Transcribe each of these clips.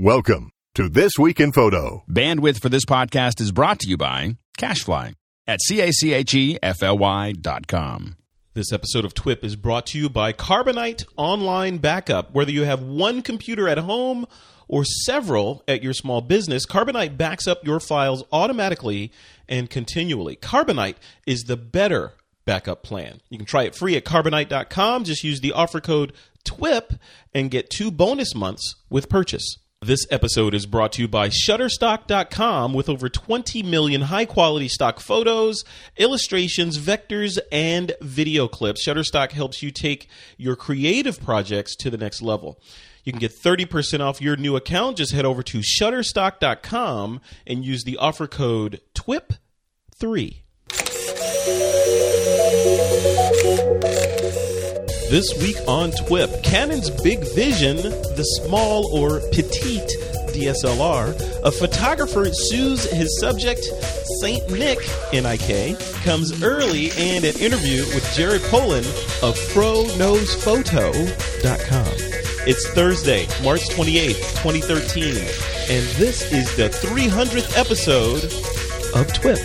Welcome to This Week in Photo. Bandwidth for this podcast is brought to you by CacheFly at C-A-C-H-E-F-L-Y dot com. This episode of TWIP is brought to you by Carbonite Online Backup. Whether you have one computer at home or several at your small business, Carbonite backs up your files automatically and continually. Carbonite is the better backup plan. You can try it free at carbonite.com. Just use the offer code TWIP and get two bonus months with purchase. This episode is brought to you by Shutterstock.com with over 20 million high quality stock photos, illustrations, vectors, and video clips. Shutterstock helps you take your creative projects to the next level. You can get 30% off your new account. Just head over to Shutterstock.com and use the offer code TWIP3. This week on TWIP, Canon's big vision, the small or petite DSLR, a photographer sues his subject, Saint Nick, NIK, comes early, and an interview with Jared Polin of FroKnowsPhoto.com. It's Thursday, March 28th, 2013, and this is the 300th episode of TWIP.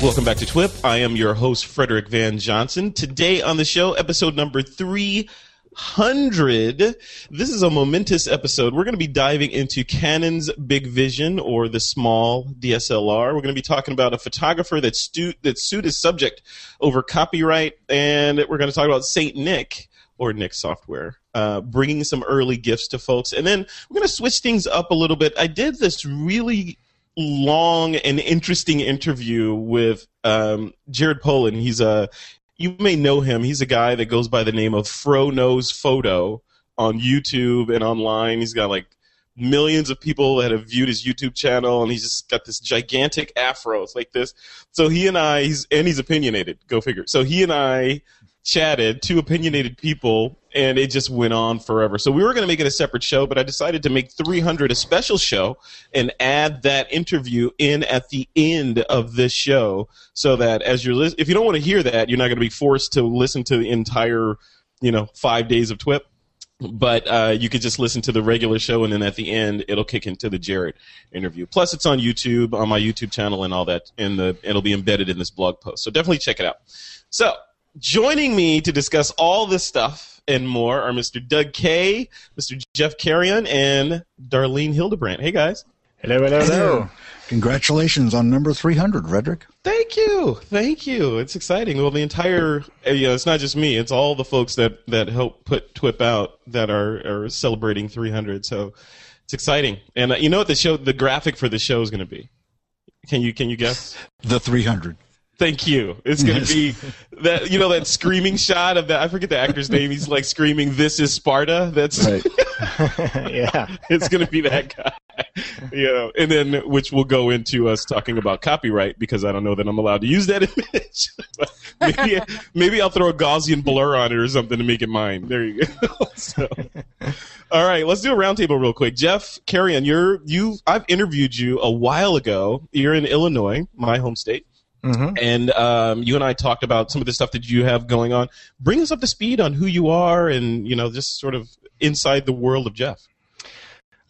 Welcome back to TWIP. I am your host, Frederick Van Johnson. Today on the show, episode number 300. This is a momentous episode. We're going to be diving into Canon's big vision or the small DSLR. We're going to be talking about a photographer that, stu- that sued his subject over copyright, and we're going to talk about St. Nick or Nik Software, uh, bringing some early gifts to folks. And then we're going to switch things up a little bit. I did this really long and interesting interview with um, Jared Polin. He's a you may know him. He's a guy that goes by the name of Fro Knows Photo on YouTube and online. He's got like millions of people that have viewed his YouTube channel, and he's just got this gigantic afro. It's like this. So he and I, he's and he's opinionated. Go figure. So he and I chatted, two opinionated people, and it just went on forever. So we were going to make it a separate show, but I decided to make 300 a special show and add that interview in at the end of this show, so that as you're li- if you don't want to hear that, you're not going to be forced to listen to the entire, you know, five days of TWIP. But uh, you could just listen to the regular show, and then at the end, it'll kick into the Jared interview. Plus, it's on YouTube, on my YouTube channel, and all that, and the it'll be embedded in this blog post. So definitely check it out. So Joining me to discuss all this stuff and more are Mr. Doug Kaye, Mr. Jeff Carrion, and Darlene Hildebrandt. Hey, guys. Hello, hello, hello. Congratulations on number 300, Redrick. Thank you. Thank you. It's exciting. Well, the entire, uh, you know, it's not just me, it's all the folks that, that help put TWIP out that are, are celebrating 300. So it's exciting. And uh, you know what the show, the graphic for the show is going to be? Can you, can you guess? The 300. Thank you. It's going to be that you know that screaming shot of that. I forget the actor's name. He's like screaming, "This is Sparta." That's right. yeah. It's going to be that guy. You know, and then which will go into us talking about copyright because I don't know that I'm allowed to use that image. maybe maybe I'll throw a Gaussian blur on it or something to make it mine. There you go. so, all right, let's do a roundtable real quick. Jeff Carrion, you're you. I've interviewed you a while ago. You're in Illinois, my home state. Mm-hmm. And um, you and I talked about some of the stuff that you have going on. Bring us up to speed on who you are and, you know, just sort of inside the world of Jeff.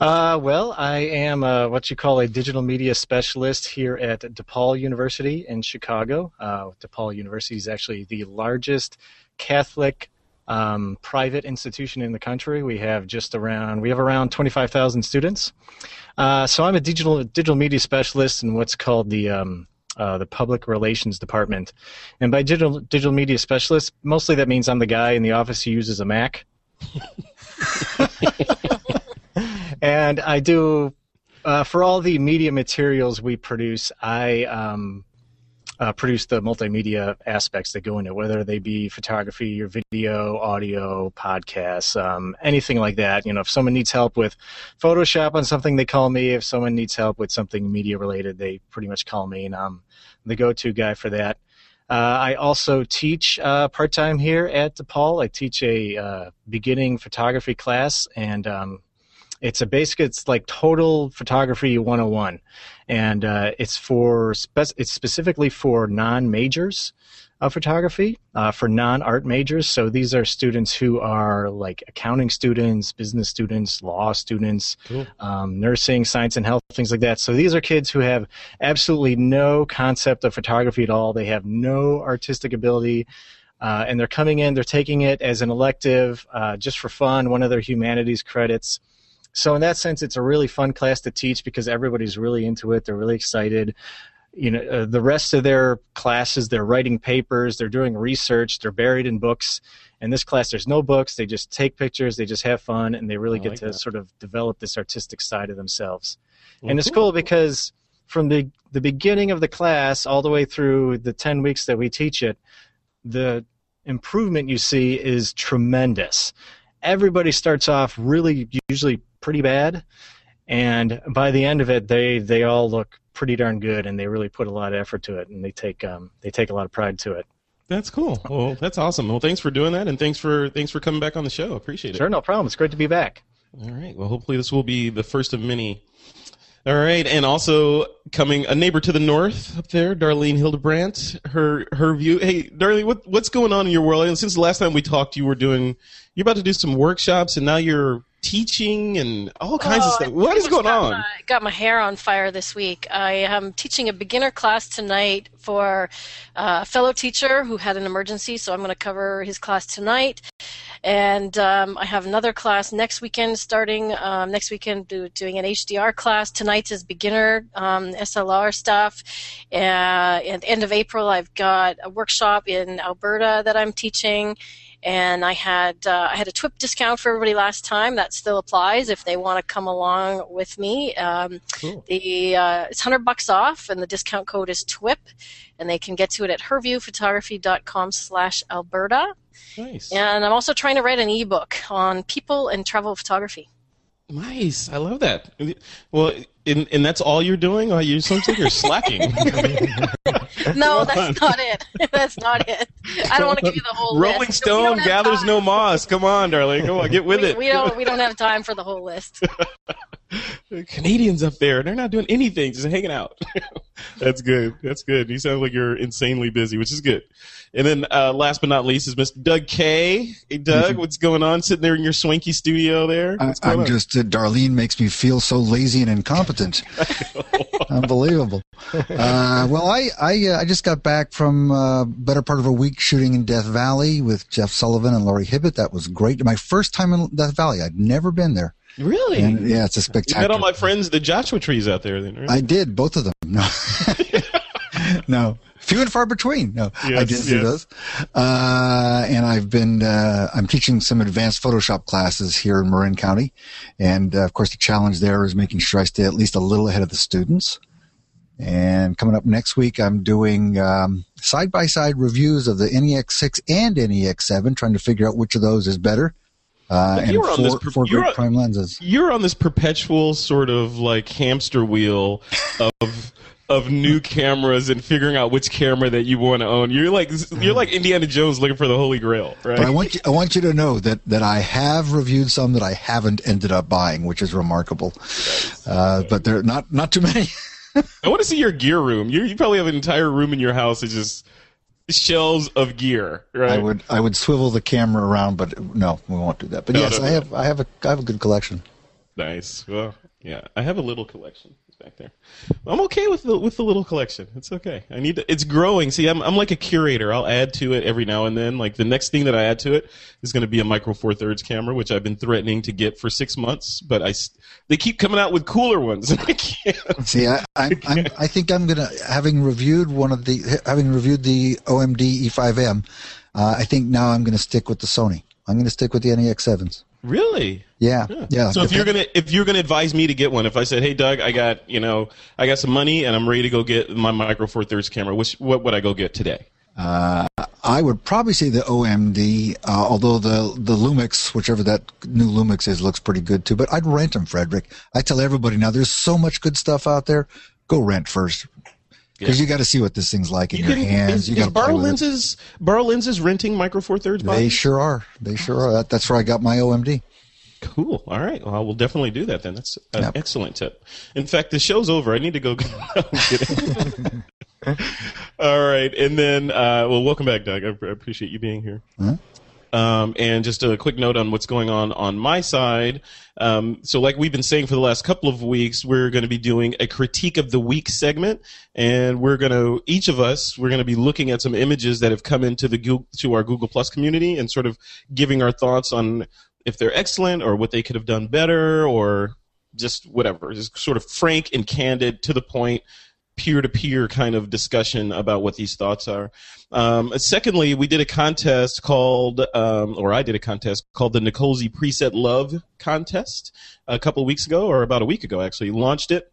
Uh, well, I am uh, what you call a digital media specialist here at DePaul University in Chicago. Uh, DePaul University is actually the largest Catholic um, private institution in the country. We have just around we have around 25,000 students. Uh, so I'm a digital digital media specialist in what's called the um, uh, the public relations department. And by digital digital media specialist, mostly that means I'm the guy in the office who uses a Mac. and I do uh, for all the media materials we produce. I um, uh, produce the multimedia aspects that go into it, whether they be photography or video, audio, podcasts, um, anything like that. You know, if someone needs help with Photoshop on something, they call me. If someone needs help with something media related, they pretty much call me, and I'm the go-to guy for that. Uh, I also teach uh, part time here at DePaul. I teach a uh, beginning photography class, and um, it's a basic. It's like total photography 101, and uh, it's for spe- it's specifically for non majors. of photography uh, for non-art majors. So these are students who are like accounting students, business students, law students, Cool. um, nursing, science and health, things like that. So these are kids who have absolutely no concept of photography at all. They have no artistic ability. Uh, and they're coming in, they're taking it as an elective, uh, just for fun, one of their humanities credits. So in that sense, it's a really fun class to teach because everybody's really into it. They're really excited. You know, uh, the rest of their classes, they're writing papers, they're doing research, they're buried in books. In this class, there's no books. They just take pictures, they just have fun, and they really I get like to that. sort of develop this artistic side of themselves. Well, and it's cool. cool because from the the beginning of the class all the way through the 10 weeks that we teach it, the improvement you see is tremendous. Everybody starts off really usually pretty bad, and by the end of it, they they all look pretty darn good, and they really put a lot of effort to it, and they take um, they take a lot of pride to it. That's cool. Well, that's awesome. Well, thanks for doing that, and thanks for thanks for coming back on the show. Appreciate it. Sure, no problem. It's great to be back. All right. Well, hopefully this will be the first of many. All right, and also coming a neighbor to the north up there, Darlene Hildebrandt. Her her view. Hey, Darlene, what what's going on in your world? And since the last time we talked, you were doing you're about to do some workshops, and now you're teaching and all kinds of Oh, stuff. What is going got on? My, got my hair on fire this week. I am teaching a beginner class tonight for a fellow teacher who had an emergency, so I'm going to cover his class tonight. And um, I have another class next weekend, starting um, next weekend, do, doing an HDR class. Tonight's is beginner um, SLR stuff. Uh, at the end of April, I've got a workshop in Alberta that I'm teaching and I had uh, I had a TWIP discount for everybody last time. That still applies if they want to come along with me. Um, Cool. the uh, it's hundred bucks off, and the discount code is TWIP, and they can get to it at herviewphotography.com/alberta. Nice. And I'm also trying to write an ebook on people and travel photography. Nice. I love that. Well, and, and that's all you're doing? Oh, you sounds like you're slacking. No, that's not it. that's not it. I don't want to give you the whole Rolling list. Stone gathers time. no moss. Come on, darling. Come on, get with we, it. we don't we don't have time for the whole list. Canadians up there, they're not doing anything, just hanging out. That's good. That's good. You sound like you're insanely busy, which is good. And then uh, last but not least is Mr. Doug Kaye. Hey, Doug, what's going on? Sitting there in your swanky studio there? I, What's I'm on? just, uh, Darlene makes me feel so lazy and incompetent. Unbelievable. Uh, well, I I, uh, I just got back from uh, better part of a week shooting in Death Valley with Jeff Sullivan and Laurie Hibbett. That was great. My first time in Death Valley. I'd never been there. Really? And yeah, it's a you met spectacular. all my friends, the Joshua trees out there, then, right? I did both of them. No, no, few and far between. No, I didn't see yes. those. Uh, and I've been uh, I'm teaching some advanced Photoshop classes here in Marin County, and uh, of course the challenge there is making sure I stay at least a little ahead of the students. And coming up next week, I'm doing side by side reviews of the NEX6 and NEX7, trying to figure out which of those is better. Uh, and you were on this four, per- four great on- prime lenses. you're on this perpetual sort of like hamster wheel of of new cameras and figuring out which camera that you want to own. You're like you're like Indiana Jones looking for the Holy Grail, right? But I want you, I want you to know that, that I have reviewed some that I haven't ended up buying, which is remarkable. Uh, but they're not, not too many. I want to see your gear room. You you probably have an entire room in your house that's just shelves of gear, right? I would, I would swivel the camera around, but no, we won't do that. But No, yes, no, I no. have, I have a, I have a good collection. Nice. Well, yeah, I have a little collection back there. I'm okay with the with the little collection. It's okay. I need to, it's growing. See, I'm I'm like a curator. I'll add to it every now and then. Like the next thing that I add to it is going to be a micro four thirds camera, which I've been threatening to get for six months, but I they keep coming out with cooler ones. I can't. See, I, I, I'm, I think I'm gonna having reviewed one of the having reviewed the OMD E5M. Uh, I think now I'm gonna stick with the Sony. I'm gonna stick with the NEX sevens. Really? Yeah, yeah. So if you're gonna if you're gonna advise me to get one, if I said, "Hey, Doug, I got you know I got some money and I'm ready to go get my micro four thirds camera," which what would I go get today? I would probably say the OMD, uh, although the the Lumix, whichever that new Lumix is, looks pretty good too. But I'd rent them, Frederick. I tell everybody now, there's so much good stuff out there. Go rent first, because you got to see what this thing's like in your hands. Is, you got Borrow lenses Borrow lenses renting micro four thirds? They sure are. They sure are. That, that's where I got my OMD. Cool. All right. Well, I will definitely do that then. That's an Yep. excellent tip. In fact, the show's over. I need to go. All right, and then uh, well, welcome back, Doug. I I appreciate you being here. Um, and just a quick note on what's going on on my side. Um, so, like we've been saying for the last couple of weeks, we're going to be doing a critique of the week segment, and we're going to each of us we're going to be looking at some images that have come into the Google, to our Google Plus community and sort of giving our thoughts on if they're excellent or what they could have done better or just whatever. Just sort of frank and candid, to the point, peer to peer kind of discussion about what these thoughts are. Um, secondly, we did a contest called, um, or I did a contest called the Nicolesy Preset Love Contest a couple weeks ago, or about a week ago actually. Launched it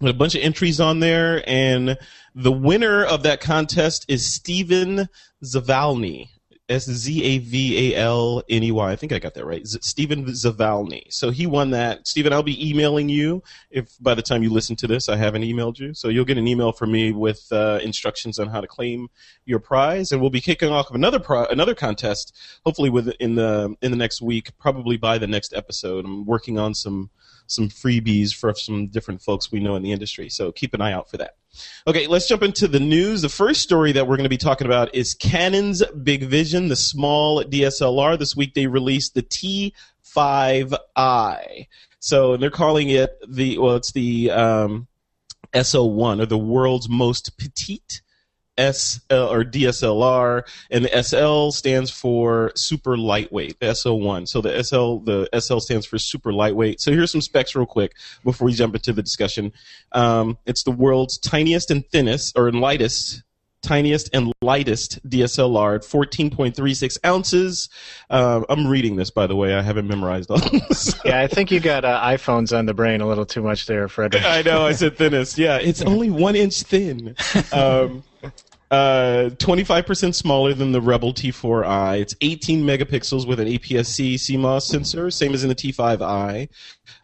with a bunch of entries on there, and the winner of that contest is Stephen Szavalney. S Z A V A L N E Y. I think I got that right. Z- Stephen Szavalney. So he won that. Stephen, I'll be emailing you if by the time you listen to this, I haven't emailed you. So you'll get an email from me with uh, instructions on how to claim your prize, and we'll be kicking off another another contest. Hopefully, within the in the next week, probably by the next episode. I'm working on some some freebies for some different folks we know in the industry. So keep an eye out for that. Okay, let's jump into the news. The first story that we're going to be talking about is Canon's Big Vision, the small DSLR. This week they released the T5i. So they're calling it the well, it's the um, SL1 or the world's most petite SL or DSLR, and the SL stands for super lightweight. The SL1. So the SL the SL stands for super lightweight. So here's some specs real quick before we jump into the discussion. Um, it's the world's tiniest and thinnest or lightest. Tiniest and lightest DSLR at 14.36 ounces. Uh, I'm reading this, by the way. I haven't memorized all this. Yeah, I think you got uh, iPhones on the brain a little too much there, Frederick. I know. I said thinnest. Yeah, it's only one inch thin. Um, uh, 25% smaller than the Rebel T4i. It's 18 megapixels with an APS-C CMOS sensor, same as in the T5i.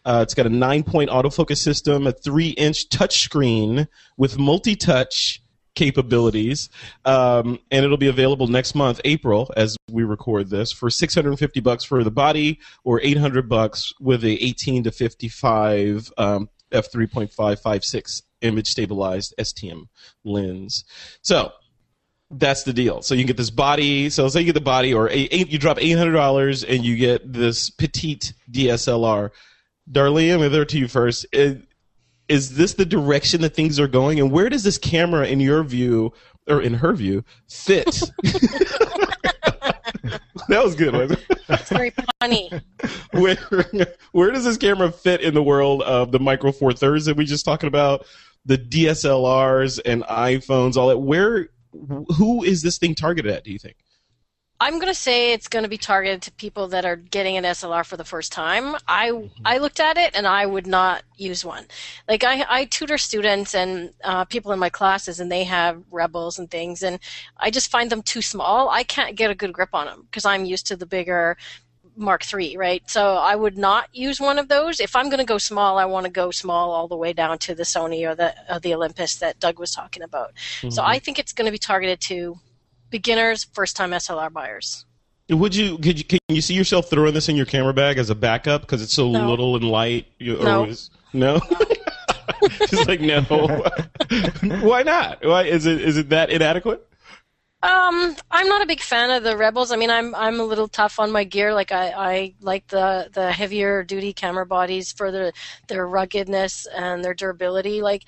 Uh, it's got a nine-point autofocus system, a three-inch touchscreen with multi-touch capabilities, um, and it'll be available next month, April, as we record this, for 650 bucks for the body, or 800 bucks with a 18 to 55 um, f3.556 image stabilized STM lens. So that's the deal. So you get this body. So say you get the body, or you drop eight hundred dollars and you get this petite DSLR. Darlene, I'm there to you first. Is, is this the direction that things are going, and where does this camera, in your view, or in her view, fit? that was good. Wasn't it? It's very funny. where where does this camera fit in the world of the Micro Four Thirds that we just talking about, the DSLRs and iPhones, all that? Where who is this thing targeted at? Do you think? I'm going to say it's going to be targeted to people that are getting an SLR for the first time. I I looked at it and I would not use one. Like I I tutor students and uh, people in my classes and they have Rebels and things and I just find them too small. I can't get a good grip on them because I'm used to the bigger Mark III, right? So I would not use one of those. If I'm going to go small, I want to go small all the way down to the Sony or the uh, the Olympus that Doug was talking about. So I think it's going to be targeted to beginners, first time SLR buyers. Would you could you can you see yourself throwing this in your camera bag as a backup because it's so No. little and light? You, No. is- no. She's like no. Why not? Why is it is it that inadequate? Um, I'm not a big fan of the Rebels. I mean, I'm I'm a little tough on my gear. Like I, I like the the heavier duty camera bodies for their their ruggedness and their durability. Like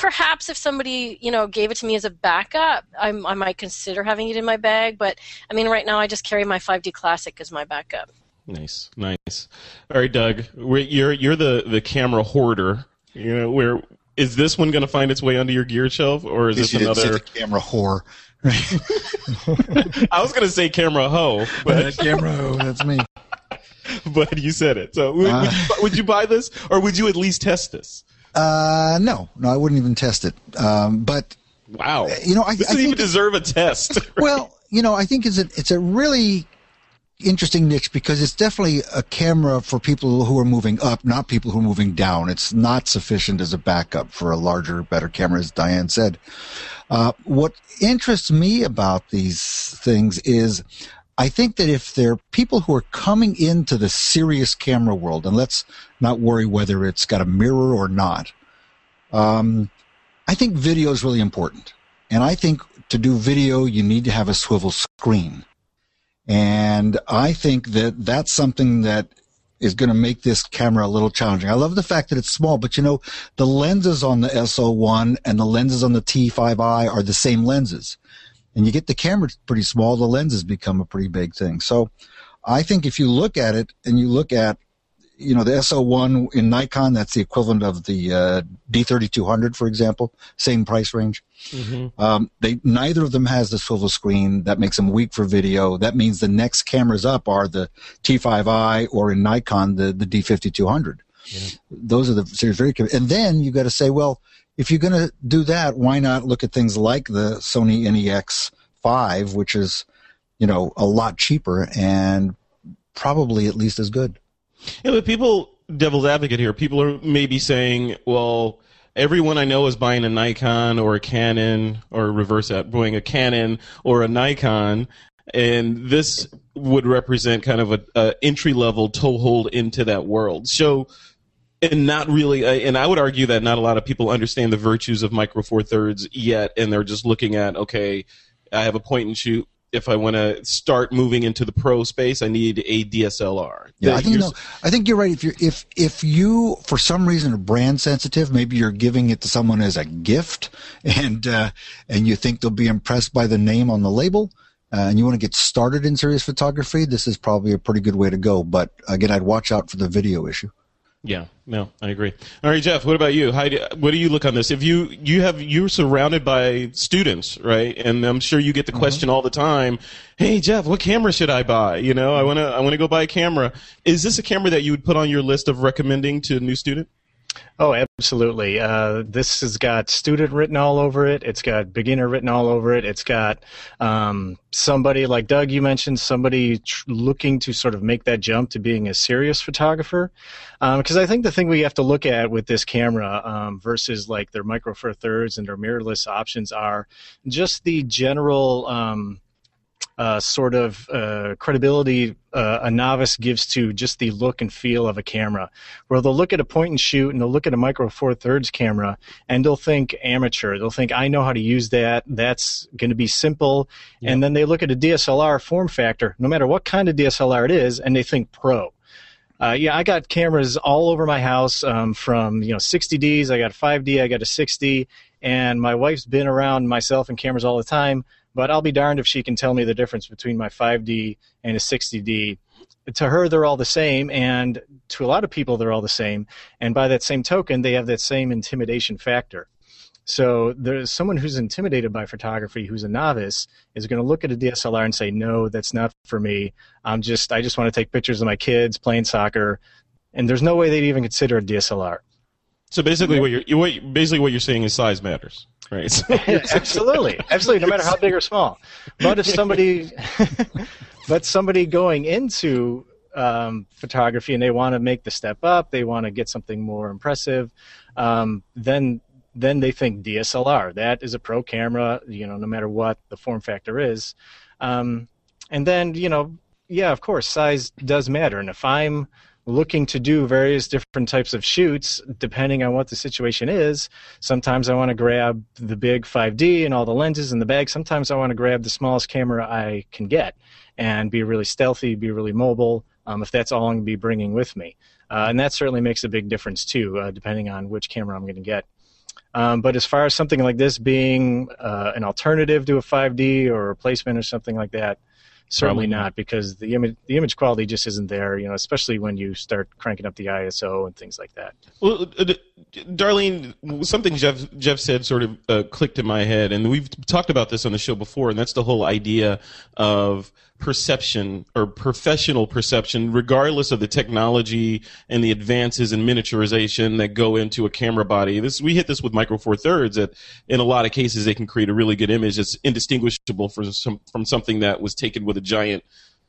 perhaps if somebody you know gave it to me as a backup, I, I might consider having it in my bag. But I mean, right now I just carry my 5D Classic as my backup. Nice, nice. All right, Doug, we're, you're you're the the camera hoarder. You know, where is this one going to find its way onto your gear shelf, or is this you didn't say another? the camera whore. I was going to say camera hoe, but camera, oh, that's me. but you said it. So would, would, uh. you, would you buy this, or would you at least test this? Uh, no, no, I wouldn't even test it. Um, but Wow, you know, I, doesn't even deserve a test. well, you know, I think it's a it's a really interesting niche because it's definitely a camera for people who are moving up, not people who are moving down. It's not sufficient as a backup for a larger, better camera, as Diane said. Uh, what interests me about these things is I think that if they're people who are coming into the serious camera world, and let's not worry whether it's got a mirror or not, um, I think video is really important. And I think to do video, you need to have a swivel screen. And I think that that's something that is going to make this camera a little challenging. I love the fact that it's small, but you know, the lenses on the SL1 and the lenses on the T5i are the same lenses. And you get the camera pretty small, the lenses become a pretty big thing. So I think if you look at it and you look at you know the SL1 in Nikon, that's the equivalent of the uh, D3200, for example, same price range. Mm-hmm. Um, they neither of them has the swivel screen that makes them weak for video. That means the next cameras up are the T5i or in Nikon the the D5200. Yeah. Those are the series very. And then you got to say, well, if you're going to do that, why not look at things like the Sony NEX 5, which is you know a lot cheaper and probably at least as good. Yeah, but people, devil's advocate here, people are maybe saying, well, everyone I know is buying a Nikon or a Canon or reverse that, buying a Canon or a Nikon, and this would represent kind of a, a entry level toehold into that world. So, and not really, uh, and I would argue that not a lot of people understand the virtues of micro four thirds yet, and they're just looking at okay, I have a point and shoot if I want to start moving into the pro space, I need a DSLR. Yeah, I think no, I think you're right. If you if if you for some reason are brand sensitive, maybe you're giving it to someone as a gift, and uh, and you think they'll be impressed by the name on the label. Uh, and you want to get started in serious photography, this is probably a pretty good way to go. But again, I'd watch out for the video issue. Yeah, no, I agree. All right, Jeff, what about you? How do, what do you look on this? If you you have you're surrounded by students, right? And I'm sure you get the mm-hmm. question all the time, "Hey, Jeff, what camera should I buy?" You know, I want to I want to go buy a camera. Is this a camera that you would put on your list of recommending to a new student? Oh, absolutely. Uh, this has got student written all over it. It's got beginner written all over it. It's got um, somebody like Doug, you mentioned, somebody tr- looking to sort of make that jump to being a serious photographer. Because um, I think the thing we have to look at with this camera um, versus like their micro four thirds and their mirrorless options are just the general um, uh, sort of uh, credibility uh, a novice gives to just the look and feel of a camera. Where they'll look at a point and shoot and they'll look at a micro four thirds camera and they'll think amateur. They'll think I know how to use that. That's going to be simple. Yeah. And then they look at a DSLR form factor, no matter what kind of DSLR it is, and they think pro. Uh, yeah, I got cameras all over my house um, from you know 60Ds. I got a 5D, I got a 60, and my wife's been around myself and cameras all the time but I'll be darned if she can tell me the difference between my 5D and a 60D. To her, they're all the same, and to a lot of people, they're all the same. And by that same token, they have that same intimidation factor. So there's someone who's intimidated by photography, who's a novice, is going to look at a DSLR and say, "No, that's not for me. I'm just, I just want to take pictures of my kids playing soccer." And there's no way they'd even consider a DSLR. So basically, what you're, what, basically what you're saying is size matters right? So absolutely, absolutely, no matter how big or small. But if somebody, but somebody going into um, photography and they want to make the step up, they want to get something more impressive, um, then then they think DSLR. That is a pro camera, you know, no matter what the form factor is. Um, and then you know, yeah, of course, size does matter. And if I'm looking to do various different types of shoots depending on what the situation is. Sometimes I want to grab the big 5D and all the lenses in the bag. Sometimes I want to grab the smallest camera I can get and be really stealthy, be really mobile, um, if that's all I'm going to be bringing with me. Uh, and that certainly makes a big difference too, uh, depending on which camera I'm going to get. Um, but as far as something like this being uh, an alternative to a 5D or a replacement or something like that, Certainly not, because the image the image quality just isn't there. You know, especially when you start cranking up the ISO and things like that. Well, uh, Darlene, something Jeff Jeff said sort of uh, clicked in my head, and we've talked about this on the show before, and that's the whole idea of perception or professional perception, regardless of the technology and the advances in miniaturization that go into a camera body. This we hit this with Micro Four Thirds that in a lot of cases they can create a really good image that's indistinguishable from some, from something that was taken with a giant,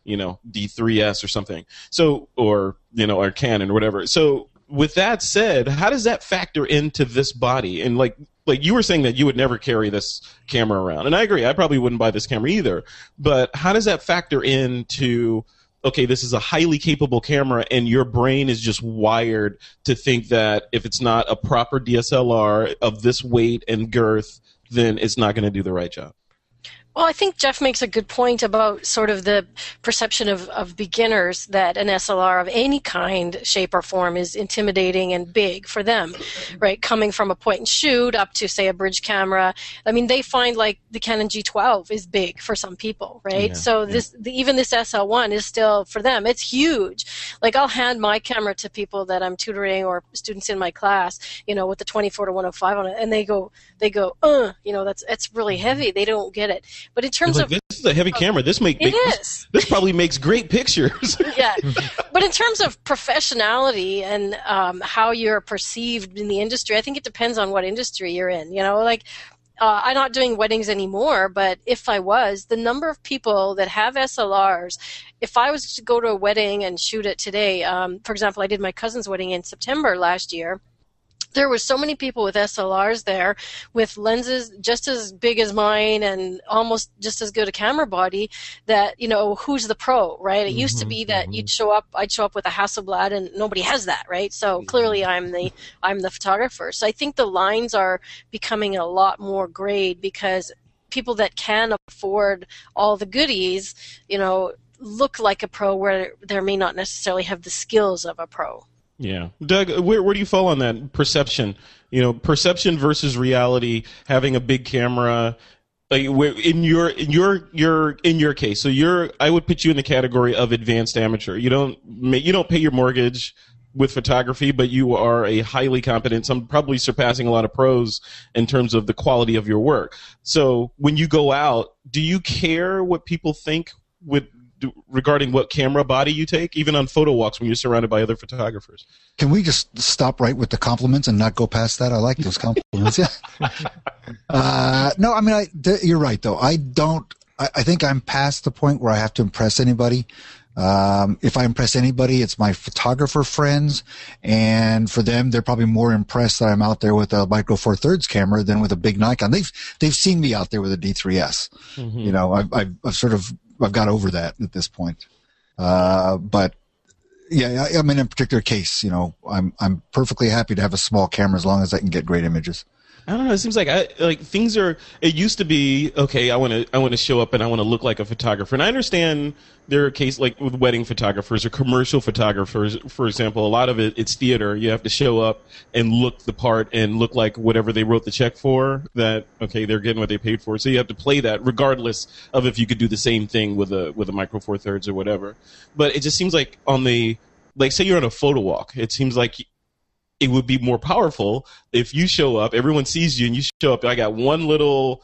you know, D3S or something. So or you know, or Canon or whatever. So with that said, how does that factor into this body? And like like you were saying that you would never carry this camera around, and I agree. I probably wouldn't buy this camera either. But how does that factor into okay, this is a highly capable camera, and your brain is just wired to think that if it's not a proper DSLR of this weight and girth, then it's not going to do the right job. Well, I think Jeff makes a good point about sort of the perception of, of beginners that an SLR of any kind, shape, or form is intimidating and big for them, right? Coming from a point and shoot up to, say, a bridge camera. I mean, they find like the Canon G12 is big for some people, right? Yeah, so yeah. this, the, even this SL1 is still for them. It's huge. Like I'll hand my camera to people that I'm tutoring or students in my class, you know, with the 24 to 105 on it, and they go, they go, uh, you know, that's it's really heavy. They don't get it. But in terms Like, of this is a heavy camera. This make it this, this probably makes great pictures. yeah. But in terms of professionality and um, how you're perceived in the industry, I think it depends on what industry you're in. You know, like uh, I'm not doing weddings anymore, but if I was, the number of people that have SLRs, if I was to go to a wedding and shoot it today, um, for example, I did my cousin's wedding in September last year. There were so many people with SLRs there with lenses just as big as mine and almost just as good a camera body that, you know, who's the pro, right? It used to be mm-hmm. that you'd mm-hmm. show up, I'd show up with a Hasselblad and nobody has that, right? So mm-hmm. clearly I'm the, I'm the photographer. So I think the lines are becoming a lot more grayed because people that can afford all the goodies, you know, look like a pro where they may not necessarily have the skills of a pro. Yeah, Doug, where where do you fall on that perception? You know, perception versus reality. Having a big camera, like in your in your your in your case, so you're I would put you in the category of advanced amateur. You don't you don't pay your mortgage with photography, but you are a highly competent, some probably surpassing a lot of pros in terms of the quality of your work. So when you go out, do you care what people think with do, regarding what camera body you take, even on photo walks when you're surrounded by other photographers? Can we just stop right with the compliments and not go past that? I like those compliments. Yeah. uh, no, I mean, I, th- you're right though. I don't. I, I think I'm past the point where I have to impress anybody. Um, if I impress anybody, it's my photographer friends, and for them, they're probably more impressed that I'm out there with a Micro Four Thirds camera than with a big Nikon. They've they've seen me out there with a D3S. You know, I've, I've I've sort of I've got over that at this point. Uh, but yeah, I, mean, in a particular case, you know, I'm I'm perfectly happy to have a small camera as long as I can get great images. I don't know. It seems like I like things are. It used to be okay. I want to. I want to show up and I want to look like a photographer. And I understand there are cases like with wedding photographers or commercial photographers. For example, a lot of it it's theater. You have to show up and look the part and look like whatever they wrote the check for. That okay, they're getting what they paid for. So you have to play that regardless of if you could do the same thing with a with a micro four thirds or whatever. But it just seems like on the like say you're on a photo walk. It seems like it would be more powerful if you show up, everyone sees you, and you show up. I got one little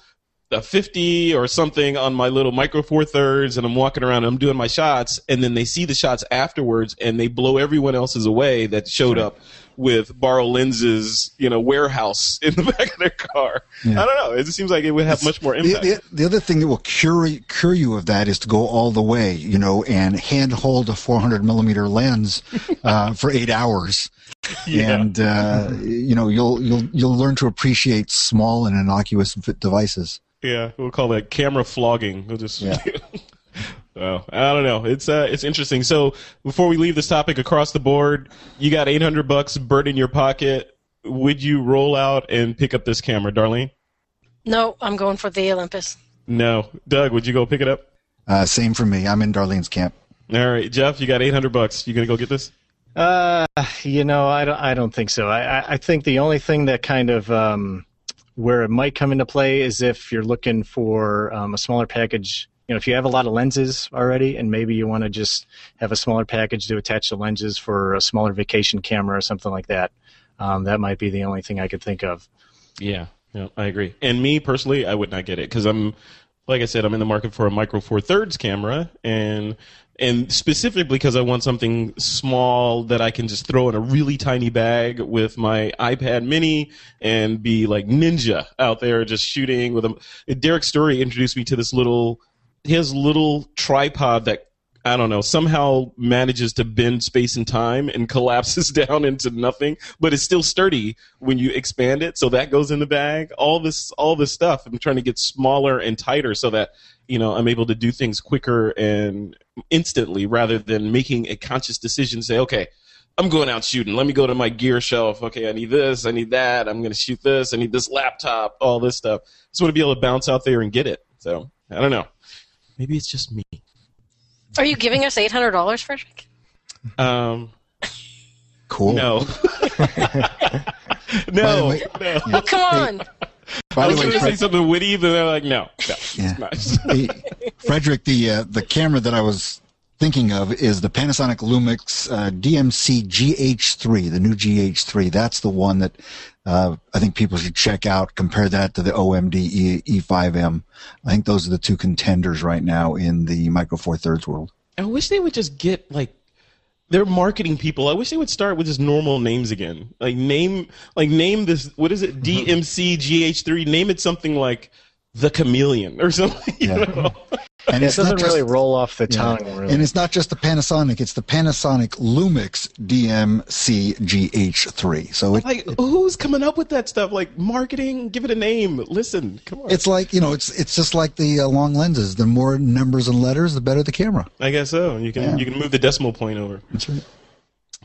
a 50 or something on my little micro four thirds, and I'm walking around and I'm doing my shots, and then they see the shots afterwards, and they blow everyone else's away that showed up with borrow lenses, you know, warehouse in the back of their car. Yeah. I don't know. It just seems like it would have much more The, impact. the, the other thing that will cure cure you of that is to go all the way, you know, and hand hold a 400 millimeter lens uh, for eight hours, Yeah. and uh, you know you'll you'll you'll learn to appreciate small and innocuous devices. Yeah, we'll call that camera flogging. We'll just. Yeah. well, I don't know. It's uh, it's interesting. So before we leave this topic across the board, you got eight hundred bucks bird in your pocket. Would you roll out and pick up this camera, Darlene? No, I'm going for the Olympus. No, Doug. Would you go pick it up? Uh, same for me. I'm in Darlene's camp. All right, Jeff. You got eight hundred bucks. You gonna go get this? Uh, you know, I don't. I don't think so. I, I, I think the only thing that kind of um, where it might come into play is if you're looking for um, a smaller package. You know, if you have a lot of lenses already, and maybe you want to just have a smaller package to attach the lenses for a smaller vacation camera or something like that. Um, that might be the only thing I could think of. Yeah, yeah, I agree. And me personally, I would not get it because I'm, like I said, I'm in the market for a micro four thirds camera, and and specifically because I want something small that I can just throw in a really tiny bag with my iPad Mini and be like ninja out there just shooting with a. Derrick Story introduced me to this little, his little tripod that I don't know, somehow manages to bend space and time and collapses down into nothing, but it's still sturdy when you expand it. So that goes in the bag. All this, all this stuff. I'm trying to get smaller and tighter so that, you know, I'm able to do things quicker and instantly rather than making a conscious decision. Say, okay, I'm going out shooting. Let me go to my gear shelf. Okay, I need this. I need that. I'm going to shoot this. I need this laptop. All this stuff. I Just want to be able to bounce out there and get it. So I don't know. Maybe it's just me. Are you giving us eight hundred dollars, Frederick? Um, Cool. no. No. way- no. Oh, come on! By I was way, going to say something witty, but they're like, no, no, Yeah. it's not. the, Frederick, the uh, the camera that I was thinking of is the Panasonic Lumix uh, DMC GH3, the new GH3. That's the one that uh, I think people should check out. Compare that to the OMD E- E5M. I think those are the two contenders right now in the Micro Four Thirds world. I wish they would just get like they're marketing people. I wish they would start with just normal names again. Like name like name this what is it? DMC GH3. Name it something like the chameleon or something. You Yeah. know? And It it's not doesn't just- really roll off the Yeah. tongue. Really. And it's not just the Panasonic; it's the Panasonic Lumix DMC GH3. So it, Like who's coming up with that stuff? Like marketing, give it a name. Listen, come on. it's like you know, it's it's just like the uh, long lenses. The more numbers and letters, the better the camera. I guess so. You can Yeah. you can move the decimal point over. That's right.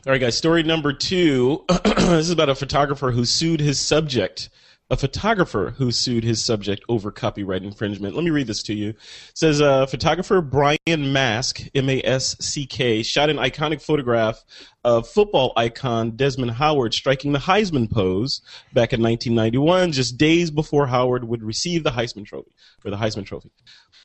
All right, guys. Story number two. this is about a photographer who sued his subject. A photographer who sued his subject over copyright infringement. Let me read this to you. It says uh, photographer Brian Masck, M A S C K, shot an iconic photograph of football icon Desmond Howard striking the Heisman pose back in 1991, just days before Howard would receive the Heisman Trophy or the Heisman Trophy.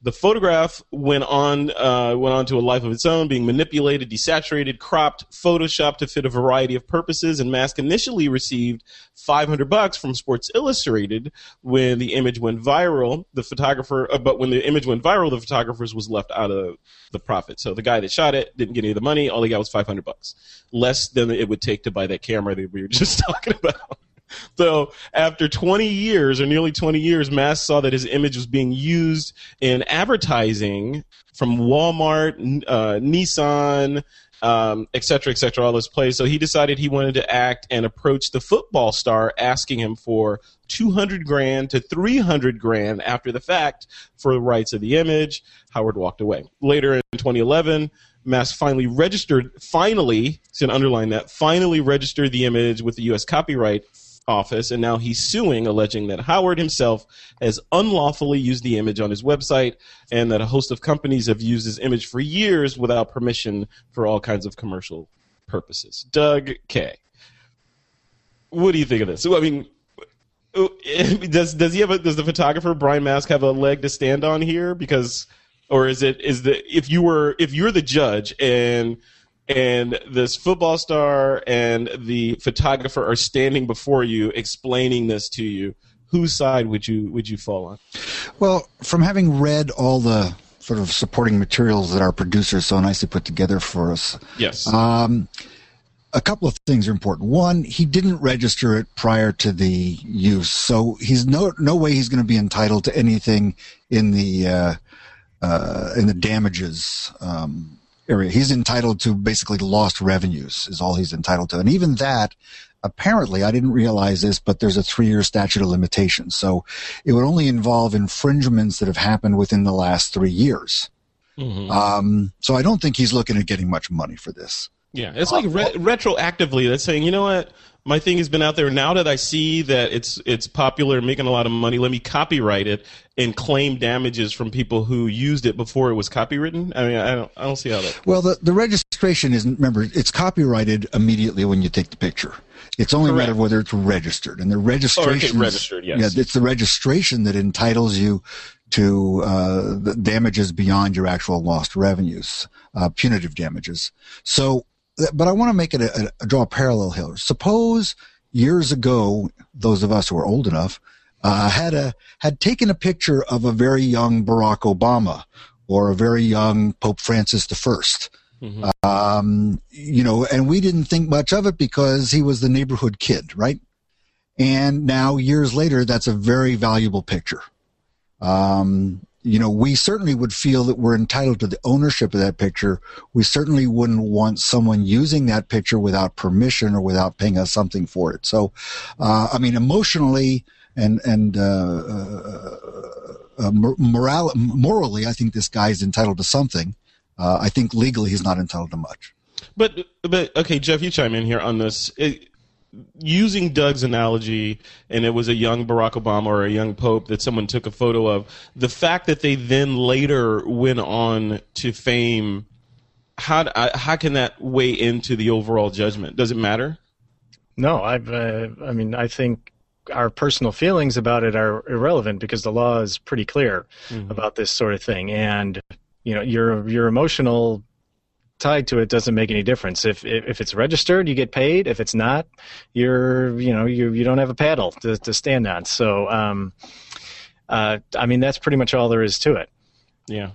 The photograph went on uh, went on to a life of its own, being manipulated, desaturated, cropped, photoshopped to fit a variety of purposes. And Masck initially received 500 bucks from Sports Illustrated when the image went viral. The photographer, uh, but when the image went viral, the photographers was left out of the profit. So the guy that shot it didn't get any of the money. All he got was 500 bucks, less than it would take to buy that camera that we were just talking about. So after 20 years or nearly 20 years, Mass saw that his image was being used in advertising from Walmart, uh, Nissan, um, et cetera, et cetera, all those places. So he decided he wanted to act and approach the football star, asking him for 200 grand to 300 grand after the fact for the rights of the image. Howard walked away. Later in 2011, Mass finally registered, finally, to underline that, finally registered the image with the U.S. Copyright Office, and now he's suing, alleging that Howard himself has unlawfully used the image on his website, and that a host of companies have used his image for years without permission for all kinds of commercial purposes. Doug Kaye. What do you think of this? I mean, does does he have a does the photographer Brian Masck have a leg to stand on here? Because or is it is the if you were if you're the judge and and this football star and the photographer are standing before you explaining this to you, whose side would you would you fall on? Well, from having read all the sort of supporting materials that our producers so nicely put together for us, Yes. um, a couple of things are important. One, he didn't register it prior to the use, so he's no no way he's going to be entitled to anything in the uh, uh, in the damages um, area. He's entitled to basically lost revenues is all he's entitled to, and even that. Apparently, I didn't realize this, but there's a three-year statute of limitations. So it would only involve infringements that have happened within the last three years. Mhm. Um, so I don't think he's looking at getting much money for this. Yeah, it's like re- retroactively. That's saying, you know what, my thing has been out there. Now that I see that it's it's popular, and making a lot of money, let me copyright it and claim damages from people who used it before it was copywritten. I mean, I don't I don't see how that. Well, the, the registration isn't, remember, it's copyrighted immediately when you take the picture. It's only a matter of whether it's registered. And the registration. registered, yes. Yeah, it's the registration that entitles you to uh, the damages beyond your actual lost revenues, uh, punitive damages. So, but I want to make it a, a draw a parallel here. Suppose years ago, those of us who are old enough uh, had a had taken a picture of a very young Barack Obama or a very young Pope Francis the 1st Um, you know, and we didn't think much of it because he was the neighborhood kid, right? And now years later, that's a very valuable picture. Um, you know, we certainly would feel that we're entitled to the ownership of that picture. We certainly wouldn't want someone using that picture without permission or without paying us something for it. So, uh, I mean, emotionally and, and, uh, uh, uh, moral, morally, I think this guy is entitled to something. Uh, I think legally he's not entitled to much. But but okay, Jeff, you chime in here on this. It, using Doug's analogy, and it was a young Barack Obama or a young Pope that someone took a photo of. The fact that they then later went on to fame, how how can that weigh into the overall judgment? Does it matter? No, I've. Uh, I mean, I think our personal feelings about it are irrelevant because the law is pretty clear mm-hmm. about this sort of thing, and you know, your your emotional tied to it doesn't make any difference. If, if, if it's registered, you get paid. If it's not, you're you know you you don't have a paddle to to stand on. So, um, uh, I mean that's pretty much all there is to it. Yeah.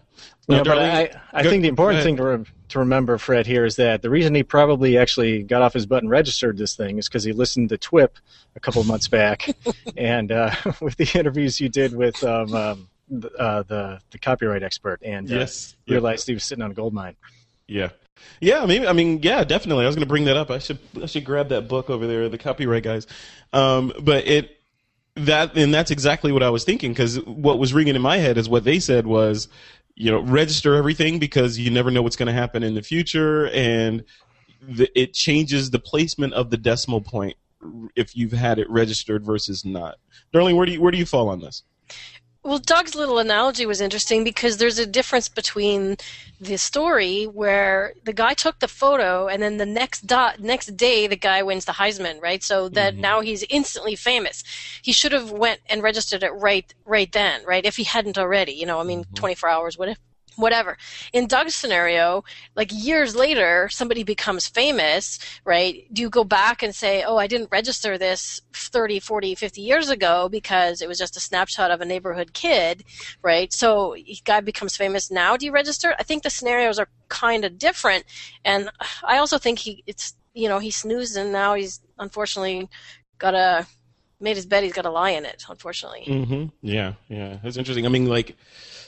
Yeah, but I, I think the important thing to, re- to remember, Fred, here is that the reason he probably actually got off his butt and registered this thing is because he listened to TWIP a couple months back, and uh, with the interviews you did with um, um, uh, the the copyright expert, and uh, yes, realized he was sitting on a gold mine. Yeah. Yeah, maybe. I mean, yeah, definitely. I was going to bring that up. I should I should grab that book over there, the copyright guys. Um, but it that and that's exactly what I was thinking because what was ringing in my head is what they said was, you know, register everything because you never know what's going to happen in the future, and the, it changes the placement of the decimal point if you've had it registered versus not. Darlene, where do you where do you fall on this? Well, Doug's little analogy was interesting because there's a difference between the story where the guy took the photo and then the next dot next day the guy wins the Heisman, right? So that mm-hmm. now he's instantly famous. He should have went and registered it right right then, right? If he hadn't already, you know, I mean, mm-hmm. 24 hours, whatever whatever. In Doug's scenario, like years later, somebody becomes famous, right? Do you go back and say, oh, I didn't register this 30, 40, 50 years ago because it was just a snapshot of a neighborhood kid, right? So guy becomes famous now. Do you register? I think the scenarios are kind of different. And I also think he, it's, you know, he snoozed and now he's unfortunately got a, made his bed, he's got a lie in it, unfortunately. Mm-hmm. Yeah, yeah. That's interesting. I mean, like,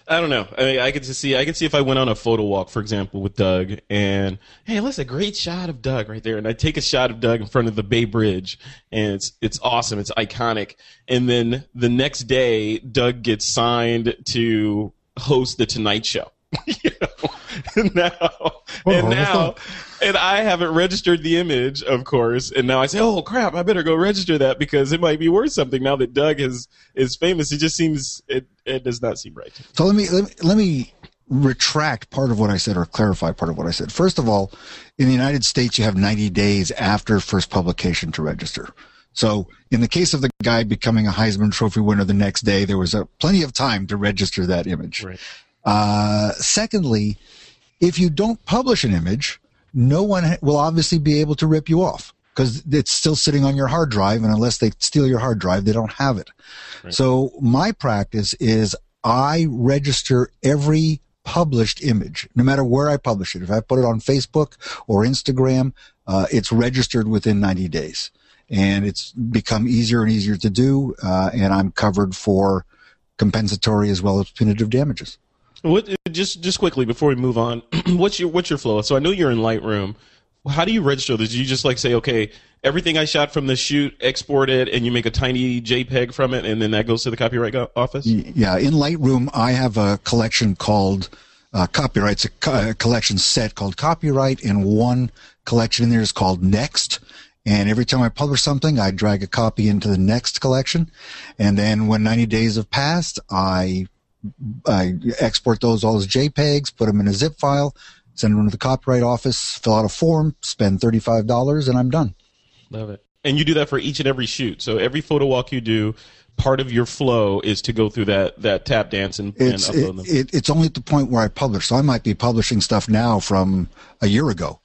I don't know. I mean, I could just see. I could see if I went on a photo walk, for example, with Doug, and hey, that's a great shot of Doug right there, and I take a shot of Doug in front of the Bay Bridge, and it's it's awesome, it's iconic, and then the next day, Doug gets signed to host the Tonight Show. you know? and now, oh, and now, and I haven't registered the image, of course. And now I say, "Oh crap! I better go register that because it might be worth something." Now that Doug is is famous, it just seems it it does not seem right. So let me let me, let me retract part of what I said or clarify part of what I said. First of all, in the United States, you have 90 days after first publication to register. So in the case of the guy becoming a Heisman Trophy winner the next day, there was a, plenty of time to register that image. Right. Uh, secondly, if you don't publish an image, no one will obviously be able to rip you off because it's still sitting on your hard drive. And unless they steal your hard drive, they don't have it. Right. So my practice is I register every published image, no matter where I publish it. If I put it on Facebook or Instagram, uh, it's registered within 90 days. And it's become easier and easier to do. Uh, and I'm covered for compensatory as well as punitive damages. What just just quickly before we move on, what's your what's your flow? So I know you're in Lightroom. How do you register this? Do you just like say, okay, everything I shot from the shoot, export it, and you make a tiny JPEG from it, and then that goes to the copyright office? Yeah, in Lightroom, I have a collection called uh, copyrights, a, co- a collection set called copyright, and one collection in there is called next. And every time I publish something, I drag a copy into the next collection. And then when 90 days have passed, I I export those all as JPEGs, put them in a zip file, send them to the copyright office, fill out a form, spend $35, and I'm done. Love it. And you do that for each and every shoot. So every photo walk you do, part of your flow is to go through that, that tap dance and, it's, and upload it, them. It, it's only at the point where I publish. So I might be publishing stuff now from a year ago.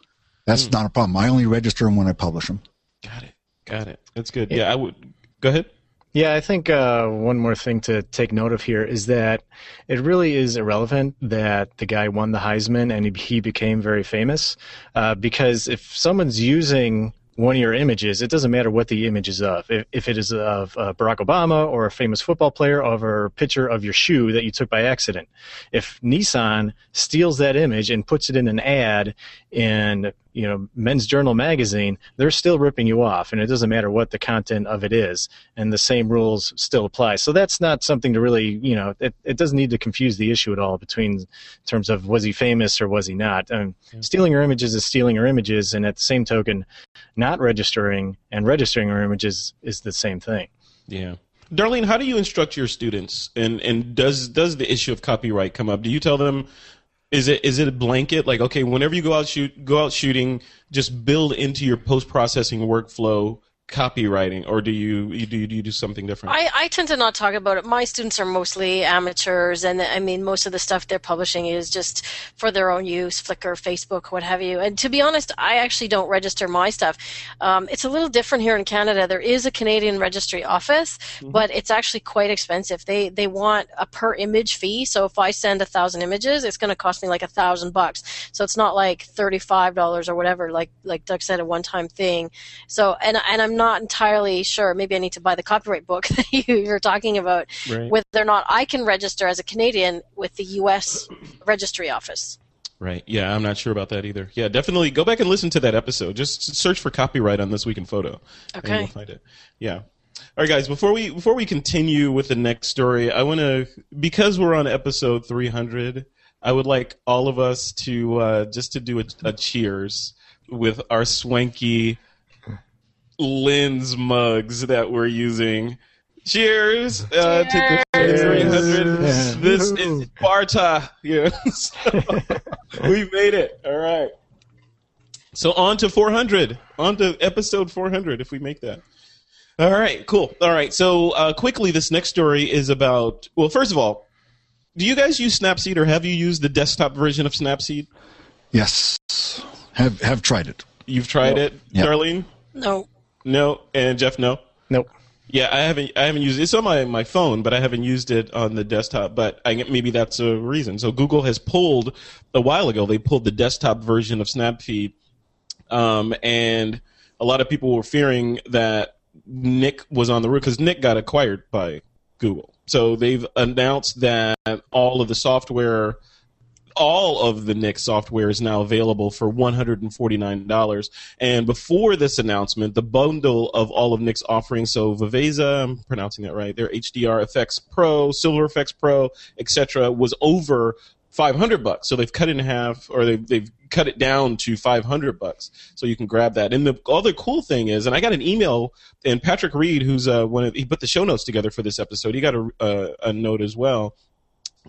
That's mm. not a problem. I only register them when I publish them. Got it. Got it. That's good. Yeah, I would. Go ahead. Yeah, I think uh, one more thing to take note of here is that it really is irrelevant that the guy won the Heisman and he, he became very famous. Uh, because if someone's using one of your images, it doesn't matter what the image is of. If, if it is of uh, Barack Obama or a famous football player or a picture of your shoe that you took by accident, if Nissan steals that image and puts it in an ad in you know men's journal magazine they're still ripping you off and it doesn't matter what the content of it is and the same rules still apply so that's not something to really you know it, it doesn't need to confuse the issue at all between in terms of was he famous or was he not um, yeah. stealing your images is stealing your images and at the same token not registering and registering your images is the same thing yeah Darlene, how do you instruct your students, and and does does the issue of copyright come up? Do you tell them is it is it a blanket? Like okay, whenever you go out shoot go out shooting, just build into your post processing workflow copywriting, or do you, you do you do something different? I, I tend to not talk about it. My students are mostly amateurs, and I mean most of the stuff they're publishing is just for their own use, Flickr, Facebook, what have you. And to be honest, I actually don't register my stuff. Um, it's a little different here in Canada. There is a Canadian registry office, mm-hmm. but it's actually quite expensive. They they want a per image fee. So if I send a thousand images, it's going to cost me like a thousand bucks. So it's not like thirty five dollars or whatever, like like Doug said, a one time thing. So and and I'm not entirely sure. Maybe I need to buy the copyright book that you, are talking about, right. whether or not I can register as a Canadian with the U.S. Registry Office. Right. Yeah, I'm not sure about that either. Yeah, definitely go back and listen to that episode. Just search for copyright on this week in photo. Okay. And you'll find it. Yeah. All right, guys. Before we before we continue with the next story, I want to because we're on episode 300. I would like all of us to uh, just to do a, a cheers with our swanky lens mugs that we're using. Cheers, uh, to the 300. This is Sparta. Yeah. we made it. All right. So on to 400. On to episode 400 if we make that. All right, cool. All right, so uh, quickly, this next story is about. Well, first of all, do you guys use Snapseed or have you used the desktop version of Snapseed? Yes, have have tried it. You've tried it, yep. Darlene? No. No, and Jeff, no. Nope. Yeah, I haven't. I haven't used it. It's on my, my phone, but I haven't used it on the desktop. But I, maybe that's a reason. So Google has pulled a while ago. They pulled the desktop version of Snapseed, um, and a lot of people were fearing that Nik was on the route because Nik got acquired by Google. So they've announced that all of the software all of the Nik software is now available for $149. And before this announcement, the bundle of all of Nik's offerings, so Viveza, I'm pronouncing that right, their HDR Efex Pro, Silver Efex Pro, etc., was over 500 bucks. So they've cut it in half, or they've, they've cut it down to 500 bucks. So you can grab that. And the other cool thing is, and I got an email, and Patrick Reed, who's uh, one of, he put the show notes together for this episode, he got a, a note as well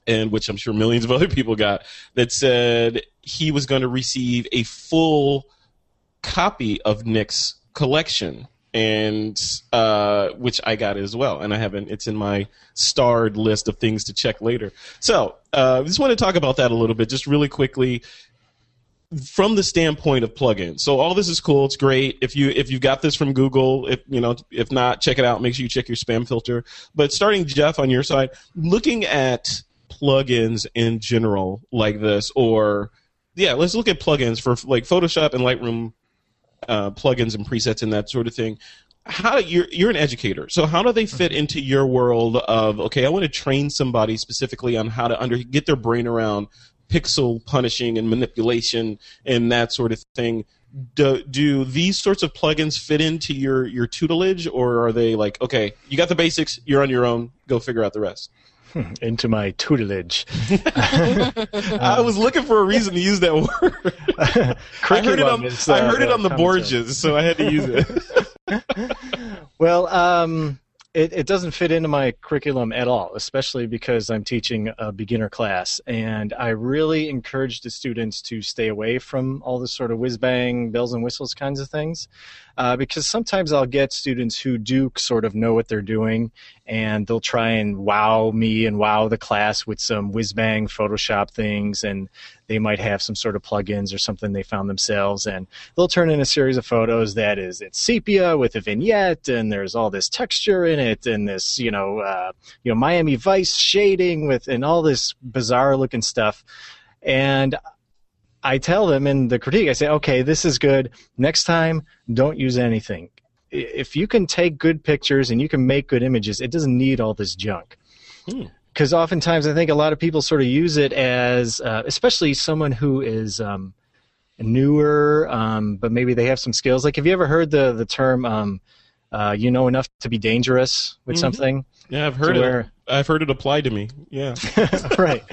and which I'm sure millions of other people got, that said he was going to receive a full copy of Nik's collection, and uh, which I got as well, and I haven't. It's in my starred list of things to check later. So, uh, I just want to talk about that a little bit, just really quickly. From the standpoint of plugins, so all this is cool. It's great. If you if you got this from Google, if you know, if not, check it out. Make sure you check your spam filter. But starting Jeff on your side, looking at plugins in general like this, or yeah, let's look at plugins for like Photoshop and Lightroom uh, plugins and presets and that sort of thing. How you're you're an educator, so how do they fit into your world of okay? I want to train somebody specifically on how to under get their brain around pixel punishing and manipulation and that sort of thing. Do, do these sorts of plugins fit into your your tutelage, or are they like okay, you got the basics, you're on your own, go figure out the rest? into my tutelage. I was looking for a reason to use that word. I heard it on, is, uh, I heard it on the Borges, so I had to use it. well, um, it, it doesn't fit into my curriculum at all, especially because I'm teaching a beginner class. And I really encourage the students to stay away from all this sort of whiz bang, bells and whistles kinds of things. Uh, because sometimes I'll get students who do sort of know what they're doing and they'll try and wow me and wow the class with some whiz bang Photoshop things. And they might have some sort of plugins or something they found themselves, and they'll turn in a series of photos that is it's sepia with a vignette, and there's all this texture in it, and this you know uh, you know Miami Vice shading with and all this bizarre looking stuff, and I tell them in the critique, I say, okay, this is good. Next time, don't use anything. If you can take good pictures and you can make good images, it doesn't need all this junk. Hmm because oftentimes I think a lot of people sort of use it as, uh, especially someone who is um, newer, um, but maybe they have some skills. Like, have you ever heard the the term? Um, uh, you know enough to be dangerous with Mhm. something. Yeah, I've heard it. where- I've heard it applied to me. Yeah. right.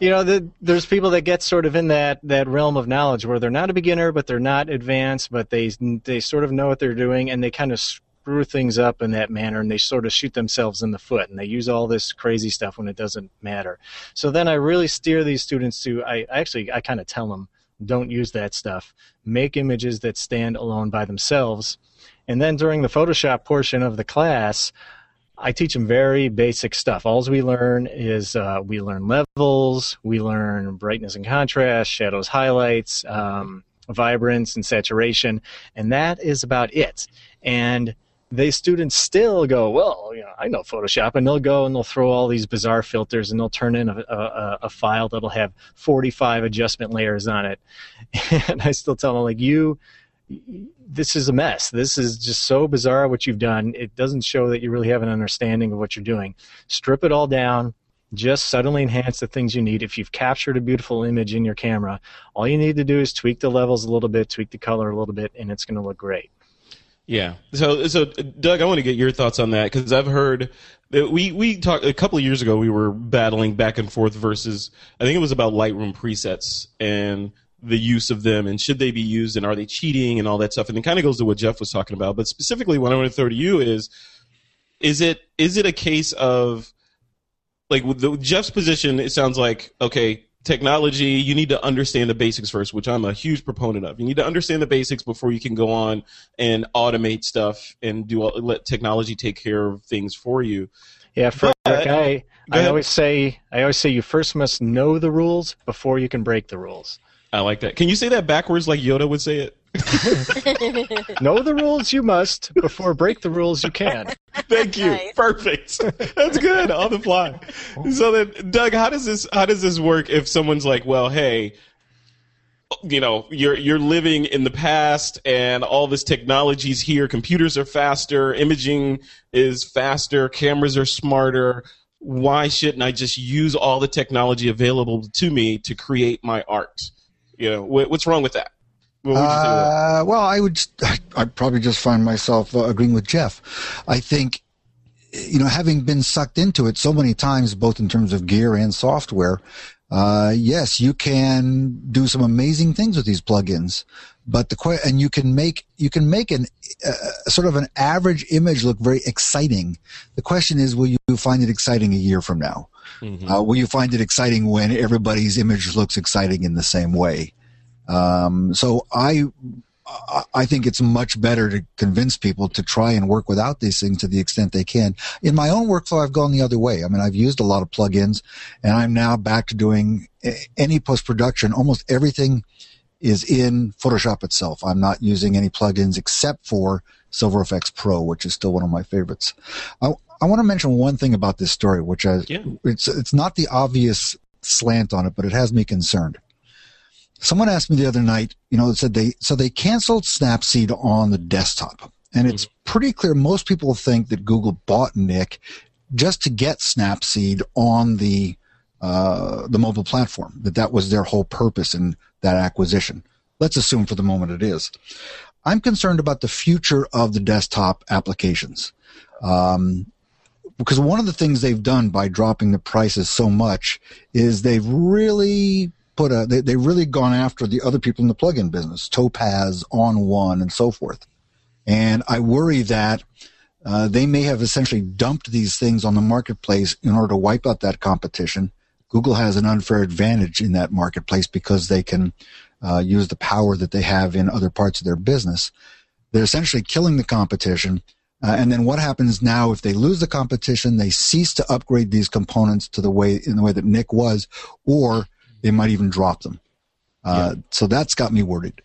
you know, the, there's people that get sort of in that, that realm of knowledge where they're not a beginner, but they're not advanced, but they they sort of know what they're doing, and they kind of screw things up in that manner, and they sort of shoot themselves in the foot, and they use all this crazy stuff when it doesn't matter. So then I really steer these students to I actually I kind of tell them don't use that stuff. Make images that stand alone by themselves. And then during the Photoshop portion of the class, I teach them very basic stuff. All we learn is uh, we learn levels, we learn brightness and contrast, shadows, highlights, um, vibrance and saturation, and that is about it. And they students still go, well, you know, I know Photoshop, and they'll go and they'll throw all these bizarre filters, and they'll turn in a, a, a file that'll have 45 adjustment layers on it. And I still tell them, like, you this is a mess. This is just so bizarre what you've done. It doesn't show that you really have an understanding of what you're doing. Strip it all down. Just subtly enhance the things you need. If you've captured a beautiful image in your camera, all you need to do is tweak the levels a little bit, tweak the color a little bit, and it's going to look great. Yeah. So, so Doug, I want to get your thoughts on that because I've heard that we we talked a couple of years ago. We were battling back and forth versus I think it was about Lightroom presets and the use of them and should they be used and are they cheating and all that stuff. And it kind of goes to what Jeff was talking about. But specifically, what I want to throw to you is is it is it a case of like with the, Jeff's position? It sounds like okay. Technology, you need to understand the basics first, which I'm a huge proponent of. You need to understand the basics before you can go on and automate stuff and do all, let technology take care of things for you. Yeah, Frederick, But- I, I always say I always say you first must know the rules before you can break the rules. I like that. Can you say that backwards like Yoda would say it? know the rules you must before break the rules you can. Thank you. Nice. Perfect. That's good on the fly. So then, Doug, how does this how does this work if someone's like, well, hey, you know, you're you're living in the past and all this technology's here. Computers are faster, imaging is faster, cameras are smarter. Why shouldn't I just use all the technology available to me to create my art? You know, wh- what's wrong with that? What? Uh, well, I would. I'd probably just find myself uh, agreeing with Jeff. I think, you know, having been sucked into it so many times, both in terms of gear and software, uh, yes, you can do some amazing things with these plugins. But the and you can make you can make an uh, sort of an average image look very exciting. The question is, will you find it exciting a year from now? Uh, will you find it exciting when everybody's image looks exciting in the same way? Um, so I, I- think it's much better to convince people to try and work without these things to the extent they can. In my own workflow, I've gone the other way. I mean, I've used a lot of plugins and I'm now back to doing any post production. Almost everything is in Photoshop itself. I'm not using any plugins except for Silver Efex Pro, which is still one of my favorites. I, I want to mention one thing about this story, which I, Yeah. it's, it's not the obvious slant on it, but it has me concerned. Someone asked me the other night, you know, said they, so they canceled Snapseed on the desktop. And it's pretty clear most people think that Google bought Nik just to get Snapseed on the, uh, the mobile platform, that that was their whole purpose in that acquisition. Let's assume for the moment it is. I'm concerned about the future of the desktop applications. Um, because one of the things they've done by dropping the prices so much is they've really put a they, they've really gone after the other people in the plugin business topaz onOne and so forth. And i worry that uh, they may have essentially dumped these things on the marketplace in order to wipe out that competition. Google has an unfair advantage in that marketplace because they can uh, use the power that they have in other parts of their business. They're essentially killing the competition uh, and then what happens now if they lose the competition? They cease to upgrade these components to the way in the way that Nik was, or they might even drop them. Uh, So that's got me worried.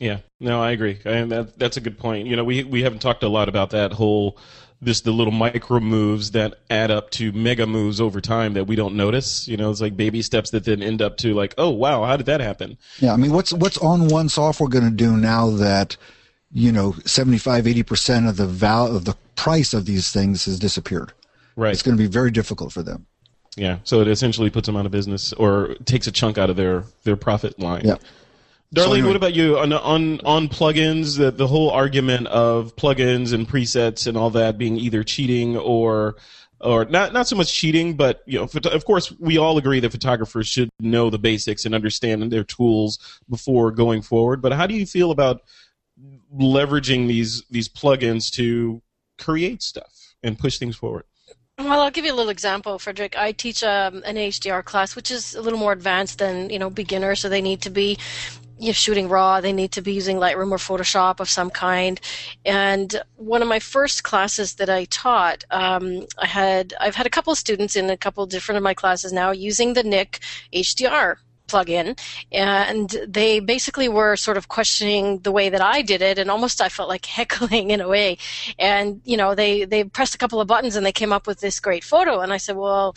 Yeah, no, I agree, and that that's a good point. You know, we we haven't talked a lot about that whole this the little micro moves that add up to mega moves over time that we don't notice. You know, it's like baby steps that then end up to like, oh wow, how did that happen? Yeah, I mean, what's what's onOne software going to do now that you know 75 80 percent of the val of the price of these things has disappeared? Right. It's going to be very difficult for them. Yeah. So it essentially puts them out of business or takes a chunk out of their their profit line. Yeah. Darlene, So anyway- what about you on on on plugins? The the whole argument of plugins and presets and all that being either cheating or or not not so much cheating, but you know, of course, we all agree that photographers should know the basics and understand their tools before going forward. But how do you feel about leveraging these these plugins to create stuff and push things forward? Well, I'll give you a little example, Frederick. I teach um, an HDR class, which is a little more advanced than you know beginner, so they need to be you know, shooting raw. They need to be using Lightroom or Photoshop of some kind. And one of my first classes that I taught, um, I had I've had a couple of students in a couple different of my classes now using the Nik HDR plugin and they basically were sort of questioning the way that I did it and almost I felt like heckling in a way. And you know they they pressed a couple of buttons and they came up with this great photo and I said well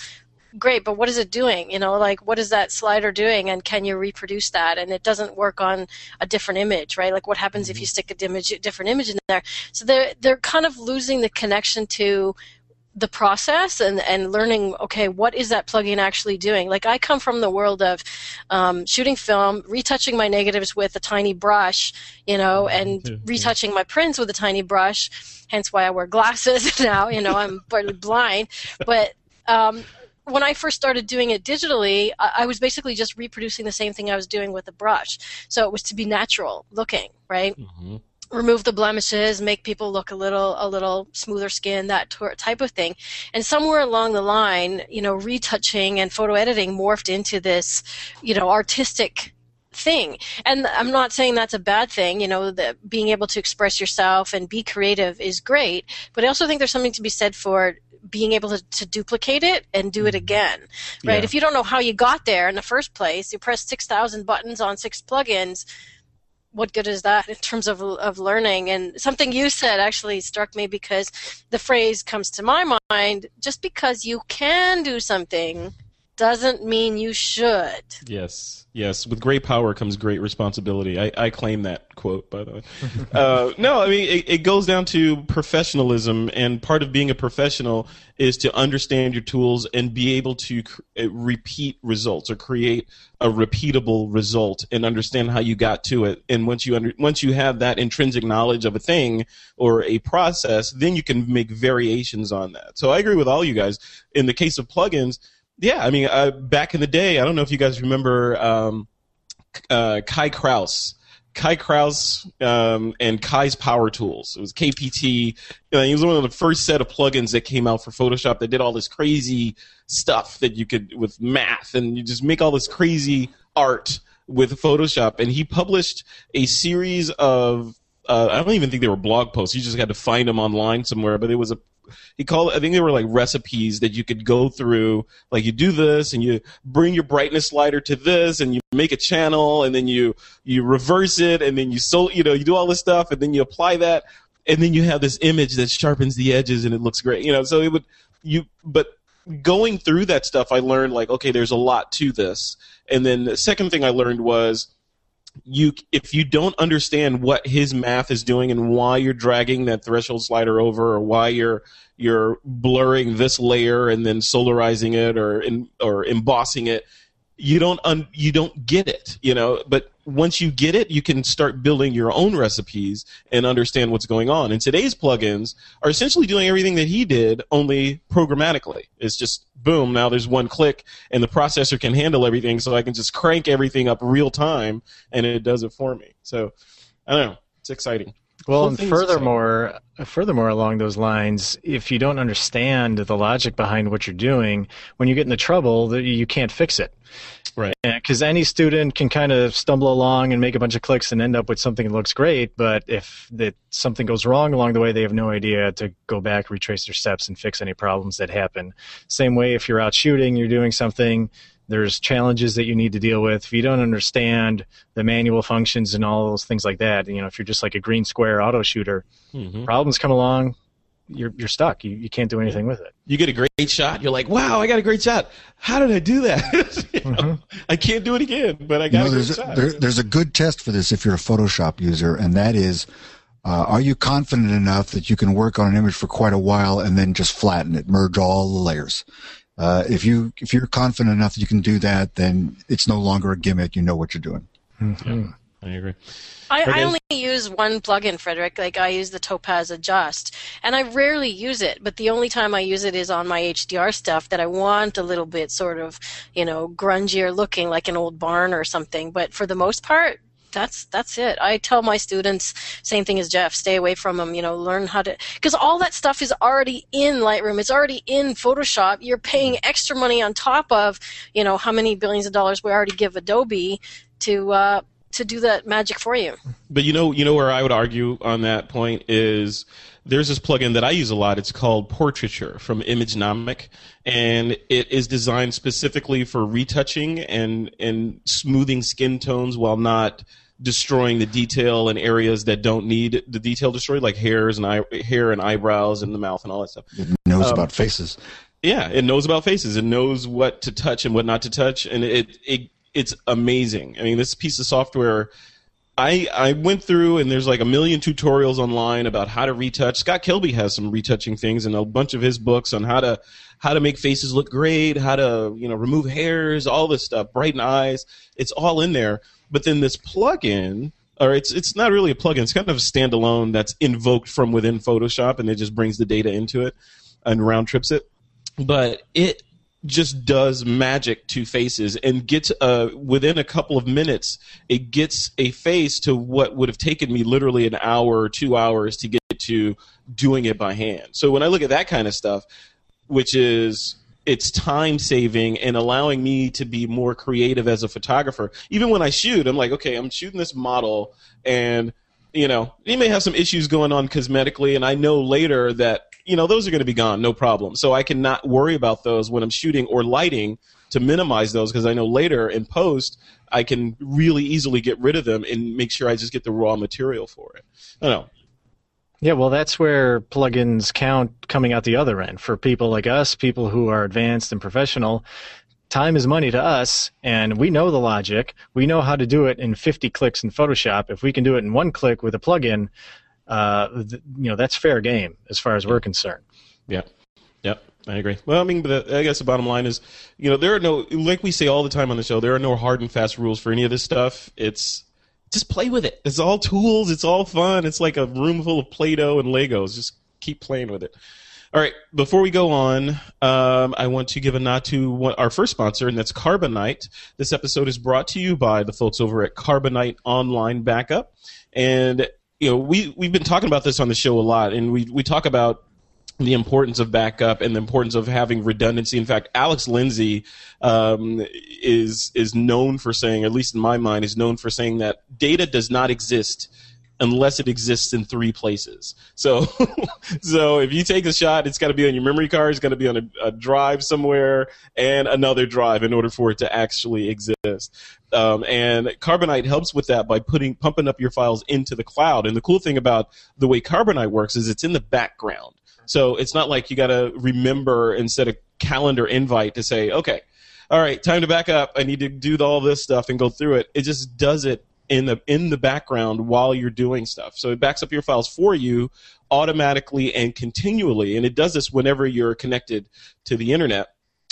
great but what is it doing? You know like what is that slider doing and can you reproduce that? And it doesn't work on a different image right? Like what happens if mm-hmm. you stick a image, different image in there? So they're they're kind of losing the connection to the process and, and learning okay what is that plugin actually doing like i come from the world of um, shooting film retouching my negatives with a tiny brush you know and retouching my prints with a tiny brush hence why i wear glasses now you know i'm partly blind but um, when I first started doing it digitally, I, I was basically just reproducing the same thing I was doing with a brush. So it was to be natural looking, right? Remove the blemishes, make people look a little a little smoother skin, that type of thing. And somewhere along the line, you know, retouching and photo editing morphed into this, you know, artistic thing. And I'm not saying that's a bad thing, you know, that being able to express yourself and be creative is great, but I also think there's something to be said for being able to, to duplicate it and do it mm-hmm. again, right? Yeah. If you don't know how you got there in the first place, you press 6,000 buttons on six plugins, what good is that in terms of of learning? And something you said actually struck me because the phrase comes to my mind: just because you can do something doesn't mean you should. Yes, yes. With great power comes great responsibility. I, I claim that quote, by the way. uh, no, I mean it, it goes down to professionalism, and part of being a professional is to understand your tools and be able to cr- uh, repeat results or create a repeatable result and understand how you got to it. And once you under, once you have that intrinsic knowledge of a thing or a process, then you can make variations on that. So I agree with all you guys. In the case of plugins, yeah, I mean, uh, back in the day, I don't know if you guys remember um, uh, Kai Krause. Kai Krause um, and Kai's Power Tools. It was KPT. Uh, he was one of the first set of plugins that came out for Photoshop that did all this crazy stuff that you could with math and you just make all this crazy art with Photoshop. And he published a series of uh, I don't even think they were blog posts. You just had to find them online somewhere. But it was a he called I think they were like recipes that you could go through. Like you do this and you bring your brightness slider to this and you make a channel and then you you reverse it and then you so you know you do all this stuff and then you apply that and then you have this image that sharpens the edges and it looks great. You know, so it would you but going through that stuff I learned like okay there's a lot to this. And then the second thing I learned was you if you don't understand what his math is doing and why you're dragging that threshold slider over or why you're you're blurring this layer and then solarizing it or in, or embossing it you don't un, you don't get it you know? But once you get it you can start building your own recipes and understand what's going on. And today's plugins are essentially doing everything that he did only programmatically. It's just boom now there's one click and the processor can handle everything so i can just crank everything up real time and it does it for me. So i don't know. It's exciting Well, and furthermore, furthermore along those lines, if you don't understand the logic behind what you're doing, when you get into trouble, you can't fix it. Right. Because any student can kind of stumble along and make a bunch of clicks and end up with something that looks great, but if that something goes wrong along the way, they have no idea to go back, retrace their steps, and fix any problems that happen. Same way, if you're out shooting, you're doing something, there's challenges that you need to deal with. If you don't understand the manual functions and all those things like that, you know, if you're just like a green square auto shooter, Mhm. problems come along, you're you're stuck. You you can't do anything with it. you get a great shot you're like wow i got a great shot how did i do that You know, i can't do it again but i You got know, a great there's, a, shot there, there's a good test for this if you're a Photoshop user, and that is, uh, are you confident enough that you can work on an image for quite a while and then just flatten it, merge all the layers? Uh, if you if you're confident enough that you can do that, then it's no longer a gimmick. You know what you're doing. I agree. I, I only use one plugin, Frederick. Like I use the Topaz Adjust, and I rarely use it. But the only time I use it is on my HDR stuff that I want a little bit sort of, you know, grungier looking, like an old barn or something. But for the most part, that's that's it. I tell my students same thing as Jeff. Stay away from them. You know, learn how to because all that stuff is already in Lightroom. It's already in Photoshop. You're paying extra money on top of, you know, how many billions of dollars we already give Adobe to. Uh, to do that magic for you. But you know, you know where I would argue on that point is there's this plugin that I use a lot. It's called Portraiture from ImageNomic, and it is designed specifically for retouching and and smoothing skin tones while not destroying the detail in areas that don't need the detail destroyed, like hairs and eye, hair and eyebrows and the mouth and all that stuff. It knows um, about faces. Yeah, it knows about faces. It knows what to touch and what not to touch, and it it it's amazing. I mean, this piece of software. I I went through and there's like a million tutorials online about how to retouch. Scott Kelby has some retouching things and a bunch of his books on how to how to make faces look great, how to you know remove hairs, all this stuff, brighten eyes. It's all in there. But then this plugin, or it's it's not really a plugin. It's kind of a standalone that's invoked from within Photoshop, and it just brings the data into it and round trips it but it just does magic to faces and gets uh, within a couple of minutes it gets a face to what would have taken me literally an hour or two hours to get to doing it by hand so when i look at that kind of stuff which is it's time saving and allowing me to be more creative as a photographer. Even when i shoot i'm like okay i'm shooting this model and you know he may have some issues going on cosmetically and i know later that you know those are going to be gone no problem. So i can not worry about those when i'm shooting or lighting to minimize those because i know later in post i can really easily get rid of them and make sure i just get the raw material for it. I don't know Yeah, well, that's where plugins count coming out the other end. For people like us, people who are advanced and professional, time is money to us, and we know the logic. We know how to do it in 50 clicks in Photoshop. If we can do it in one click with a plugin, uh, th- you know, that's fair game as far as we're concerned. Yeah. Yep. I agree. Well, I mean, but I guess the bottom line is, you know, there are no, like we say all the time on the show, there are no hard and fast rules for any of this stuff. It's just play with it. It's all tools. It's all fun. It's like a room full of Play-Doh and Legos. Just keep playing with it. All right. Before we go on, um, I want to give a nod to one, our first sponsor, and that's Carbonite. This episode is brought to you by the folks over at Carbonite Online Backup, and you know we we've been talking about this on the show a lot, and we we talk about the importance of backup and the importance of having redundancy. In fact, Alex Lindsay um, is is known for saying, at least in my mind, is known for saying that data does not exist unless it exists in three places. So, so if you take a shot, it's got to be on your memory card, it's got to be on a, a drive somewhere, and another drive in order for it to actually exist. Um, and Carbonite helps with that by putting pumping up your files into the cloud. And the cool thing about the way Carbonite works is it's in the background. So it's not like you got to remember instead of calendar invite to say, okay, all right, time to back up. I need to do all this stuff and go through it. It just does it in the in the background while you're doing stuff. So it backs up your files for you automatically and continually, and it does this whenever you're connected to the internet.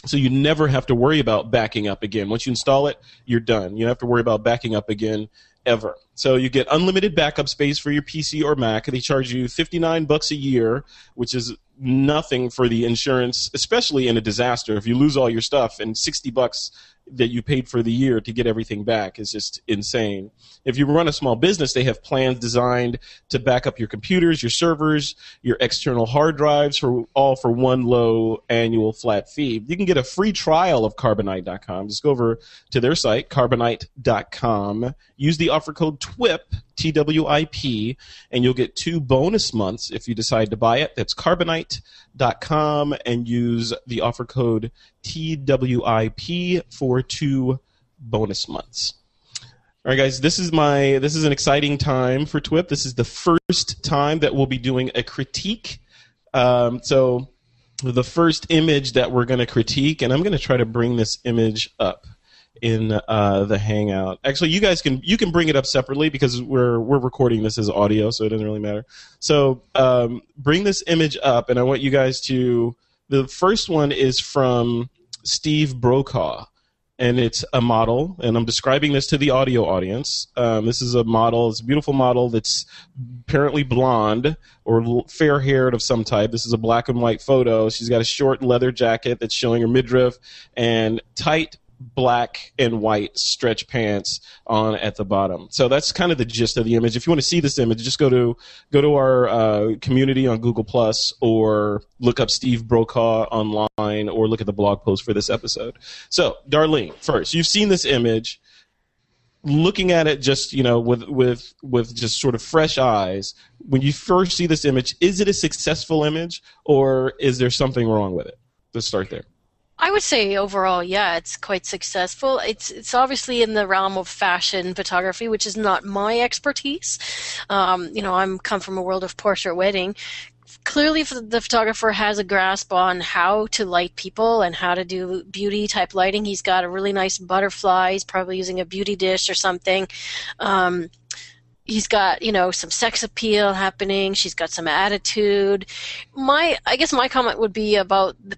So you never have to worry about backing up again. Once you install it, you're done. You don't have to worry about backing up again ever. So you get unlimited backup space for your PC or Mac. They charge you 59 bucks a year, which is nothing for the insurance, especially in a disaster. If you lose all your stuff and 60 bucks that you paid for the year to get everything back is just insane. If you run a small business, they have plans designed to back up your computers, your servers, your external hard drives for all for one low annual flat fee. You can get a free trial of carbonite.com. Just go over to their site carbonite.com. Use the offer code TWIP T W I P, and you'll get two bonus months if you decide to buy it. That's carbonite.com and use the offer code TWIP for two bonus months. All right, guys, this is my this is an exciting time for TWIP. This is the first time that we'll be doing a critique. Um, so the first image that we're going to critique, and I'm going to try to bring this image up in uh, the Hangout. Actually, you guys can you can bring it up separately because we're we're recording this as audio, so it doesn't really matter. So um, bring this image up, and I want you guys to. The first one is from Steve Brokaw, and it's a model, and I'm describing this to the audio audience. Um, this is a model, it's a beautiful model that's apparently blonde or fair haired of some type. This is a black and white photo. She's got a short leather jacket that's showing her midriff and tight black and white stretch pants on at the bottom. So that's kind of the gist of the image. If you want to see this image, just go to go to our uh, community on Google Plus or look up Steve Brokaw online or look at the blog post for this episode. So, Darlene, first, you've seen this image. Looking at it just you know with with with just sort of fresh eyes, when you first see this image, is it a successful image or is there something wrong with it? Let's start there. I would say overall, yeah, it's quite successful. It's it's obviously in the realm of fashion photography, which is not my expertise. Um, you know, I'm come from a world of portrait wedding. Clearly, the photographer has a grasp on how to light people and how to do beauty type lighting. He's got a really nice butterfly. He's probably using a beauty dish or something. Um, he's got you know some sex appeal happening she's got some attitude my i guess my comment would be about the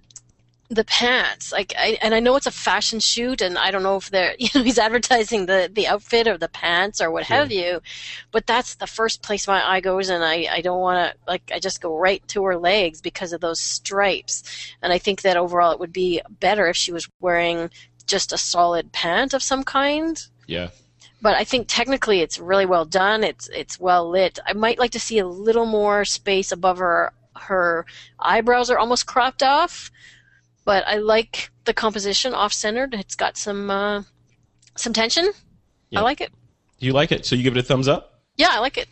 the pants like I, and i know it's a fashion shoot and i don't know if they're you know he's advertising the the outfit or the pants or what sure. have you but that's the first place my eye goes and i i don't want to like i just go right to her legs because of those stripes and i think that overall it would be better if she was wearing just a solid pant of some kind yeah but I think technically it's really well done. It's it's well lit. I might like to see a little more space above her. Her eyebrows are almost cropped off, but I like the composition off centered. It's got some uh, some tension. I like it. You like it, so you give it a thumbs up. Yeah, I like it.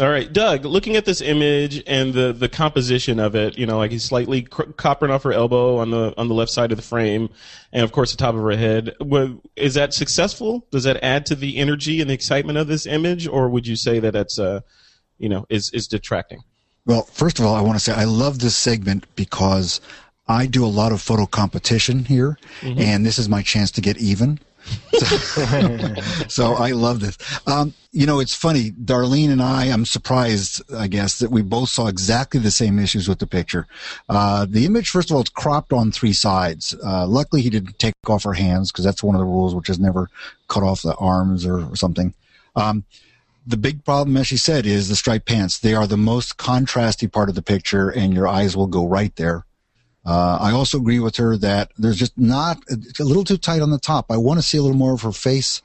All right, Doug. Looking at this image and the the composition of it, you know, like he's slightly cr- coppering off her elbow on the on the left side of the frame, and of course the top of her head. Is that successful? Does that add to the energy and the excitement of this image, or would you say that that's uh, you know, is is detracting? Well, first of all, I want to say I love this segment because I do a lot of photo competition here, mm-hmm. and this is my chance to get even. so, so, I love this. Um, you know, it's funny. Darlene and I, I'm surprised, I guess, that we both saw exactly the same issues with the picture. Uh, the image, first of all, it's cropped on three sides. Uh, luckily, he didn't take off her hands because that's one of the rules, which is never cut off the arms or, or something. Um, the big problem, as she said, is the striped pants. They are the most contrasty part of the picture, and your eyes will go right there. Uh, I also agree with her that there's just not it's a little too tight on the top. I want to see a little more of her face.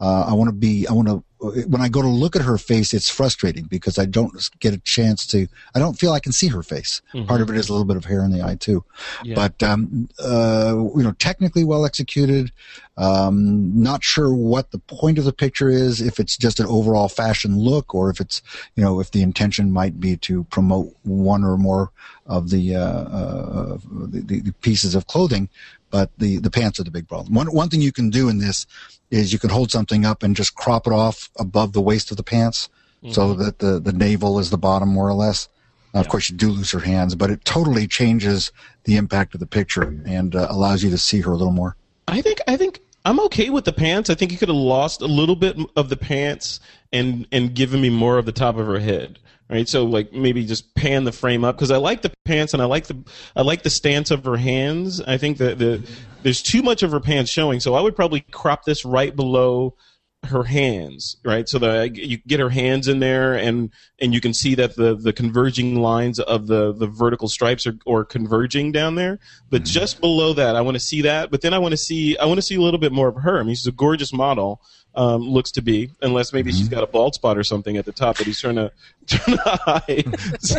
Uh, I want to be. I want to. When I go to look at her face, it's frustrating because I don't get a chance to. I don't feel I can see her face. Mm-hmm. Part of it is a little bit of hair in the eye too. Yeah. But um, uh, you know, technically well executed. Um, not sure what the point of the picture is. If it's just an overall fashion look, or if it's you know, if the intention might be to promote one or more of the, uh, uh, the, the, pieces of clothing, but the, the pants are the big problem. One, one thing you can do in this is you can hold something up and just crop it off above the waist of the pants mm-hmm. so that the, the navel is the bottom more or less. Yeah. Of course, you do lose her hands, but it totally changes the impact of the picture and uh, allows you to see her a little more. I think I think I'm okay with the pants. I think you could have lost a little bit of the pants and and given me more of the top of her head right? So like maybe just pan the frame up because I like the pants and I like the I like the stance of her hands. I think that the there's too much of her pants showing, so I would probably crop this right below her hands, right? So that you get her hands in there, and and you can see that the the converging lines of the the vertical stripes are, are converging down there. But mm-hmm. just below that, I want to see that. But then I want to see I want to see a little bit more of her. I mean, she's a gorgeous model, um, looks to be, unless maybe mm-hmm. she's got a bald spot or something at the top that he's trying to trying to hide. so,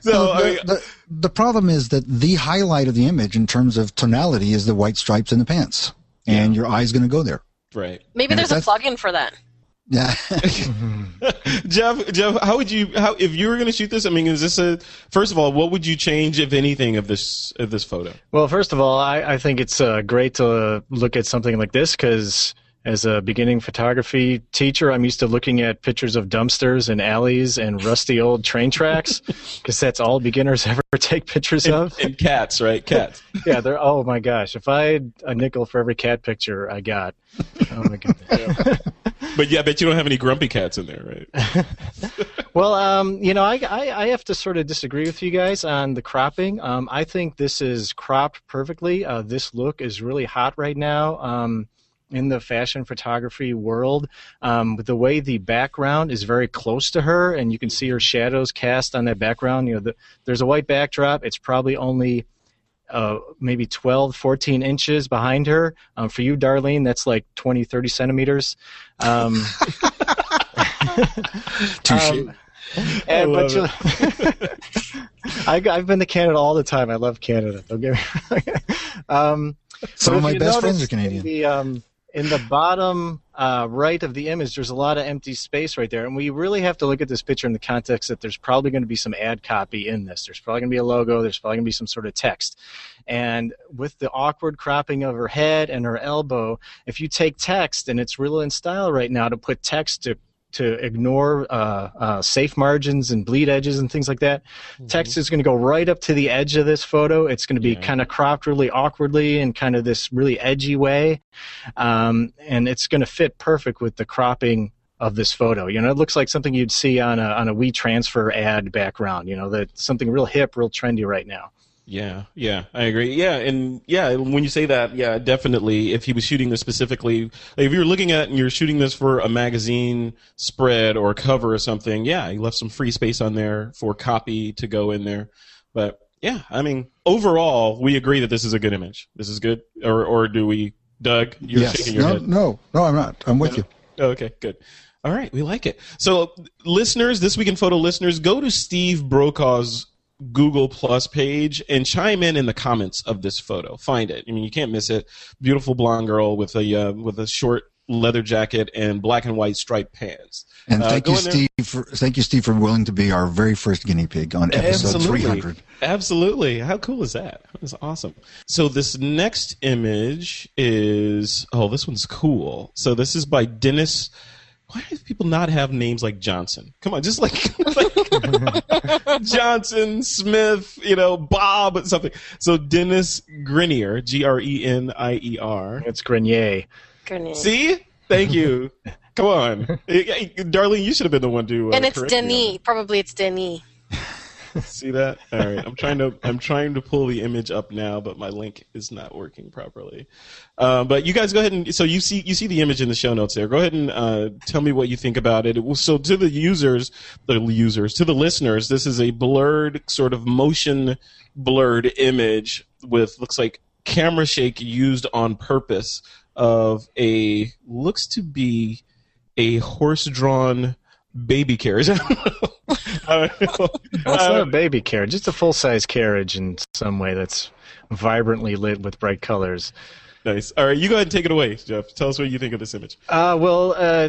so I mean, the, the problem is that the highlight of the image in terms of tonality is the white stripes in the pants, and yeah. your eye's going to go there. Right. Maybe and there's a plug-in for that. Yeah. Jeff, Jeff, how would you how if you were going to shoot this? I mean, is this a first of all, what would you change if anything of this of this photo? Well, first of all, I, I think it's uh, great to look at something like this because as a beginning photography teacher, I'm used to looking at pictures of dumpsters and alleys and rusty old train tracks because that's all beginners ever take pictures and, of. And cats, right? Cats. yeah, they're. Oh my gosh! If I had a nickel for every cat picture I got, oh my goodness. but yeah, I bet you don't have any grumpy cats in there, right? Well, um, you know, I, I, I, have to sort of disagree with you guys on the cropping. Um, I think this is cropped perfectly. Uh, this look is really hot right now. Um, in the fashion photography world. Um, the way the background is very close to her, and you can see her shadows cast on that background. You know, the, there's a white backdrop. It's probably only uh, maybe 12, 14 inches behind her. Um, for you, Darlene, that's like 20, 30 centimeters. Um, Touche. um, and, but you, I, have been to Canada all the time. I love Canada. Don't get me wrong. um, Some of my best friends are Canadian. The, um, in the bottom uh, right of the image, there's a lot of empty space right there, and we really have to look at this picture in the context that there's probably going to be some ad copy in this. There's probably going to be a logo. There's probably going to be some sort of text, and with the awkward cropping of her head and her elbow, if you take text and it's real in style right now to put text to to ignore uh, uh, safe margins and bleed edges and things like that. Mm-hmm. Text is going to go right up to the edge of this photo. It's going to be yeah. kind of cropped really awkwardly in kind of this really edgy way, um, and it's going to fit perfect with the cropping of this photo. You know, it looks like something you'd see on a on a WeTransfer ad background. You know, that something real hip, real trendy right now. Yeah, yeah, I agree. Yeah, and yeah, when you say that, yeah, definitely. If he was shooting this specifically, like if you're looking at and you're shooting this for a magazine spread or cover or something, yeah, he left some free space on there for copy to go in there. But yeah, I mean, overall, we agree that this is a good image. This is good, or or do we, Doug? You're yes. shaking your no, head. No, no, I'm not. I'm with no? you. Oh, okay, good. All right, we like it. So, listeners, this week in photo listeners, go to Steve Brokaw's Google Plus page and chime in in the comments of this photo. Find it. I mean, you can't miss it. Beautiful blonde girl with a uh, with a short leather jacket and black and white striped pants. And uh, thank you, Steve. For, thank you, Steve, for willing to be our very first guinea pig on episode Absolutely. 300. Absolutely. How cool is that? That's awesome. So this next image is oh, this one's cool. So this is by Dennis why do people not have names like Johnson? Come on, just like, like Johnson, Smith, you know, Bob, or something. So Dennis Grenier, G R E N I E R. It's Grenier. Grenier. See? Thank you. Come on, Darlene, you should have been the one to. Uh, and it's Denis. Probably it's Denis. See that? All right. I'm trying to I'm trying to pull the image up now, but my link is not working properly. Uh, but you guys go ahead and so you see you see the image in the show notes there. Go ahead and uh, tell me what you think about it. So to the users, the users, to the listeners, this is a blurred sort of motion blurred image with looks like camera shake used on purpose of a looks to be a horse drawn baby carriage. well, it's not a baby carriage; just a full size carriage in some way that's vibrantly lit with bright colors. Nice. All right, you go ahead and take it away, Jeff. Tell us what you think of this image. Uh, well, uh,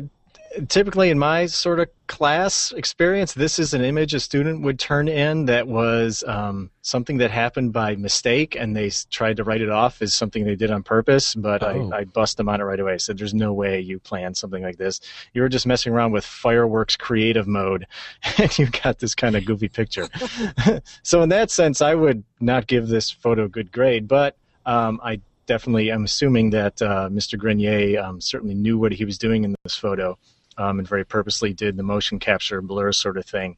typically in my sort of class experience, this is an image a student would turn in that was um, something that happened by mistake, and they tried to write it off as something they did on purpose. But oh. I, I bust them on it right away. I said, "There's no way you planned something like this. You were just messing around with fireworks creative mode, and you got this kind of goofy picture." so in that sense, I would not give this photo a good grade, but um, I definitely am assuming that uh, Mr. Grenier um, certainly knew what he was doing in this photo um, and very purposely did the motion capture blur sort of thing.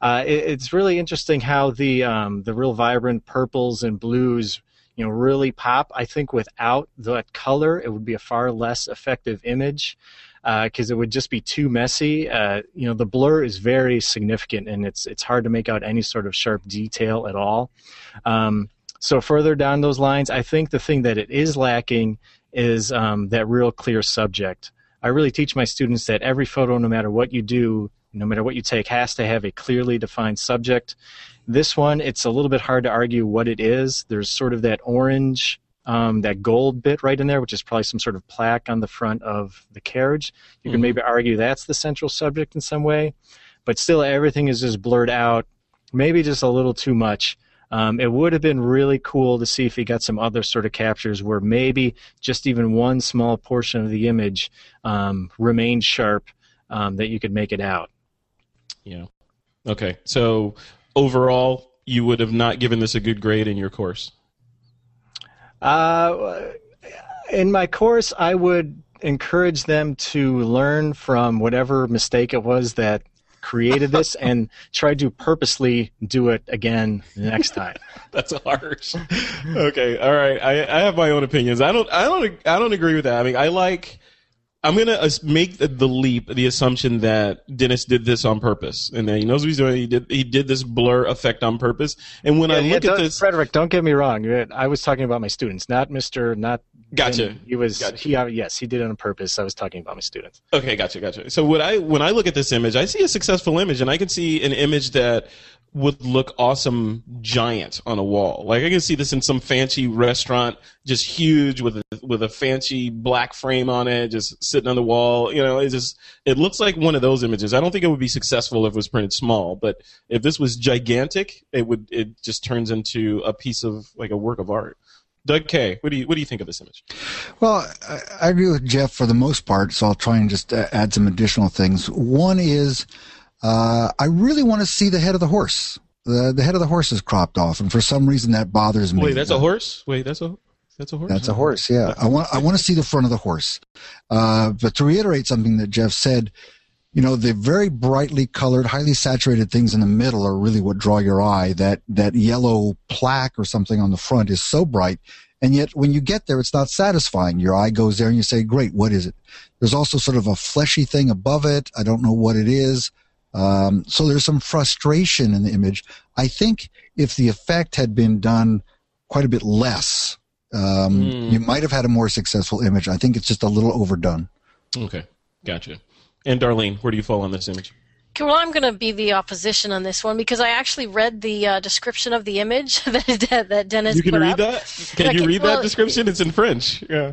Uh, it, it's really interesting how the um, the real vibrant purples and blues you know really pop. I think without that color, it would be a far less effective image because uh, it would just be too messy. Uh, you know, the blur is very significant, and it's it's hard to make out any sort of sharp detail at all. Um, so further down those lines, I think the thing that it is lacking is um, that real clear subject. I really teach my students that every photo, no matter what you do, no matter what you take, has to have a clearly defined subject. This one, it's a little bit hard to argue what it is. There's sort of that orange, um, that gold bit right in there, which is probably some sort of plaque on the front of the carriage. You mm-hmm. can maybe argue that's the central subject in some way, but still everything is just blurred out, maybe just a little too much. Um, it would have been really cool to see if he got some other sort of captures where maybe just even one small portion of the image um, remained sharp um, that you could make it out. Yeah. Okay. So overall, you would have not given this a good grade in your course. Uh, in my course, I would encourage them to learn from whatever mistake it was that created this and tried to purposely do it again the next time. That's harsh. okay, all right. I, I have my own opinions. I don't. I don't. I don't agree with that. I mean, I like. I'm gonna make the, the leap, the assumption that Dennis did this on purpose, and that he knows what he's doing. He did. He did this blur effect on purpose. And when I Yeah, yeah, look at this, Frederick, don't get me wrong. I was talking about my students, not Mister, not. Gotcha. He was. Gotcha. He uh, yes, he did it on purpose. I was talking about my students. Okay, gotcha, gotcha. So what I when I look at this image, I see a successful image, and I can see an image that would look awesome, giant on a wall. Like I can see this in some fancy restaurant, just huge with a, with a fancy black frame on it, just sitting on the wall. You know, it just it looks like one of those images. I don't think it would be successful if it was printed small, but if this was gigantic, it would it just turns into a piece of like a work of art. Doug Kaye, what do you what do you think of this image? Well, I, I agree with Jeff for the most part, so I'll try and just uh, add some additional things. One is uh, I really want to see the head of the horse. The, the head of the horse is cropped off, and for some reason that bothers me. Wait, that's a Uh, horse. Wait, that's a that's a horse. That's a horse. Yeah, I want I want to see the front of the horse. Uh, but to reiterate something that Jeff said, you know, the very brightly colored, highly saturated things in the middle are really what draw your eye. That that yellow plaque or something on the front is so bright, and yet when you get there, it's not satisfying. Your eye goes there, and you say, "Great, what is it?" There's also sort of a fleshy thing above it. I don't know what it is. Um, so there's some frustration in the image. I think if the effect had been done quite a bit less, um, Hmm. you might have had a more successful image. I think it's just a little overdone. Okay, gotcha. And Darlene, where do you fall on this image? Okay, well, I'm going to be the opposition on this one because I actually read the uh, description of the image that, that Dennis you can read up. that? Can you Okay, read well, that description? It's in French. Yeah.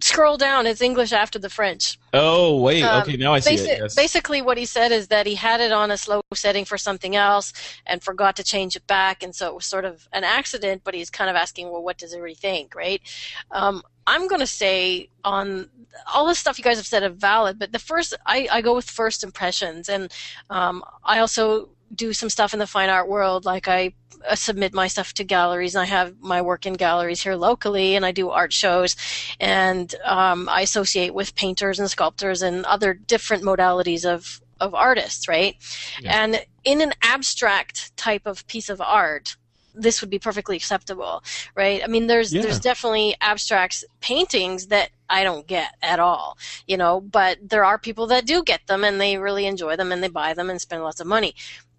Scroll down; it's English after the French. Oh wait. Um, okay, now I see Basi- it. Yes. Basically, what he said is that he had it on a slow setting for something else and forgot to change it back, and so it was sort of an accident. But he's kind of asking, well, what does he think, right? Um, I'm going to say on all the stuff you guys have said are valid, but the first, I, I go with first impressions, and um, I also do some stuff in the fine art world, like I uh, submit my stuff to galleries, and I have my work in galleries here locally, and I do art shows, and um, I associate with painters and sculptors and other different modalities of of artists, right? Yeah. And in an abstract type of piece of art, this would be perfectly acceptable, right? I mean, there's Yeah. there's definitely abstract paintings that I don't get at all, you know, but there are people that do get them and they really enjoy them and they buy them and spend lots of money.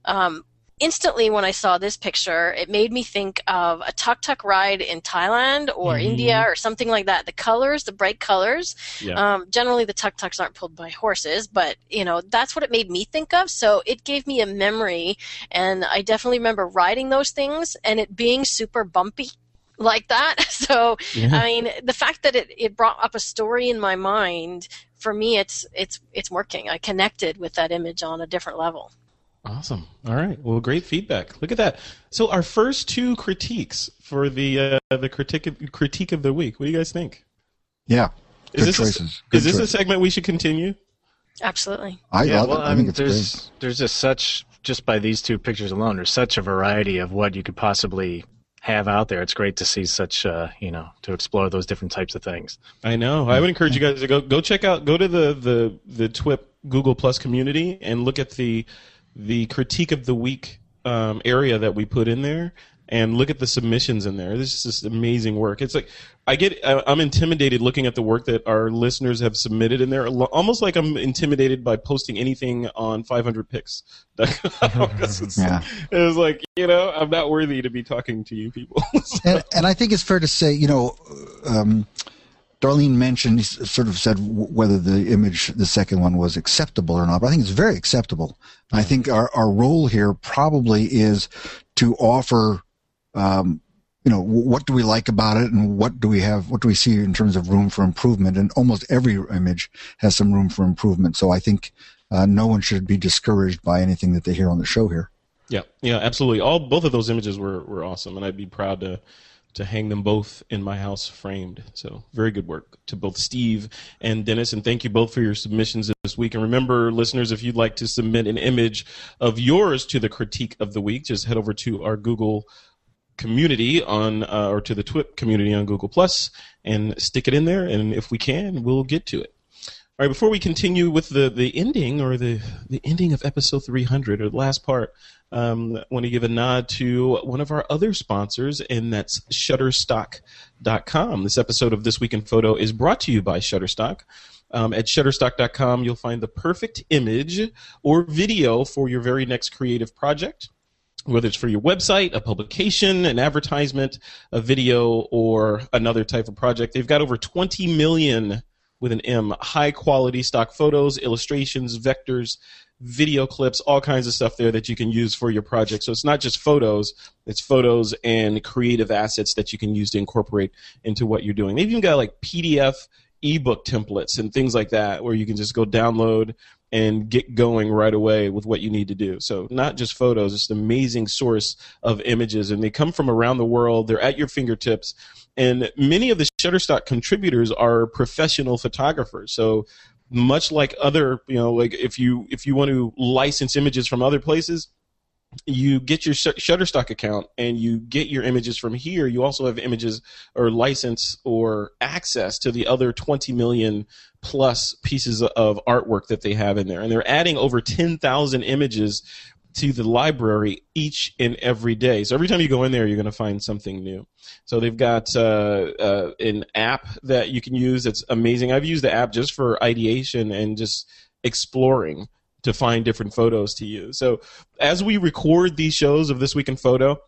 Um, instantly, when I saw this picture, it made me think of a tuk tuk ride in Thailand or Mhm. India or something like that. The colors, the bright colors. Yeah. Um, generally, the tuk tuks aren't pulled by horses, but you know that's what it made me think of. So it gave me a memory, and I definitely remember riding those things and it being super bumpy like that. So I mean, the fact that it, it brought up a story in my mind for me, it's it's it's working. I connected with that image on a different level. Awesome. All right. Well, great feedback. Look at that. So our first two critiques for the uh, the critique of, critique of the week. What do you guys think? Yeah, Is good this choices. A, Good is this a segment we should continue? Absolutely. I yeah, love well, it. I I mean, think it's there's great. there's just such just by these two pictures alone, there's such a variety of what you could possibly have out there. It's great to see such, uh, you know, to explore those different types of things. I know. I would encourage you guys to go go check out go to the the the TWIP Google Plus community and look at the the critique of the week um, area that we put in there and look at the submissions in there. This is just amazing work. It's like I get I- I'm intimidated looking at the work that our listeners have submitted in there. Lo- Almost like I'm intimidated by posting anything on 500px. it's, Yeah. it's like you know I'm not worthy to be talking to you people. and, and I think it's fair to say, you know, um, Darlene mentioned, sort of said whether the image, the second one, was acceptable or not. But I think it's very acceptable. I think our, our role here probably is to offer, um, you know, what do we like about it, and what do we have, what do we see in terms of room for improvement? And almost every image has some room for improvement. So I think uh, no one should be discouraged by anything that they hear on the show here. Yeah, yeah, absolutely. All both of those images were, were awesome, and I'd be proud to to hang them both in my house framed. So very good work to both Steve and Dennis, and thank you both for your submissions this week. And remember, listeners, if you'd like to submit an image of yours to the critique of the week, just head over to our Google community on uh, or to the TWIP community on Google Plus and stick it in there, and if we can, we'll get to it. All right, before we continue with the, the ending or the, the ending of episode 300 or the last part, um, want to give a nod to one of our other sponsors, and that's Shutterstock.com. This episode of This Week in Photo is brought to you by Shutterstock. Um, at Shutterstock.com, you'll find the perfect image or video for your very next creative project whether it's for your website, a publication, an advertisement, a video, or another type of project. They've got over 20 million with an M high quality stock photos, illustrations, vectors, video clips, all kinds of stuff there that you can use for your project. So it's not just photos, it's photos and creative assets that you can use to incorporate into what you're doing. They've even got like PDF ebook templates and things like that where you can just go download and get going right away with what you need to do. So not just photos, it's an amazing source of images and they come from around the world. They're at your fingertips. And many of the Shutterstock contributors are professional photographers. So much like other, you know, like if you if you want to license images from other places, you get your Shutterstock account and you get your images from here. You also have images or license or access to the other 20 million plus pieces of artwork that they have in there. And they're adding over 10,000 images to the library each and every day. So every time you go in there, you're going to find something new. So they've got uh, uh, an app that you can use that's amazing. I've used the app just for ideation and just exploring to find different photos to use. So as we record these shows of This Week in Photo,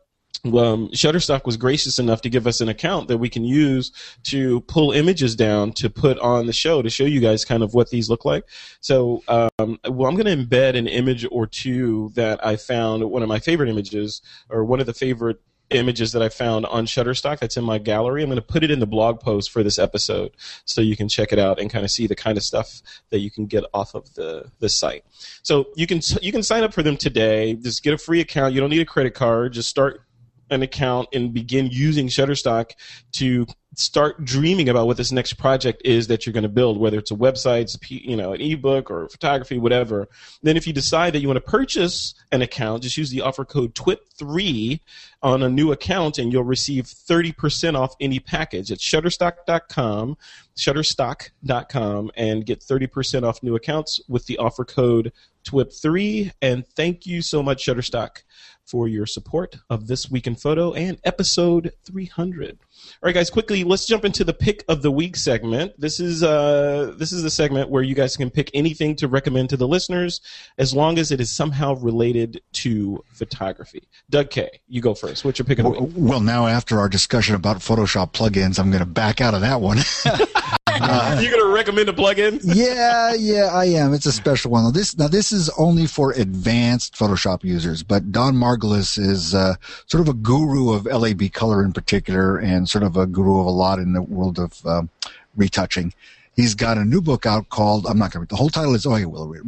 um, Shutterstock was gracious enough to give us an account that we can use to pull images down to put on the show to show you guys kind of what these look like. So, um, well, I'm going to embed an image or two that I found one of my favorite images or one of the favorite images that I found on Shutterstock that's in my gallery. I'm going to put it in the blog post for this episode so you can check it out and kind of see the kind of stuff that you can get off of the, the site. So you can you can sign up for them today. Just get a free account. You don't need a credit card. Just start an account and begin using Shutterstock to start dreaming about what this next project is that you're going to build, whether it's a website, you know, an ebook or photography, whatever. Then if you decide that you want to purchase an account, just use the offer code TWIP3 on a new account and you'll receive 30% off any package. It's shutterstock.com, shutterstock.com and get 30% off new accounts with the offer code TWIP3 and thank you so much Shutterstock for your support of This Week in Photo and episode 300. All right, guys, quickly, let's jump into the pick of the week segment. This is uh, this is the segment where you guys can pick anything to recommend to the listeners, as long as it is somehow related to photography. Doug Kaye, you go first. What's your pick of the week? Well, now after our discussion about Photoshop plugins, I'm going to back out of that one. Uh, You're gonna recommend a plugin? yeah, yeah, I am. It's a special one. Now this now this is only for advanced Photoshop users, but Dan Margulis is uh, sort of a guru of LAB color in particular, and sort of a guru of a lot in the world of um, retouching. He's got a new book out called I'm not going to read the whole title is oh you will read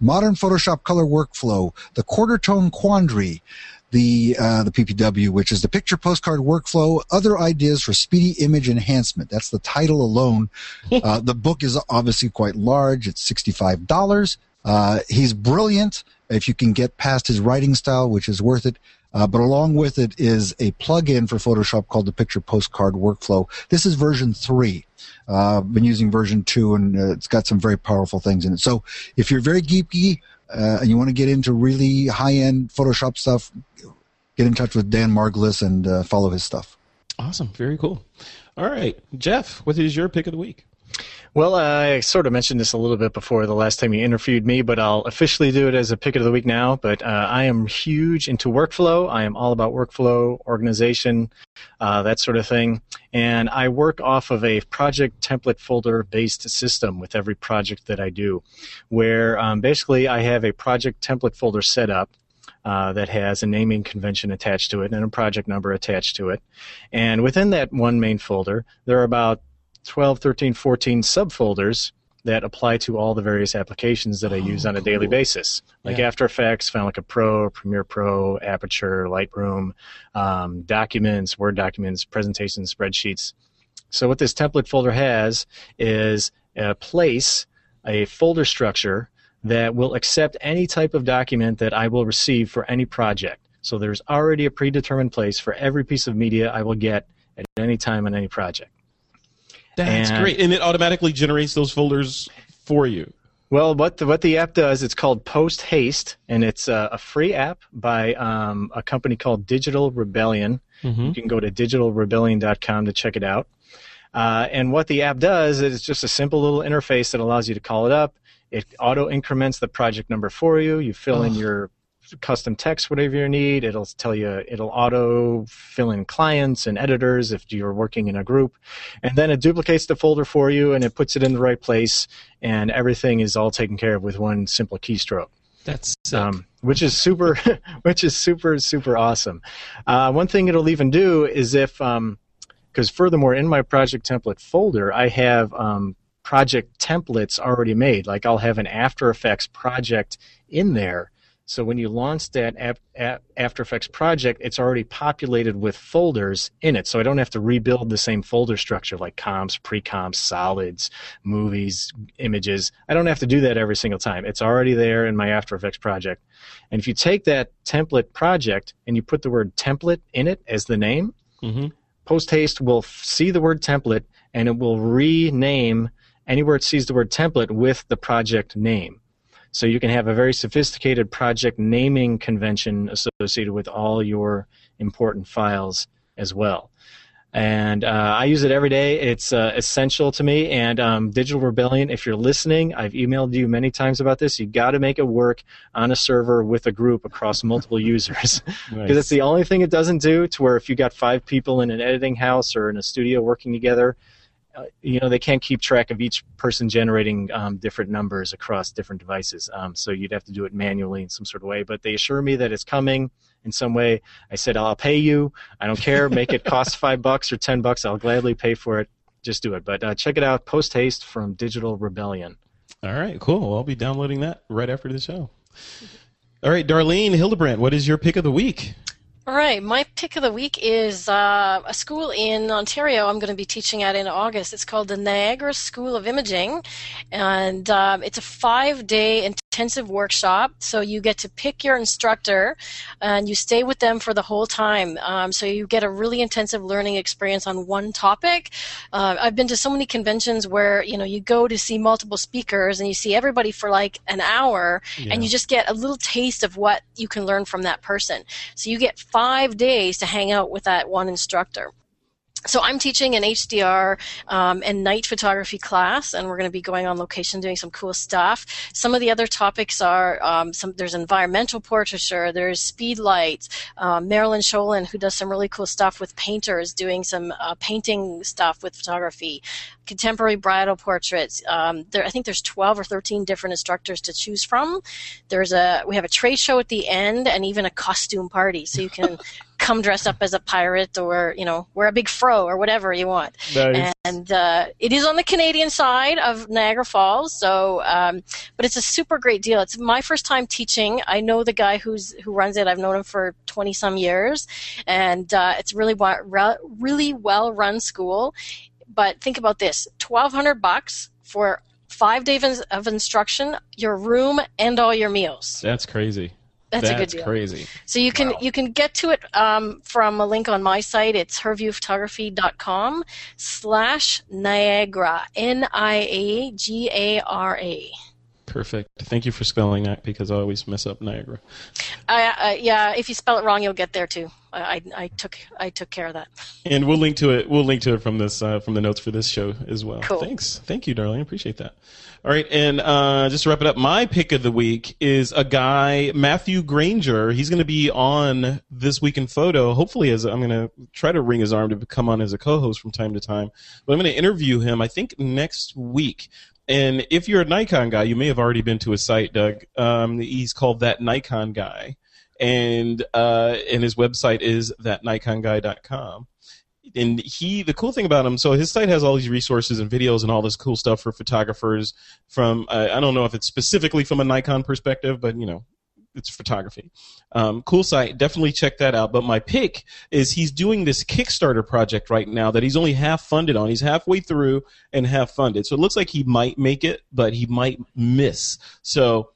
Modern Photoshop Color Workflow: The Quarter Tone Quandary the uh, the PPW, which is the picture postcard workflow, other ideas for speedy image enhancement. That's the title alone. uh, the book is obviously quite large. It's sixty five dollars. Uh, he's brilliant. If you can get past his writing style, which is worth it. Uh, but along with it is a plugin for Photoshop called the Picture Postcard Workflow. This is version three. Uh, I've been using version two, and uh, it's got some very powerful things in it. So if you're very geeky, uh, and you want to get into really high end Photoshop stuff, get in touch with Dan Margulis and uh, follow his stuff. Awesome. Very cool. All right. Jeff, what is your pick of the week? Well, I sort of mentioned this a little bit before the last time you interviewed me, but I'll officially do it as a pick of the week now. But uh, I am huge into workflow. I am all about workflow, organization, uh, that sort of thing. And I work off of a project template folder based system with every project that I do, where um, basically I have a project template folder set up. Uh, that has a naming convention attached to it and a project number attached to it. And within that one main folder, there are about 12, 13, 14 subfolders that apply to all the various applications that I oh, use on a cool. daily basis, like yeah. After Effects, Final Cut Pro, Premiere Pro, Aperture, Lightroom, um, documents, Word documents, presentations, spreadsheets. So what this template folder has is a place, a folder structure that will accept any type of document that I will receive for any project. So there's already a predetermined place for every piece of media I will get at any time on any project. That's and, great, and it automatically generates those folders for you? Well, what the, what the app does, it's called Post Haste, and it's a, a free app by um, a company called Digital Rebellion. Mm-hmm. You can go to digitalrebellion.com to check it out. Uh, and what the app does is it's just a simple little interface that allows you to call it up. It auto increments the project number for you. You fill in your custom text, whatever you need. It'll tell you, it'll auto fill in clients and editors if you're working in a group. And then it duplicates the folder for you and it puts it in the right place. And everything is all taken care of with one simple keystroke. That's. Um, which is super, which is super, super awesome. Uh, one thing it'll even do is if, because furthermore, in my project template folder, I have um, project templates already made. Like I'll have an After Effects project in there. So when you launch that Ap- Ap- After Effects project, it's already populated with folders in it. So I don't have to rebuild the same folder structure like comps, pre-comps, solids, movies, images. I don't have to do that every single time. It's already there in my After Effects project. And if you take that template project and you put the word template in it as the name, Mhm. Post Haste will see the word template and it will rename anywhere it sees the word template with the project name. So you can have a very sophisticated project naming convention associated with all your important files as well. And uh, I use it every day. It's uh, essential to me. And um, Digital Rebellion, if you're listening, I've emailed you many times about this. You've got to make it work on a server with a group across multiple users because it's the only thing it doesn't do. To where if you got five people in an editing house or in a studio working together, you know they can't keep track of each person generating um, different numbers across different devices. Um, so you'd have to do it manually in some sort of way. But they assure me that it's coming in some way. I said I'll pay you. I don't care. Make it cost five bucks or ten bucks. I'll gladly pay for it. Just do it. But uh, check it out. Post haste from Digital Rebellion. All right, cool. I'll be downloading that right after the show. All right, Darlene Hildebrandt, what is your pick of the week? All right, my pick of the week is uh, a school in Ontario I'm going to be teaching at in August. It's called the Niagara School of Imaging, and um, it's a five day intensive workshop. So you get to pick your instructor and you stay with them for the whole time. Um, so you get a really intensive learning experience on one topic. Uh, I've been to so many conventions where you know you go to see multiple speakers and you see everybody for like an hour and you just get a little taste of what you can learn from that person. So you get five days to hang out with that one instructor. So I'm teaching an HDR um, and night photography class, and we're going to be going on location doing some cool stuff. Some of the other topics are um, some. There's environmental portraiture. There's speed lights. Um, Marilyn Sholin, who does some really cool stuff with painters, doing some uh, painting stuff with photography. Contemporary bridal portraits. Um, there, I think there's 12 or 13 different instructors to choose from. There's a we have a trade show at the end, and even a costume party, so you can come dressed up as a pirate or you know wear a big fro or whatever you want. Nice. and uh, it is on the canadian side of niagara falls. So um, but it's a super great deal. It's my first time teaching. I know the guy who's who runs it. I've known him for 20 some years. And uh, it's really wa- re- really well run school but think about this 1200 bucks for five days of instruction your room and all your meals That's crazy. That's a good deal. crazy. so you can you can get to it um, from a link on my site. It's herviewphotography.com slash Niagara N I A G A R A. Perfect. Thank you for spelling that because I always mess up Niagara. I, uh, yeah, if you spell it wrong, you'll get there too. I, I, I took I took care of that. And we'll link to it. We'll link to it from this uh, from the notes for this show as well. Cool. Thanks. Thank you, darling. Appreciate that. All right, and uh, just to wrap it up, my pick of the week is a guy, Matthew Granger. He's going to be on this week in photo. Hopefully, as I'm going to try to wring his arm to come on as a co-host from time to time. But I'm going to interview him. I think next week. And if you're a Nikon guy, you may have already been to his site, Doug. Um, he's called that Nikon guy, and uh, and his website is thatnikonguy.com and he the cool thing about him so his site has all these resources and videos and all this cool stuff for photographers from uh, i don't know if it's specifically from a nikon perspective but you know it's photography um, cool site definitely check that out but my pick is he's doing this kickstarter project right now that he's only half funded on he's halfway through and half funded so it looks like he might make it but he might miss so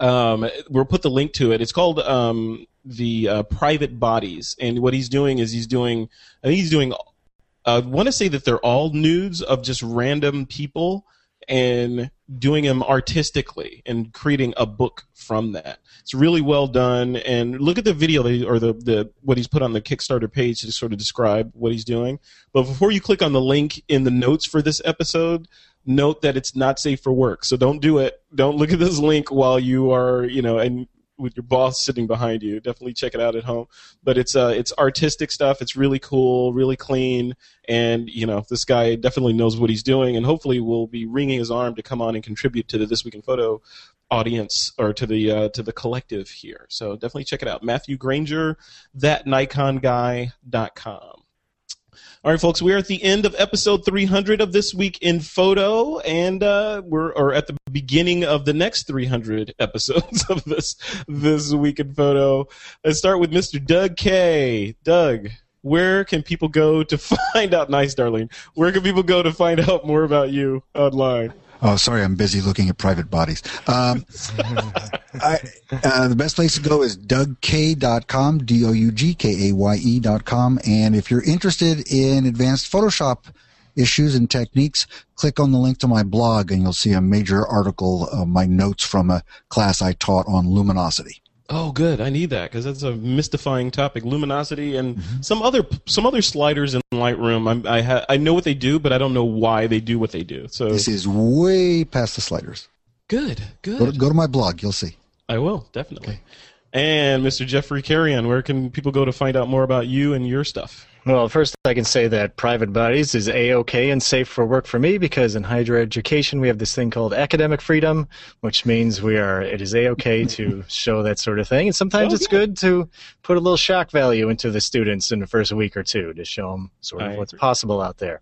um, we'll put the link to it. It's called um, the uh, private bodies, and what he's doing is he's doing. I think he's doing. I want to say that they're all nudes of just random people, and doing them artistically and creating a book from that. It's really well done. And look at the video or the, the what he's put on the Kickstarter page to sort of describe what he's doing. But before you click on the link in the notes for this episode, note that it's not safe for work. So don't do it. Don't look at this link while you are, you know, and with your boss sitting behind you. Definitely check it out at home. But it's uh, it's artistic stuff. It's really cool, really clean, and you know this guy definitely knows what he's doing, and hopefully will be wringing his arm to come on and contribute to the This Week in Photo audience or to the uh, to the collective here. So definitely check it out. Matthew Granger, thatnikonguy.com. All right, folks, we are at the end of episode 300 of This Week in Photo, and uh, we're or at the beginning of the next 300 episodes of this This Week in Photo. Let's start with Mr. Doug Kaye. Doug, where can people go to find out? Nice, Darlene. Where can people go to find out more about you online? Oh, sorry, I'm busy looking at private bodies. Um, I, uh, the best place to go is dougkaye.com, D-O-U-G-K-A-Y-E dot com. And if you're interested in advanced Photoshop issues and techniques, click on the link to my blog and you'll see a major article of my notes from a class I taught on luminosity. Oh, good. I need that because that's a mystifying topic. Luminosity and mm-hmm. some other some other sliders in Lightroom. I'm, i ha- I know what they do, but I don't know why they do what they do. So this is way past the sliders. Good, good. Go to, go to my blog. You'll see. I will definitely. Okay. And Mr. Jeffrey Carrion, where can people go to find out more about you and your stuff? Well, first I can say that private bodies is a-okay and safe for work for me because in higher education we have this thing called academic freedom, which means we are it is a-okay to show that sort of thing. And sometimes oh, it's yeah. good to put a little shock value into the students in the first week or two to show them sort of I what's agree. possible out there.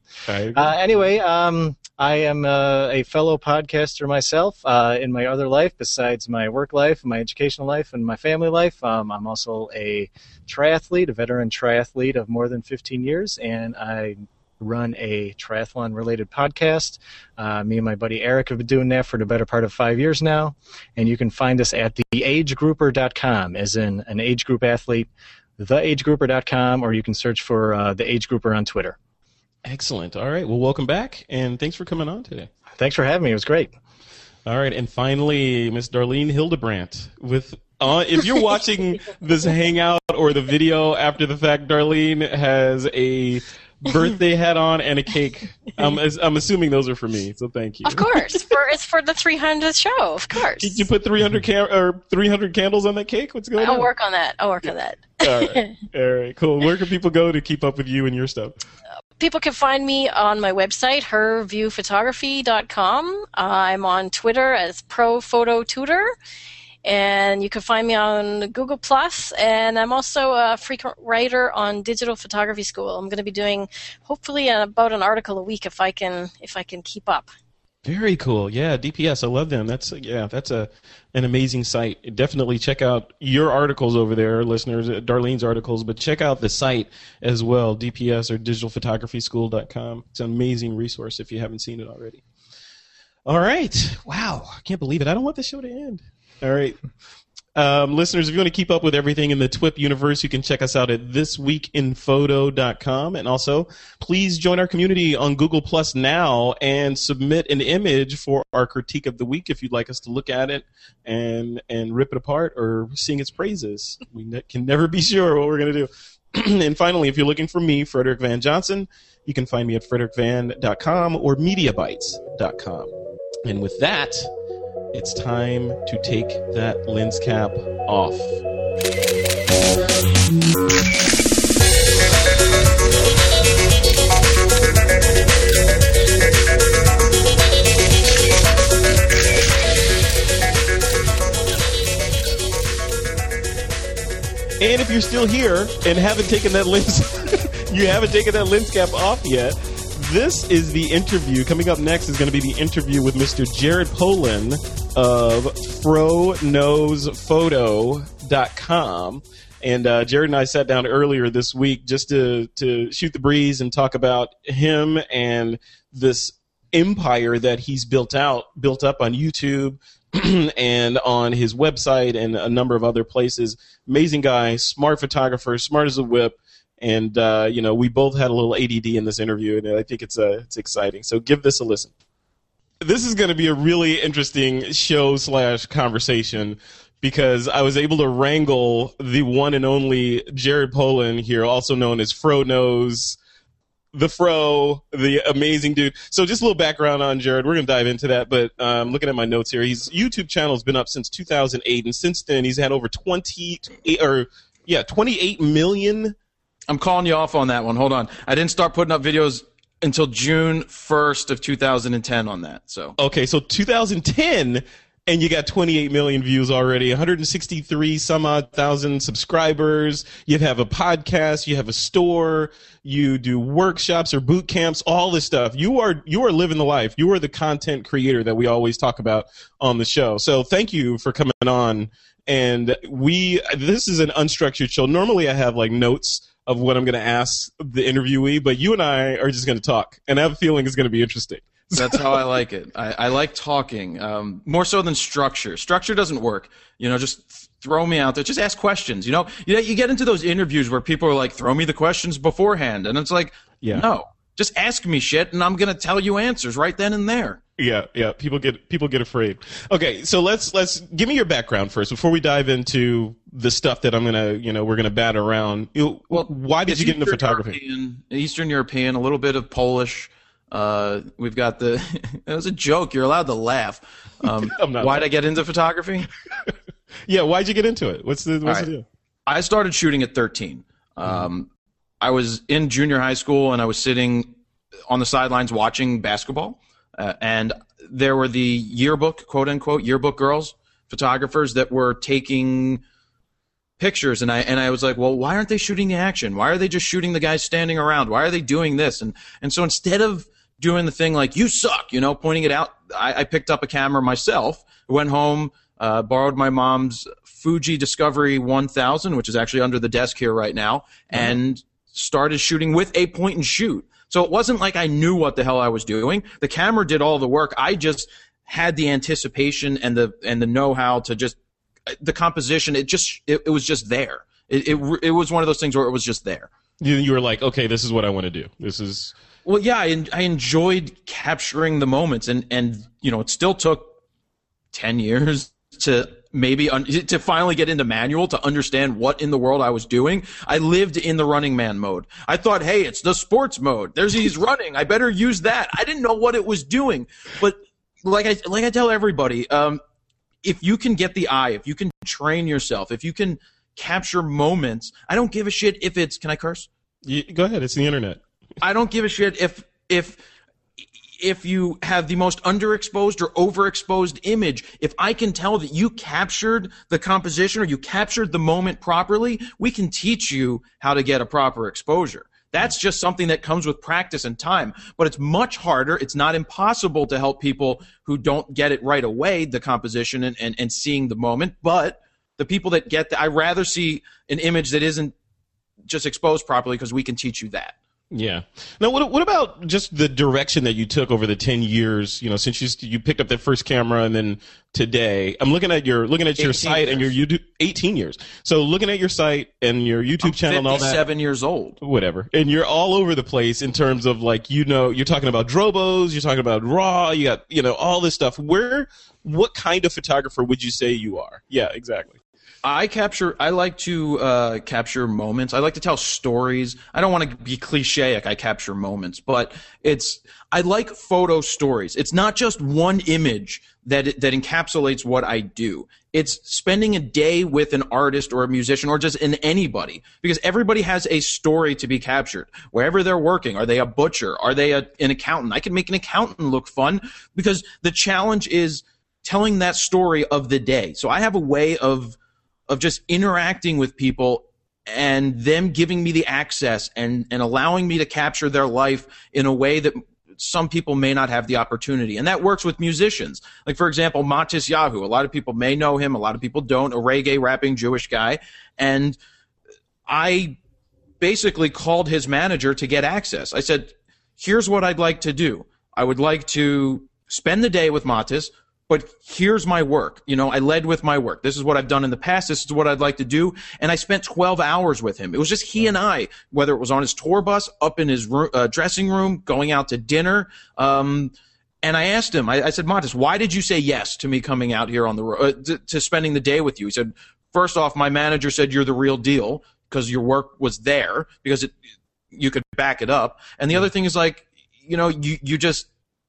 Uh, anyway, um, I am uh, a fellow podcaster myself uh, in my other life besides my work life, my educational life, and my family life. Um, I'm also a triathlete, a veteran triathlete of more than 15 years, and I run a triathlon related podcast. Uh, me and my buddy Eric have been doing that for the better part of five years now. And you can find us at theagegrouper.com, as in an age group athlete, theagegrouper.com, or you can search for uh, the age grouper on Twitter. Excellent. All right. Well, welcome back, and thanks for coming on today. Thanks for having me. It was great. All right, and finally, Miss Darlene Hildebrandt with. Uh, if you're watching this hangout or the video after the fact, Darlene has a birthday hat on and a cake. I'm, I'm assuming those are for me, so thank you. Of course, for it's for the 300th show. Of course. Did you put 300 cam- or 300 candles on that cake? What's going I'll on? I'll work on that. I'll work on that. All right, all right, cool. Where can people go to keep up with you and your stuff? people can find me on my website, herviewphotography.com. Uh, I'm on Twitter as Pro Photo Tutor, and you can find me on Google Plus. And I'm also a frequent writer on Digital Photography School. I'm going to be doing hopefully about an article a week if I can if I can keep up. Very cool. Yeah, DPS. I love them. That's yeah, that's a an amazing site. Definitely check out your articles over there, listeners. Uh, Darlene's articles, but check out the site as well, DPS or digitalphotographyschool.com. It's an amazing resource if you haven't seen it already. All right. Wow, I can't believe it. I don't want the show to end. All right. Um, listeners, if you want to keep up with everything in the TWIP universe, you can check us out at thisweekinphoto.com. And also, please join our community on Google Plus now and submit an image for our critique of the week if you'd like us to look at it and and rip it apart or sing its praises. We ne- can never be sure what we're going to do. and finally, if you're looking for me, Frederick Van Johnson, you can find me at frederickvan.com or mediabytes.com. And with that, it's time to take that lens cap off. And if you're still here and haven't taken that lens, you haven't taken that lens cap off yet, this is the interview. Coming up next is going to be the interview with Mr. Jared Polin of FroKnowsPhoto.com. And uh, Jared and I sat down earlier this week just to, to shoot the breeze and talk about him and this empire that he's built out, built up on YouTube and on his website and a number of other places. Amazing guy, smart photographer, smart as a whip and uh, you know we both had a little ADD in this interview, and I think it's uh, it's exciting. So give this a listen. this is going to be a really interesting show slash conversation because I was able to wrangle the one and only Jared Polin here, also known as Fro Knows, the Fro, the amazing dude. So just a little background on Jared. We're going to dive into that, but um, looking at my notes here, his YouTube channel has been up since 2008, and since then he's had over 20 or yeah, 28 million. I'm calling you off on that one. Hold on. I didn't start putting up videos until June 1st of 2010 on that. So Okay, so 2010 and you got 28 million views already 163 some odd thousand subscribers you have a podcast you have a store you do workshops or boot camps all this stuff you are you are living the life you are the content creator that we always talk about on the show so thank you for coming on and we this is an unstructured show normally i have like notes of what i'm going to ask the interviewee but you and i are just going to talk and i have a feeling it's going to be interesting That's how I like it. I, I like talking um, more so than structure. Structure doesn't work. You know, just throw me out there. Just ask questions. You know, you, you get into those interviews where people are like, "Throw me the questions beforehand," and it's like, Yeah. no, just ask me shit, and I'm gonna tell you answers right then and there. Yeah, yeah. People get people get afraid. Okay, so let's let's give me your background first before we dive into the stuff that I'm gonna you know we're gonna bat around. You, Well, why did you get into Eastern photography? European, Eastern European, a little bit of Polish. Uh, we've got the. it was a joke. You're allowed to laugh. Um, I'm not why'd I get into photography? Yeah, why'd you get into it? What's the what's All the deal? I started shooting at 13. Um, I was in junior high school and I was sitting on the sidelines watching basketball. Uh, and there were the yearbook, quote unquote, yearbook girls, photographers that were taking pictures. And I, and I was like, well, why aren't they shooting the action? Why are they just shooting the guys standing around? Why are they doing this? And, and so instead of doing the thing like, you suck, you know, pointing it out, I, I picked up a camera myself, went home, uh, borrowed my mom's Fuji Discovery 1000, which is actually under the desk here right now, and started shooting with a point and shoot. So it wasn't like I knew what the hell I was doing. The camera did all the work. I just had the anticipation and the and the know-how to just the composition. It just it, it was just there. It, it it was one of those things where it was just there. You, you were like, okay, this is what I want to do. This is Well, yeah, I, I enjoyed capturing the moments, and and you know, it still took ten years to maybe un- to finally get into manual to understand what in the world I was doing. I lived in the running man mode. I thought, hey, it's the sports mode. There's he's running. I better use that. I didn't know what it was doing, but like I like I tell everybody, um, if you can get the eye, if you can train yourself, if you can capture moments, I don't give a shit if it's. Can I curse? you, go ahead. It's the internet. I don't give a shit if if if you have the most underexposed or overexposed image. If I can tell that you captured the composition or you captured the moment properly, we can teach you how to get a proper exposure. That's just something that comes with practice and time. But it's much harder. It's not impossible to help people who don't get it right away, the composition and, and, and seeing the moment. But the people that get that, I rather see an image that isn't just exposed properly because we can teach you that. Yeah. Now, what what about just the direction that you took over the ten years? You know, since you you picked up that first camera and then today, I'm looking at your looking at your 18 site and your YouTube. Eighteen years. So looking at your site and your YouTube channel and all that. 57 years old. whatever. And you're all over the place in terms of like you know you're talking about Drobos, you're talking about Raw, you got you know all this stuff. Where what kind of photographer would you say you are? Yeah, exactly. I capture. I like to uh, capture moments. I like to tell stories. I don't want to be cliche. I capture moments, but it's. I like photo stories. It's not just one image that that encapsulates what I do. It's spending a day with an artist or a musician or just in anybody because everybody has a story to be captured wherever they're working. Are they a butcher? Are they a, an accountant? I can make an accountant look fun because the challenge is telling that story of the day. So I have a way of of just interacting with people and them giving me the access and, and allowing me to capture their life in a way that some people may not have the opportunity. And that works with musicians. Like, for example, Matisyahu. A lot of people may know him, a lot of people don't. A reggae rapping Jewish guy. And I basically called his manager to get access. I said, here's what I'd like to do. I would like to spend the day with Matis, but here's my work. You know, I led with my work. This is what I've done in the past. This is what I'd like to do. And I spent 12 hours with him. It was just he and I, whether it was on his tour bus, up in his ro- uh, dressing room, going out to dinner. Um, And I asked him, I, I said, Montes, why did you say yes to me coming out here on the road, uh, to, to spending the day with you? He said, first off, my manager said you're the real deal because your work was there because it, you could back it up. And the other thing is like, you know, you, you just,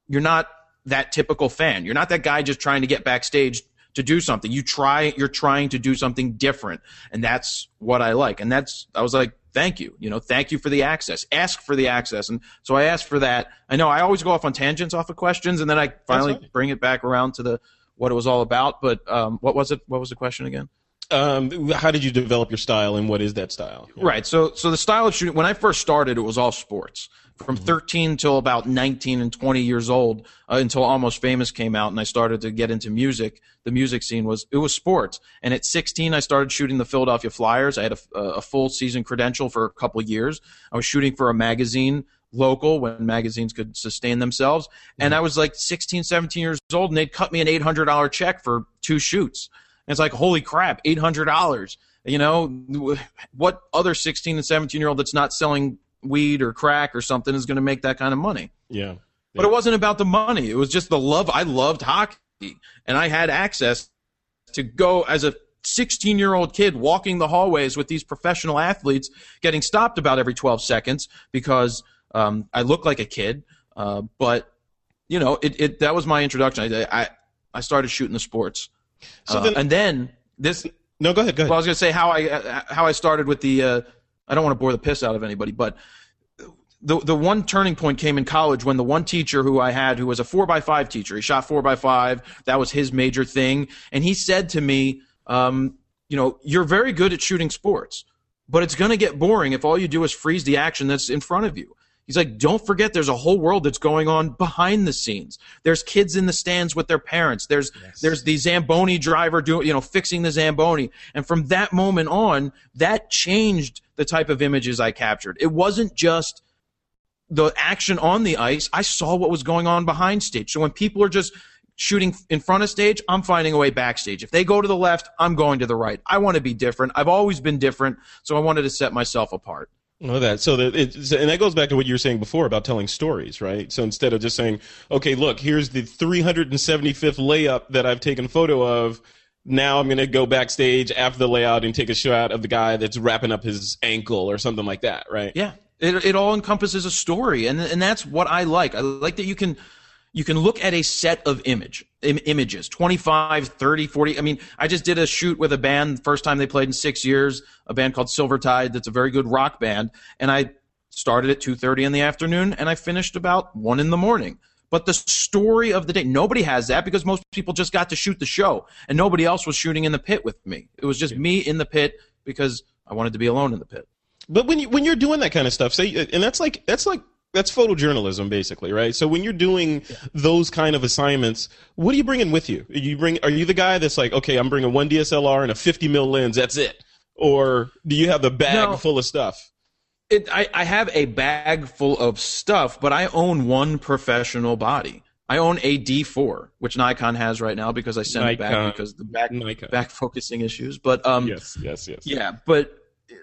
you're not that typical fan. You're not that guy just trying to get backstage to do something. You try, you're trying to do something different. And that's what I like. And that's, I was like, thank you. You know, thank you for the access. Ask for the access. And so I asked for that. I know I always go off on tangents off of questions and then I finally fine. bring it back around to the, what it was all about. But, um, what was it? What was the question again? Um, how did you develop your style, and what is that style? Right. So, so the style of shooting, when I first started, it was all sports. From 13 till about 19 and 20 years old, uh, until Almost Famous came out, and I started to get into music. The music scene was it was sports. And at 16, I started shooting the Philadelphia Flyers. I had a, a full season credential for a couple years. I was shooting for a magazine local when magazines could sustain themselves. And I was like 16, 17 years old, and they'd cut me an $800 check for two shoots. And it's like, holy crap, eight hundred dollars. You know, what other sixteen and seventeen year old that's not selling weed or crack or something is going to make that kind of money? Yeah. But it wasn't about the money. It was just the love. I loved hockey, and I had access to go as a 16 year old kid walking the hallways with these professional athletes, getting stopped about every 12 seconds because um, I look like a kid. Uh, but you know, it, it that was my introduction. I I, I started shooting the sports. So Uh, then- and then this. No, go ahead. Go ahead. Well, I was going to say how I uh, how I started with the. Uh, I don't want to bore the piss out of anybody, but the the one turning point came in college when the one teacher who I had, who was a four by five teacher, he shot four by five. That was his major thing, and he said to me, um, "You know, you're very good at shooting sports, but it's going to get boring if all you do is freeze the action that's in front of you." He's like, don't forget there's a whole world that's going on behind the scenes. There's kids in the stands with their parents. There's there's the Zamboni driver doing you know fixing the Zamboni. And from that moment on, that changed the type of images I captured. It wasn't just the action on the ice. I saw what was going on behind stage. So when people are just shooting in front of stage, I'm finding a way backstage. If they go to the left, I'm going to the right. I want to be different. I've always been different, so I wanted to set myself apart. Know that. So that it's, and that goes back to what you were saying before about telling stories, right? So instead of just saying, okay, look, here's the 375th layup that I've taken a photo of. Now I'm going to go backstage after the layout and take a shot of the guy that's wrapping up his ankle or something like that, right? Yeah, it it all encompasses a story, and and that's what I like. I like that you can you can look at a set of image Im- images 25 30 40 i mean i just did a shoot with a band first time they played in six years a band called silver tide that's a very good rock band and i started at 2.30 in the afternoon and i finished about 1 in the morning. But the story of the day nobody has that because most people just got to shoot the show and nobody else was shooting in the pit with me. It was just me in the pit because i wanted to be alone in the pit. But when you when you're doing that kind of stuff, say, and that's like that's like that's photojournalism basically, right? So when you're doing those kind of assignments, what are you bringing with you? You bring are you the guy that's like, okay, I'm bringing one DSLR and a 50 mil lens, that's it, or do you have the bag No. full of stuff? it, I, I have a bag full of stuff, but I own one professional body. I own a D4, which Nikon has right now because I sent it back because the back Nikon. back focusing issues. But um, yes, yes, yes. yeah, but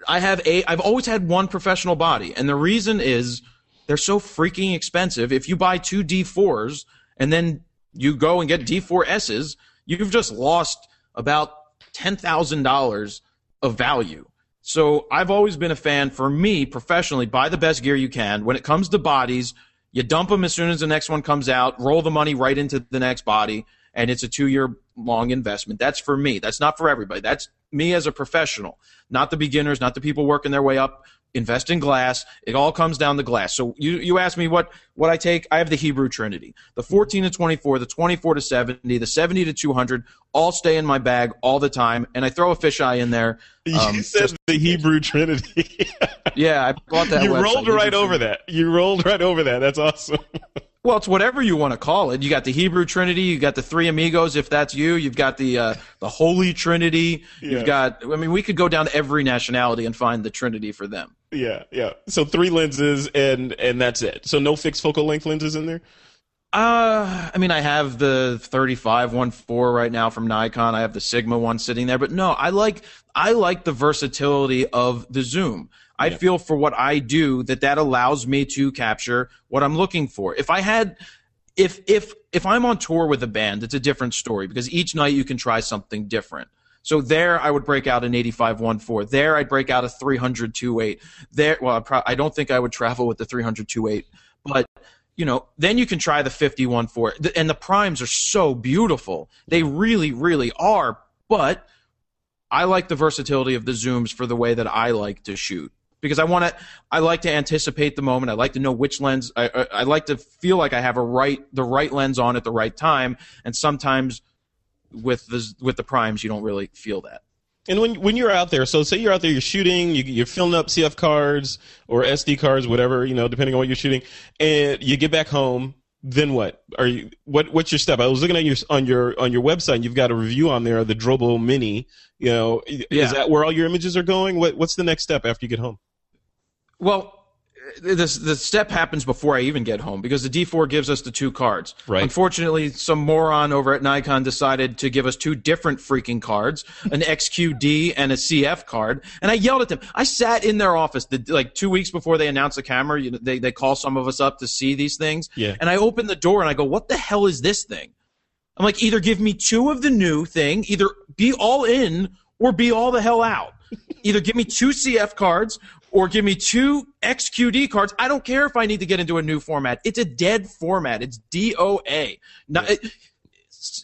I have a. I've always had one professional body, and the reason is they're so freaking expensive. If you buy two D4s and then you go and get D4Ss, you've just lost about ten thousand dollars of value. So I've always been a fan. For me, professionally, buy the best gear you can. When it comes to bodies, you dump them as soon as the next one comes out. Roll the money right into the next body, and it's a two-year long investment. That's for me. That's not for everybody. That's me as a professional, not the beginners, not the people working their way up. Invest in glass. It all comes down to glass. So you you ask me what what I take. I have the Hebrew Trinity, the 14 to 24, the 24 to 70, the 70 to 200. All stay in my bag all the time, and I throw a fisheye in there. um, you said the Hebrew Trinity. yeah, I bought that. you website, rolled right Hebrew over Trinity. that. You rolled right over that. That's awesome. Well, it's whatever you want to call it. You got the Hebrew Trinity, you got the three amigos, if that's you. You've got the uh, the Holy Trinity. Yeah. You've got. I mean, we could go down to every nationality and find the Trinity for them. Yeah, yeah. So three lenses and and that's it. So no fixed focal length lenses in there. Uh, I mean, I have the 35 1.4 right now from Nikon. I have the Sigma one sitting there, but no, I like I like the versatility of the zoom. I feel for what I do that that allows me to capture what I'm looking for. If I had if if if I'm on tour with a band, it's a different story because each night you can try something different. So there, I would break out an 8514. There, I'd break out a 300 28. There, well, I, pro- I don't think I would travel with the 300 28, but you know, then you can try the 51.4. And the primes are so beautiful. They really, really are. But I like the versatility of the zooms for the way that I like to shoot because I want to. I like to anticipate the moment. I like to know which lens. I, I, I like to feel like I have a right, the right lens on at the right time. And sometimes with the with the primes, you don't really feel that. And when when you're out there, so say you're out there, you're shooting, you, you're filling up CF cards or SD cards, whatever you know, depending on what you're shooting, and you get back home. Then what? Are you what? What's your step? I was looking at your on your on your website. And you've got a review on there, the Drobo Mini. You know, Yeah. is that where all your images are going? What What's the next step after you get home? Well, this the step happens before I even get home because the D4 gives us the two cards. Right. Unfortunately, some moron over at Nikon decided to give us two different freaking cards, an XQD and a CF card, and I yelled at them. I sat in their office the, like two weeks before they announced the camera. You know, they they call some of us up to see these things, Yeah. and I open the door and I go, "What the hell is this thing?" I'm like, either give me two of the new thing, either be all in or be all the hell out. either give me two CF cards or give me two XQD cards. I don't care if I need to get into a new format. It's a dead format. It's DOA. Not, it-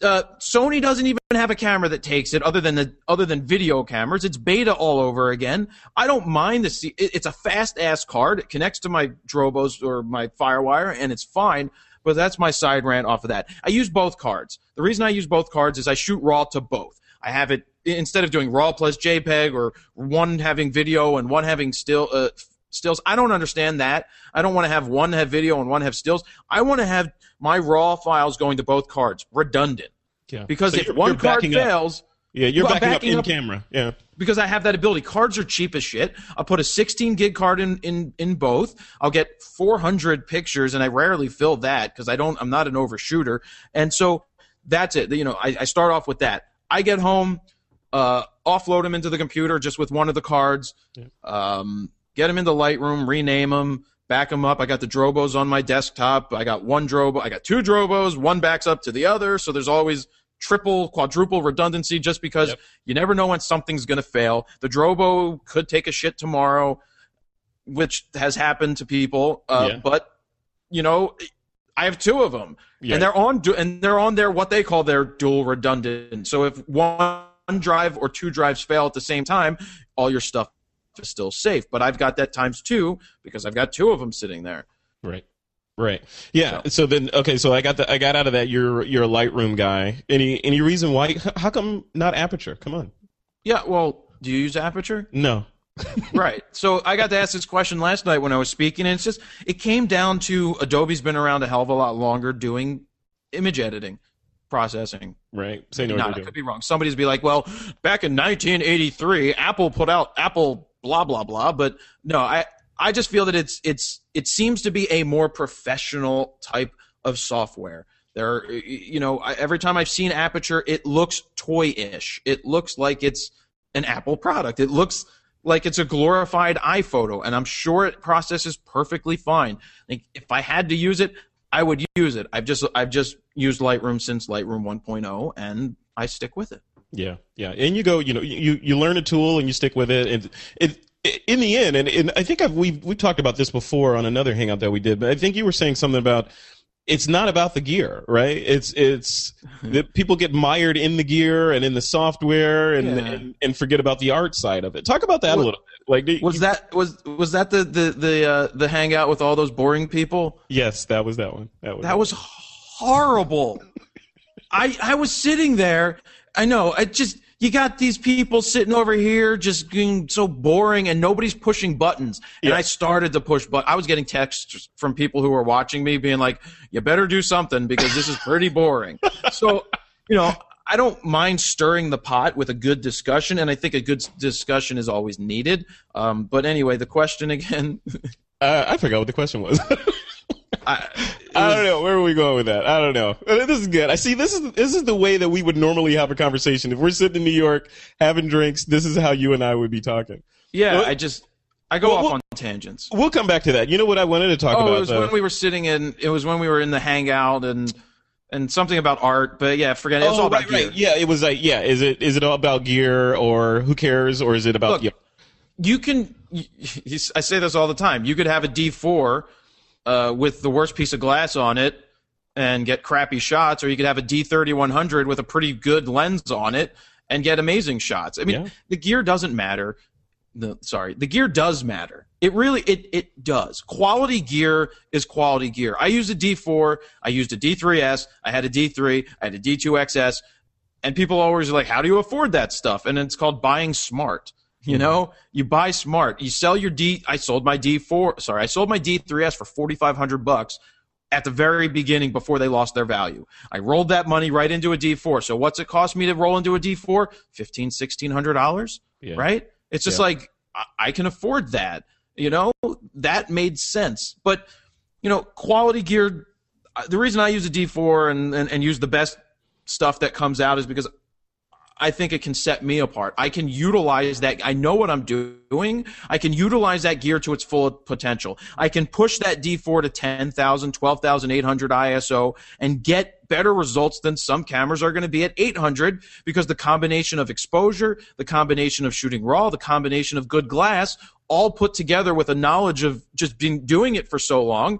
uh, Sony doesn't even have a camera that takes it, other than the other than video cameras. It's beta all over again. I don't mind the. C- it's a fast ass card. It connects to my Drobos or my FireWire, and it's fine. But that's my side rant off of that. I use both cards. The reason I use both cards is I shoot raw to both. I have it instead of doing raw plus JPEG or one having video and one having still uh, stills. I don't understand that. I don't want to have one have video and one have stills. I want to have my raw files going to both cards, redundant. Yeah. Because So if you're- one you're card backing up. fails, Yeah, you're Well, backing, backing up in up- camera. Yeah. because I have that ability. Cards are cheap as shit. I'll put a 16 gig card in, in, in both. I'll get 400 pictures, and I rarely fill that because I don't. I'm not an overshooter, and so that's it. You know, I, I start off with that. I get home, uh, offload them into the computer just with one of the cards, um, get them into Lightroom, rename them, back them up. I got the Drobos on my desktop. I got one Drobo. I got two Drobos. One backs up to the other, so there's always triple, quadruple redundancy just because Yep. you never know when something's going to fail. The Drobo could take a shit tomorrow, which has happened to people. Uh, Yeah. But you know, I have two of them, Yeah. and they're on du- and they're on their what they call their dual redundant. So if one drive or two drives fail at the same time, all your stuff is still safe. But I've got that times two because I've got two of them sitting there. Right. Right. Yeah. So then, okay. So I got the I got out of that. You're you're a Lightroom guy. Any any reason why? How come not Aperture? Come on. Yeah. Well, do you use Aperture? No. right. So I got to ask this question last night when I was speaking, and it's just it came down to Adobe's been around a hell of a lot longer doing image editing, processing. Right. Say no. No, what I could be wrong. Somebody's be like, well, back in 1983, Apple put out Apple blah blah blah. But no, I I just feel that it's it's it seems to be a more professional type of software. There, you know, I, every time I've seen Aperture, it looks toy-ish. It looks like it's an Apple product. It looks like it's a glorified iPhoto, and I'm sure it processes perfectly fine. Like if I had to use it, I would use it. I've just I've just used Lightroom since Lightroom 1.0, and I stick with it. Yeah. Yeah. And you go. You know. You you learn a tool and you stick with it. And it. In the end, and, and I think I've, we've we talked about this before on another hangout that we did, but I think you were saying something about it's not about the gear, right? It's it's that people get mired in the gear and in the software and, Yeah. and and forget about the art side of it. Talk about that a little bit. Like Was that was was that the the the uh, the hangout with all those boring people? yes, that was that one. That was That was horrible. I I was sitting there. I know. I just you got these people sitting over here just being so boring and nobody's pushing buttons. And Yeah. I started to push but I was getting texts from people who were watching me being like, "You better do something because this is pretty boring." so, you know, I don't mind stirring the pot with a good discussion, and I think a good discussion is always needed. Um, but anyway, the question again. Uh, I forgot what the question was. I, I don't know. Where are we going with that? I don't know. Uh, This is good. I see. This is this is the way that we would normally have a conversation. If we're sitting in New York having drinks, this is how you and I would be talking. Yeah, What- I just I go Well, off well- on tangents. We'll come back to that. You know what I wanted to talk Oh, about? it was though? when we were sitting in. It was when we were in the hangout and and something about art. But yeah, forget it. It was all oh, about right, gear. right. Yeah, it was like, yeah. Is it is it all about gear or who cares or is it about? Look, yeah. you can I say this all the time. You could have a D4 uh, with the worst piece of glass on it and get crappy shots, or you could have a D3100 with a pretty good lens on it and get amazing shots. I mean, Yeah. the gear doesn't matter. The, sorry, the gear does matter. It really it it does. Quality gear is quality gear. I used a D4, I used a D3S, I had a D3, I had a D2XS, and people always are like, "How do you afford that stuff?" And it's called buying smart. You hmm. know, you buy smart. You sell your D. I sold my D4. Sorry, I sold my D3S for forty five hundred bucks at the very beginning before they lost their value. I rolled that money right into a D4. So what's it cost me to roll into a D4? Fifteen, sixteen hundred dollars. Yeah. Right? It's just Yeah. like I can afford that. You know, that made sense. But you know, quality gear. uh, The reason I use a D4 and, and, and use the best stuff that comes out is because I think it can set me apart. I can utilize that. I know what I'm doing. I can utilize that gear to its full potential. I can push that D4 to 10,000, 12,800 ISO and get better results than some cameras are going to be at 800 because the combination of exposure, the combination of shooting raw, the combination of good glass, all put together with a knowledge of just being doing it for so long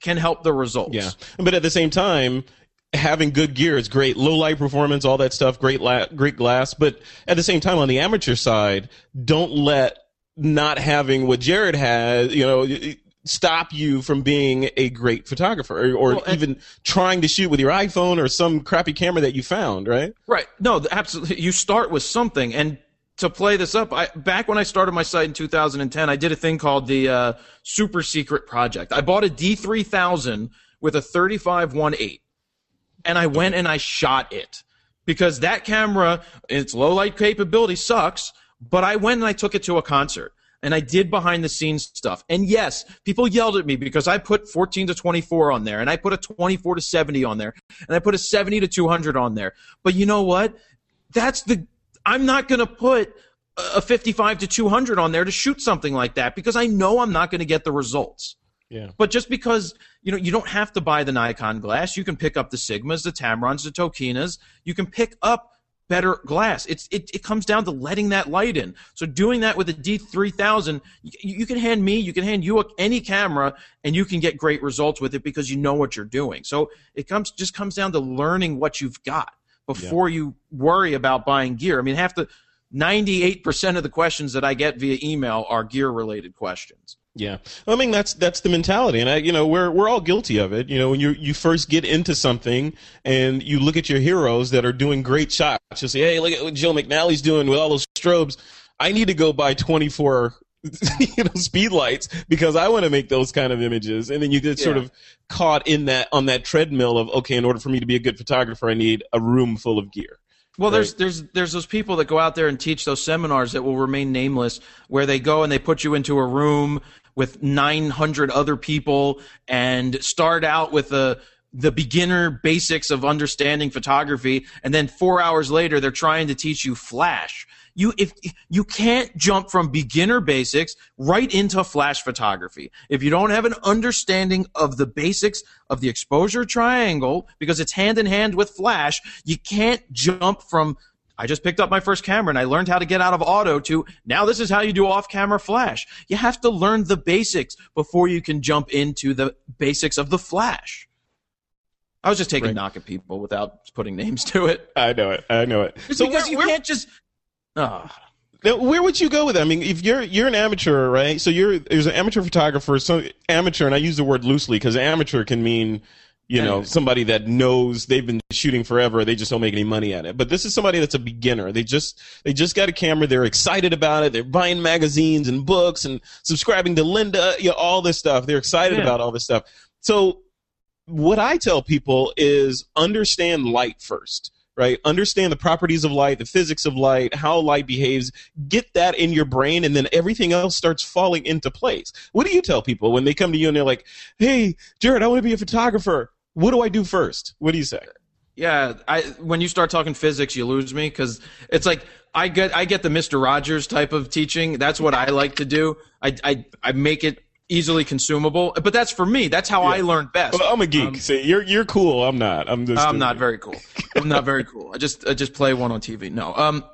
can help the results. Yeah, but at the same time, having good gear is great. Low light performance, all that stuff, great, la- great glass. But at the same time, on the amateur side, don't let not having what Jared has, you know, stop you from being a great photographer or, or Well, even trying to shoot with your iPhone or some crappy camera that you found, right? Right. No, absolutely. You start with something, and to play this up, I, back when I started my site in 2010, I did a thing called the uh, Super Secret Project. I bought a D3000 with a 35 1.8, and I went and I shot it because that camera, its low light capability sucks. But I went and I took it to a concert. And I did behind the scenes stuff. And yes, people yelled at me because I put 14 to 24 on there, and I put a 24 to 70 on there, and I put a 70 to 200 on there. But you know what? That's the I'm not going to put a 55 to 200 on there to shoot something like that because I know I'm not going to get the results. Yeah. But just because you know you don't have to buy the Nikon glass, you can pick up the Sigmas, the Tamrons, the Tokinas. You can pick up better glass. It's it, it comes down to letting that light in. So doing that with a D3000, you, you can hand me, you can hand you a, any camera, and you can get great results with it because you know what you're doing. So it comes just comes down to learning what you've got before you worry about buying gear. I mean, half the 98% of the questions that I get via email are gear related questions. Yeah, I mean that's that's the mentality, and I, you know, we're we're all guilty of it. You know, when you you first get into something and you look at your heroes that are doing great shots, you say, "Hey, look at what Joe McNally's doing with all those strobes." I need to go buy twenty four, you know, speed lights because I want to make those kind of images, and then you get sort of caught in that on that treadmill of okay, in order for me to be a good photographer, I need a room full of gear. Well, Right. there's there's there's those people that go out there and teach those seminars that will remain nameless, where they go and they put you into a room with 900 other people and start out with the the beginner basics of understanding photography, and then four hours later they're trying to teach you flash. You if you can't jump from beginner basics right into flash photography if you don't have an understanding of the basics of the exposure triangle because it's hand in hand with flash you can't jump from I just picked up my first camera and I learned how to get out of auto to now this is how you do off camera flash. You have to learn the basics before you can jump into the basics of the flash. I was just taking Right. knock at people without putting names to it. I know it. I know it. So because you can't just. Ah. Now, where would you go with that? I mean, if you're you're an amateur, right? So you're there's an amateur photographer. So amateur, and I use the word loosely because amateur can mean, you know, somebody that knows they've been shooting forever. They just don't make any money at it. But this is somebody that's a beginner. They just they just got a camera. They're excited about it. They're buying magazines and books and subscribing to Lynda. You know, all this stuff. They're excited Yeah. about all this stuff. So what I tell people is understand light first, right? Understand the properties of light, the physics of light, how light behaves. Get that in your brain, and then everything else starts falling into place. What do you tell people when they come to you and they're like, "Hey, Jared, I want to be a photographer. What do I do first? What do you say?" Yeah, I when you start talking physics, you lose me because it's like I get I get the Mister Rogers type of teaching. That's what I like to do. I I, I make it easily consumable, but that's for me. That's how I learn best. Well, I'm a geek. Um, See, you're you're cool. I'm not. I'm just. I'm not very cool. I'm not very cool. I just I just play one on TV. No. Um,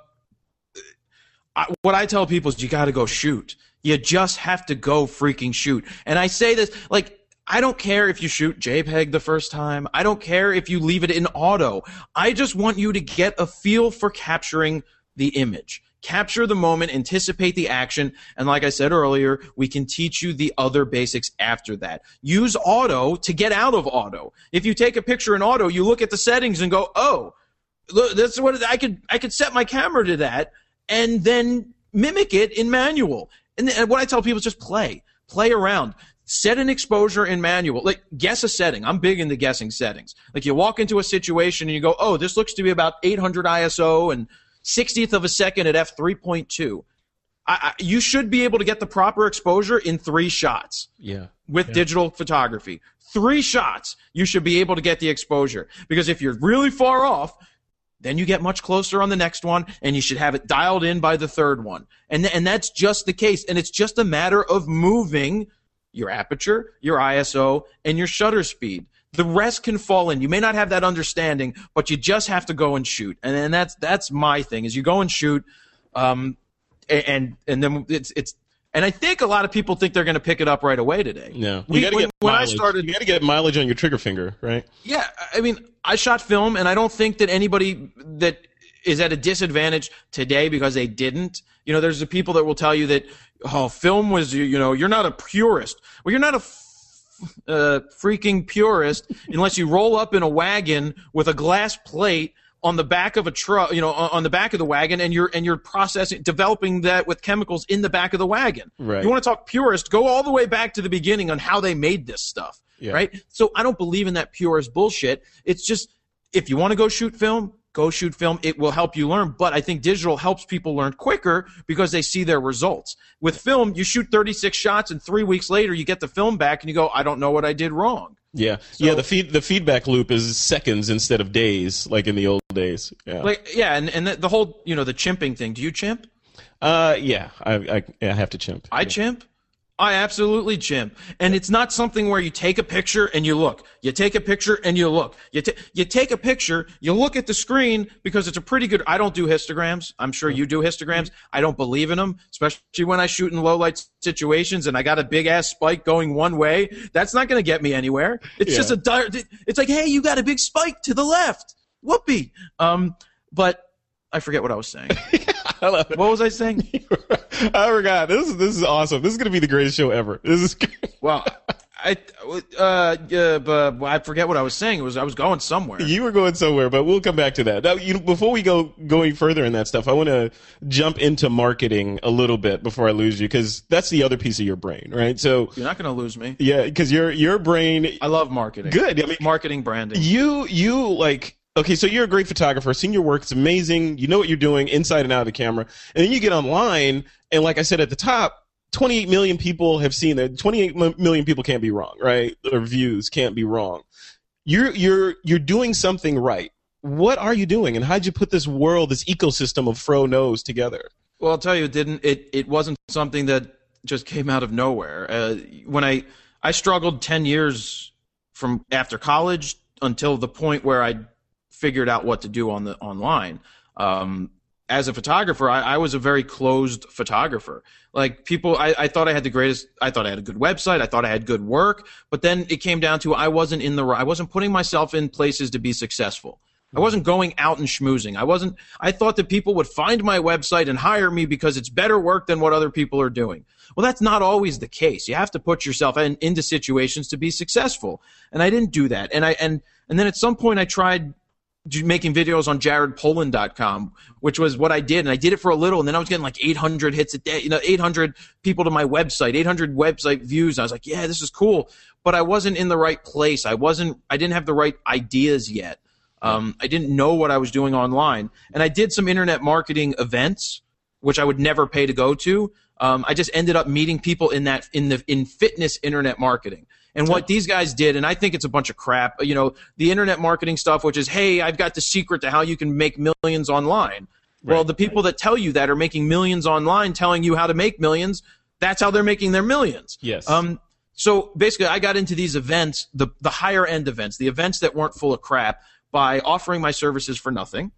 I, what I tell people is you got to go shoot. You just have to go freaking shoot. And I say this like I don't care if you shoot JPEG the first time. I don't care if you leave it in auto. I just want you to get a feel for capturing the image. Capture the moment, anticipate the action, and like I said earlier, we can teach you the other basics after that. Use auto to get out of auto. If you take a picture in auto, you look at the settings and go, "Oh, look, that's what I could I could set my camera to that and then mimic it in manual." And, and what I tell people is just play, play around set an exposure in manual like guess a setting i'm big into guessing settings like you walk into a situation and you go oh this looks to be about 800 iso and 60th of a second at f3.2 I, I, you should be able to get the proper exposure in three shots. Yeah. with digital photography. Three shots you should be able to get the exposure. Because if you're really far off then you get much closer on the next one and you should have it dialed in by the third one. And, and that's just the case and it's just a matter of moving your aperture, your ISO, and your shutter speed. The rest can fall in. You may not have that understanding, but you just have to go and shoot. And, and that's that's my thing is you go and shoot, um, and and then it's it's. And I think a lot of people think they're going to pick it up right away today. No. We- You got to when, get when I mileage. started, You got to get mileage on your trigger finger, right? yeah, I mean, I shot film, and I don't think that anybody that is at a disadvantage today because they didn't. You know, there's the people that will tell you that oh, film was you you know you're not a purist. Well, you're not a uh, freaking purist unless you roll up in a wagon with a glass plate on the back of a truck, you know, on the back of the wagon, and you're and you're processing, developing that with chemicals in the back of the wagon. Right. You want to talk purist? Go all the way back to the beginning on how they made this stuff. Yeah. Right. So I don't believe in that purist bullshit. It's just if you want to go shoot film, go shoot film. It will help you learn. But I think digital helps people learn quicker because they see their results. With film, you shoot 36 shots and three weeks later you get the film back and you go, I don't know what I did wrong. Yeah. yeah. The feed the feedback loop is seconds instead of days, like in the old days. Yeah. Like, yeah. And, and the, the whole, you know, the chimping thing. Do you chimp? uh, yeah. I, I I have to chimp. I chimp. I absolutely chimp. And it's not something where you take a picture and you look. You take a picture and you look. You, ta- you take a picture, you look at the screen because it's a pretty good. I don't do histograms. I'm sure you do histograms. I don't believe in them, especially when I shoot in low light situations and I got a big ass spike going one way. That's not going to get me anywhere. It's just a, di- it's like, hey, you got a big spike to the left. Whoopee. Um, but I forget what I was saying. I love it. What was I saying? I forgot. This is this is awesome. This is gonna be the greatest show ever. This is. Well, I uh, yeah, but I forget what I was saying. It was I was going somewhere. You were going somewhere, but we'll come back to that. Now, you, before we go going further in that stuff, I want to jump into marketing a little bit before I lose you, because that's the other piece of your brain, right? So, You're not going to lose me. yeah, because your your brain, I love marketing. good. I mean, marketing, branding. you you like okay so you're a great photographer seeing your work it's amazing you know what you're doing inside and out of the camera and then you get online and like i said at the top 28 million people have seen that 28 m- million people can't be wrong right or views can't be wrong you're you're you're doing something right what are you doing and how'd you put this world this ecosystem of fro knows together Well, I'll tell you, it didn't. It it wasn't something that just came out of nowhere. Uh, when I I struggled ten years from after college until the point where I figured out what to do on the online. Um, as a photographer, I, I was a very closed photographer. Like people, I, I thought I had the greatest. I thought I had a good website. I thought I had good work. But then it came down to I wasn't in the. I wasn't putting myself in places to be successful. I wasn't going out and schmoozing. I wasn't. I thought that people would find my website and hire me because it's better work than what other people are doing. Well, that's not always the case. You have to put yourself in, into situations to be successful, and I didn't do that. And I and and then at some point I tried making videos on jaredpolin.com, which was what I did. And I did it for a little. And then I was getting like 800 hits a day, you know, 800 people to my website, 800 website views. I was like, yeah, this is cool. But I wasn't in the right place. I wasn't, I didn't have the right ideas yet. Um, I didn't know what I was doing online. And I did some internet marketing events, which I would never pay to go to. Um, I just ended up meeting people in that, in the, in fitness internet marketing. And what these guys did, and I think it's a bunch of crap, you know, the internet marketing stuff, which is, hey, I've got the secret to how you can make millions online. Well, the people that tell you that are making millions online, telling you how to make millions. That's how they're making their millions. Yes. Um. So basically, I got into these events, the the higher end events, the events that weren't full of crap, by offering my services for nothing,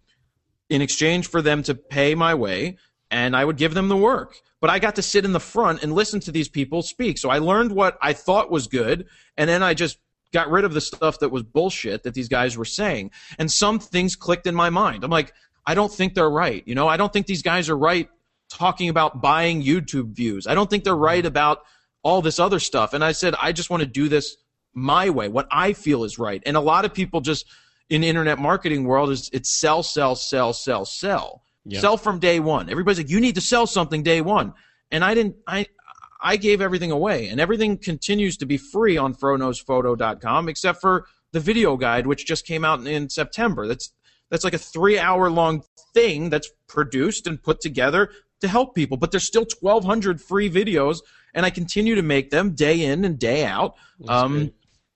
in exchange for them to pay my way, and I would give them the work. But I got to sit in the front and listen to these people speak. So I learned what I thought was good, and then I just got rid of the stuff that was bullshit that these guys were saying. And some things clicked in my mind. I'm like, I don't think they're right. You know, I don't think these guys are right talking about buying YouTube views. I don't think they're right about all this other stuff. And I said, I just want to do this my way, what I feel is right. And a lot of people just in the internet marketing world is it's sell, sell, sell, sell, sell. Yeah. Sell from day one. Everybody's like, you need to sell something day one. And I didn't I I gave everything away. And everything continues to be free on froknowsphoto.com except for the video guide, which just came out in, September. That's that's like a three hour long thing that's produced and put together to help people. But there's still 1,200 free videos, and I continue to make them day in and day out. Um,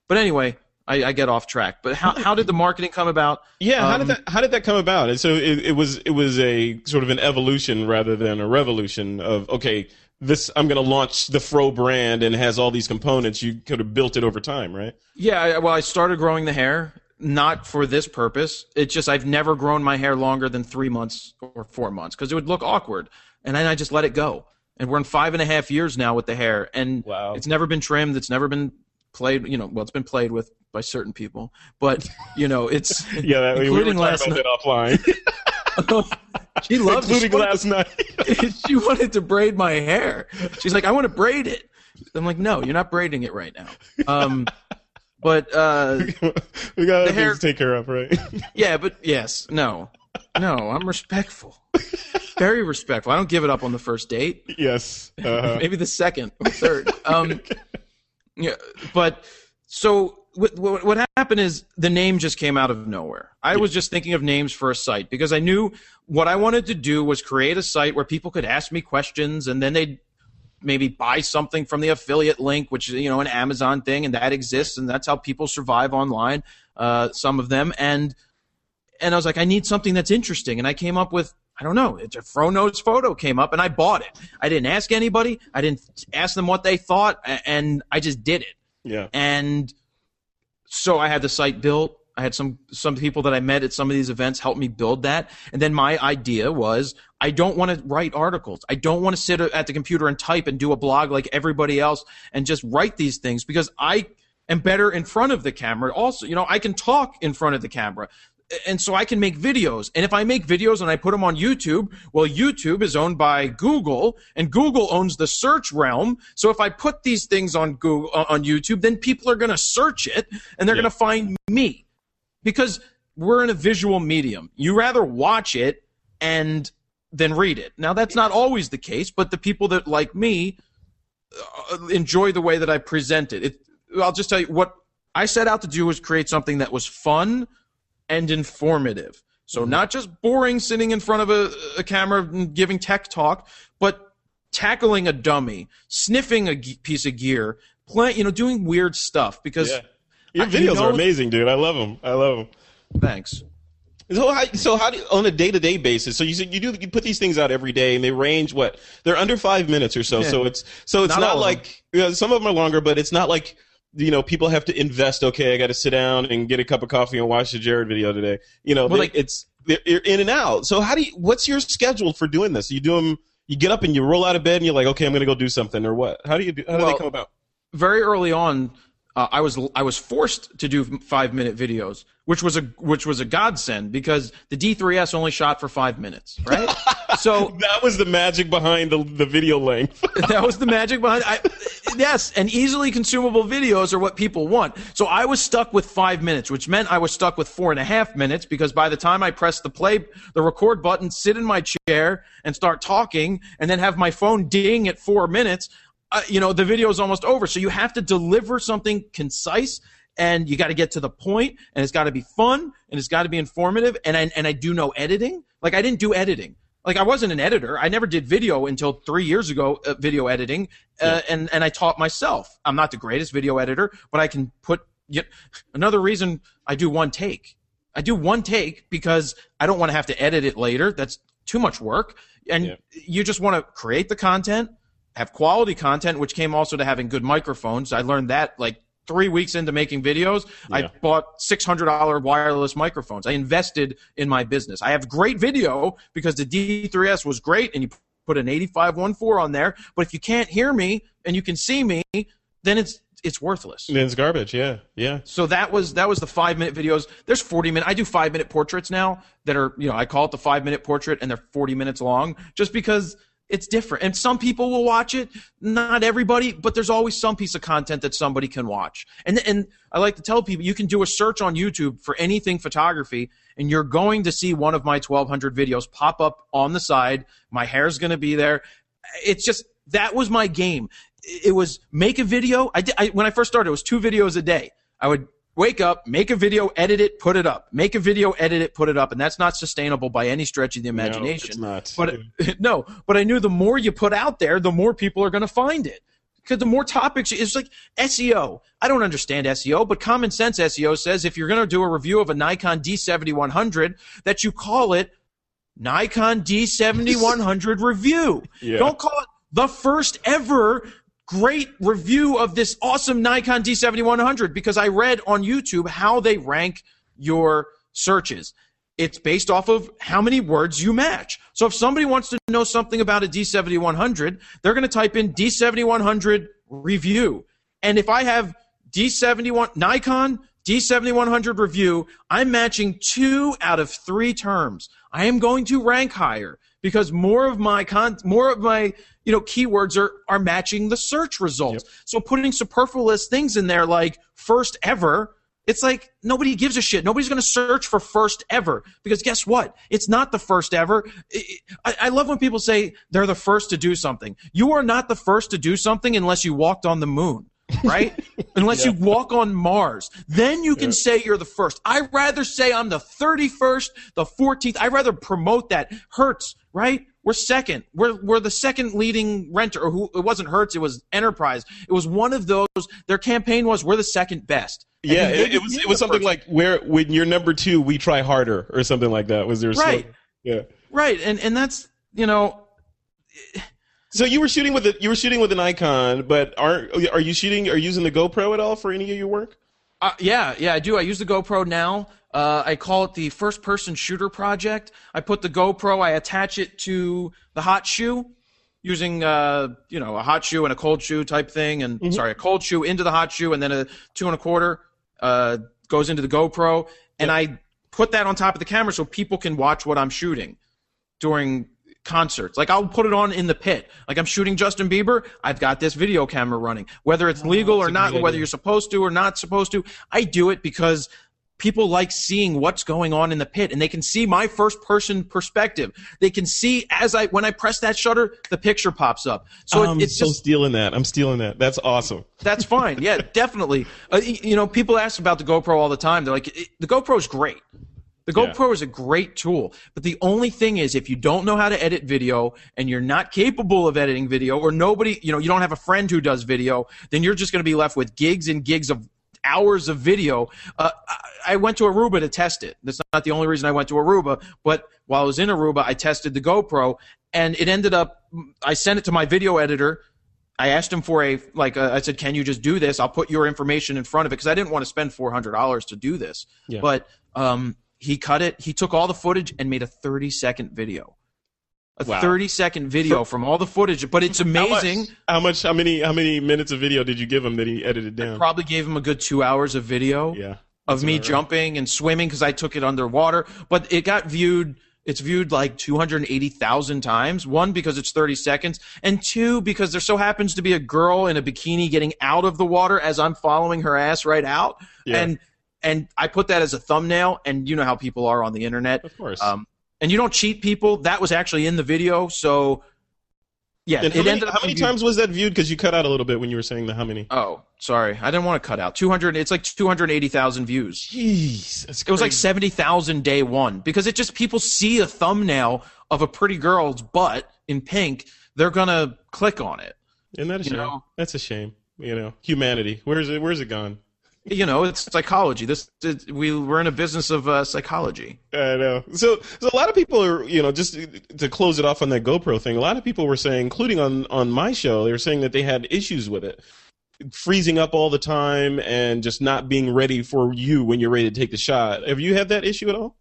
but anyway, I, I get off track. But how, how did the marketing come about? Yeah, how Um, did that how did that come about? And so it, it was it was a sort of an evolution rather than a revolution of okay, this I'm going to launch the Fro brand and it has all these components. You could have built it over time, right? Yeah, I, well, I started growing the hair not for this purpose. It's just I've never grown my hair longer than three months or four months because it would look awkward, and then I just let it go. And we're in five and a half years now with the hair, and Wow. it's never been trimmed. It's never been played. You know, well, it's been played with by certain people, but you know, it's Yeah, that, we were Including talking last night. offline, she loves including she wanted- last night. she wanted to braid my hair. She's like, I want to braid it. I'm like, no, you're not braiding it right now. Um, but uh, we got other hair- things to take care of, right? yeah, but yes, no, no, I'm respectful, very respectful. I don't give it up on the first date. yes. Uh-huh. maybe the second or third. Um, yeah, but so what, what, what happened is the name just came out of nowhere. I was just thinking of names for a site because I knew what I wanted to do was create a site where people could ask me questions and then they'd maybe buy something from the affiliate link, which is you know an Amazon thing, and that exists, and that's how people survive online. Uh, some of them, and and I was like, I need something that's interesting, and I came up with. I don't know. It's a Fro Knows Photo came up and I bought it. I didn't ask anybody. I didn't ask them what they thought, and I just did it. Yeah. And so I had the site built. I had some some people that I met at some of these events help me build that. And then my idea was I don't want to write articles. I don't want to sit at the computer and type and do a blog like everybody else and just write these things because I am better in front of the camera. Also, you know, I can talk in front of the camera. And so I can make videos. And if I make videos and I put them on YouTube, well, YouTube is owned by Google and Google owns the search realm. So if I put these things on Google, on YouTube, then people are going to search it and they're Yeah. going to find me because we're in a visual medium. You rather watch it and then read it. Now that's not always the case, but the people that like me uh, enjoy the way that I present it. it. I'll just tell you what I set out to do was create something that was fun and informative. So mm-hmm. not just boring sitting in front of a, a camera and giving tech talk, but tackling a dummy, sniffing a piece of gear, play, you know, doing weird stuff because Yeah. Your I- you videos know- are amazing, dude. I love them. I love them. thanks. So how, so how do you, on a day to day basis? So you said you do you put these things out every day, and they range what they're under five minutes or so. Yeah. So it's so it's Not not, like you know, some of them are longer, but it's not like you know people have to invest. Okay, I got to sit down and get a cup of coffee and watch the Jared video today. You know, Well, they- like- it's you're in and out. So how do you? What's your schedule for doing this? You do them. You get up and you roll out of bed and you're like, okay, I'm going to go do something, or what? How do you do? How do Well, they come about? very early on, uh, I was I was forced to do five minute videos, which was a which was a godsend because the D3S only shot for five minutes, right? so That was the magic behind the the video length. that was the magic behind. I, yes, and easily consumable videos are what people want. So I was stuck with five minutes, which meant I was stuck with four and a half minutes because by the time I press the play, the record button, sit in my chair and start talking, and then have my phone ding at four minutes, uh, you know, the video is almost over. So you have to deliver something concise. And you got to get to the point, and it's got to be fun, and it's got to be informative. And I and I do no editing. Like I didn't do editing like I wasn't an editor. I never did video until three years ago. Uh, video editing, uh, and and I taught myself. I'm not the greatest video editor, but I can put. Yet another reason I do one take. I do one take because I don't want to have to edit it later. That's too much work, and Yeah. you just want to create the content, have quality content, which came also to having good microphones. I learned that like three weeks into making videos. Yeah. I bought six hundred dollar wireless microphones. I invested in my business. I have great video because the D3S was great, and you put an 8514 on there. But if you can't hear me and you can see me, then it's it's worthless. Then it's garbage. Yeah, yeah. So that was that was the five minute videos. There's 40 minute. I do five minute portraits now that are you know I call it the five minute portrait and they're 40 minutes long just because it's different. And some people will watch it, not everybody, but there's always some piece of content that somebody can watch. And and I like to tell people you can do a search on YouTube for anything photography and you're going to see one of my 1200 videos pop up on the side. My hair's going to be there. It's just that was my game. It was make a video. I, did, I when I first started, it was two videos a day. I would wake up, make a video, edit it, put it up. Make a video, edit it, put it up, and that's not sustainable by any stretch of the imagination. No, it's not. But no, but I knew the more you put out there, the more people are going to find it. Because the more topics, it's like SEO. I don't understand SEO, but common sense SEO says if you're going to do a review of a Nikon D7100, that you call it Nikon D7100 review. Yeah. Don't call it the first ever great review of this awesome Nikon D7100 because I read on YouTube how they rank your searches. It's based off of how many words you match. So if somebody wants to know something about a D7100, they're going to type in D7100 review. And if I have D71 Nikon D7100 review, I'm matching two out of three terms. I am going to rank higher because more of my con- more of my you know keywords are are matching the search results. So putting superfluous things in there like first ever, it's like nobody gives a shit. Nobody's going to search for first ever because guess what? It's not the first ever. I, I I love when people say they're the first to do something. You are not the first to do something unless you walked on the moon. right? Unless you walk on Mars, then you can say you're the first. I'd rather say I'm the 31st, the 14th. I'd rather promote that. Hertz, right? We're second. We're we're the second leading renter. Or who? It wasn't Hertz. It was Enterprise. It was one of those. Their campaign was we're the second best. And yeah, it, it was it was something first. like where when you're number two, we try harder or something like that. Was there a Right. slogan? Yeah. right, and and that's you know So you were shooting with a, you were shooting with a Nikon, but aren't are you shooting? Are you using the GoPro at all for any of your work? Uh, yeah, yeah, I do. I use the GoPro now. Uh, I call it the first person shooter project. I put the GoPro, I attach it to the hot shoe using, uh, you know, a hot shoe and a cold shoe type thing. And sorry, a cold shoe into the hot shoe and then a two and a quarter, uh, goes into the GoPro. And I put that on top of the camera so people can watch what I'm shooting during concerts. Like I'll put it on in the pit. Like I'm shooting Justin Bieber, I've got this video camera running. Whether it's legal or not, whether you're supposed to or not supposed to, I do it because people like seeing what's going on in the pit and they can see my first person perspective. They can see as I when I press that shutter, the picture pops up. So it- I'm it's so just stealing that. I'm stealing that. That's awesome. that's fine. Yeah, definitely. Uh, you know, people ask about the GoPro all the time. They're like, the GoPro is great. The Yeah. GoPro is a great tool, but the only thing is, if you don't know how to edit video and you're not capable of editing video, or nobody, you know, you don't have a friend who does video, then you're just going to be left with gigs and gigs of hours of video. Uh, I- went to Aruba to test it. That's not the only reason I went to Aruba, but while I was in Aruba, I tested the GoPro, and it ended up. I sent it to my video editor. I asked him for a like. I said, "Can you just do this? I'll put your information in front of it because I didn't want to spend four hundred dollars to do this." Yeah. But um, he cut it. He took all the footage and made a thirty second video. A Wow. thirty second video from all the footage, but it's How much- amazing. How much? How many? How many minutes of video did you give him that he edited down? Probably gave him a good two hours of video. yeah. of me jumping and swimming because I took it underwater. But it got viewed. It's viewed like 280,000 times. One because it's 30 seconds, and two because there so happens to be a girl in a bikini getting out of the water as I'm following her ass right out. Yeah. And and I put that as a thumbnail. And you know how people are on the internet. Of course. Um, and you don't cheat people. That was actually in the video. So yeah, and how it many, ended up how many times was that viewed? Because you cut out a little bit when you were saying the how many. Oh, sorry, I didn't want to cut out. 200. It's like 280,000 views. Jeez, It was like seventy thousand day one because it just people see a thumbnail of a pretty girl's butt in pink, they're gonna click on it. Isn't that a shame? know. That's a shame. You know, humanity. Where's it? Where's it gone? You know, it's psychology. This it, we we're in a business of uh, psychology. I know. So, so a lot of people are, you know, just to close it off on that GoPro thing. A lot of people were saying, including on on my show, they were saying that they had issues with it, freezing up all the time and just not being ready for you when you're ready to take the shot. Have you had that issue at all?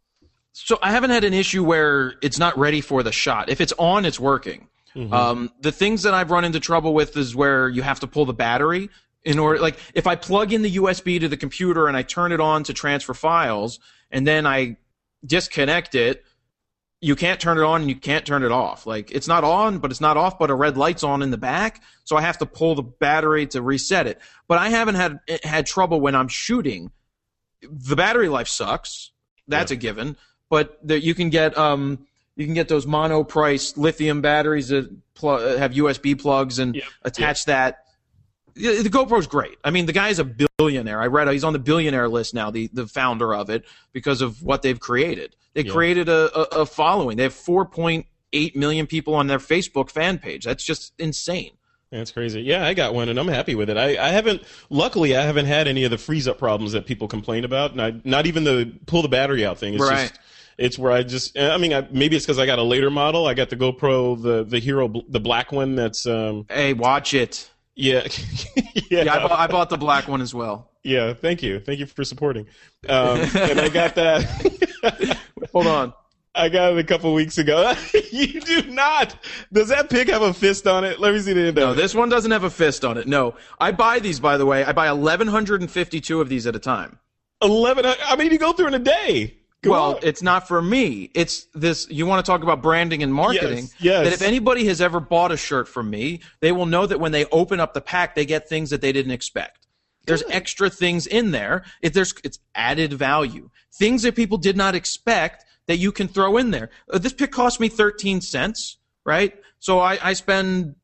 So I haven't had an issue where it's not ready for the shot. If it's on, it's working. Mm-hmm. Um, the things that I've run into trouble with is where you have to pull the battery in order, like if I plug in the USB to the computer and I turn it on to transfer files and then I disconnect it, you can't turn it on and you can't turn it off. Like it's not on, but it's not off, but a red light's on in the back. So I have to pull the battery to reset it. But I haven't had, had trouble when I'm shooting. The battery life sucks. That's yeah. a given. But the, you can get, um, you can get those Monoprice lithium batteries that pl- have USB plugs and yep. attach yep. that. The GoPro's great. I mean, the guy's a billionaire. I read he's on the billionaire list now, the, the founder of it, because of what they've created. They yep. created a, a, a following. They have 4.8 million people on their Facebook fan page. That's just insane. That's crazy. Yeah, I got one and I'm happy with it. I, I haven't, luckily, I haven't had any of the freeze up problems that people complain about. And I, not even the pull the battery out thing. It's right. just, it's where I just, I mean, I, maybe it's because I got a later model. I got the GoPro, the the Hero, the black one. That's um. Hey, watch it. Yeah, yeah. yeah I, bought, I, bought, the black one as well. Yeah, thank you, thank you for supporting. Um, and I got that. Hold on. I got it a couple weeks ago. you do not. Does that pic have a fist on it? Let me see the end. No, this one doesn't have a fist on it. No, I buy these by the way. I buy eleven hundred and fifty-two of these at a time. Eleven. I mean, you go through in a day. Go well, on. it's not for me. It's this. You want to talk about branding and marketing? Yes, yes. That if anybody has ever bought a shirt from me, they will know that when they open up the pack, they get things that they didn't expect. There's Good. extra things in there. It, there's it's added value, things that people did not expect that you can throw in there. Uh, this pick cost me 13 cents, right? So I, I spend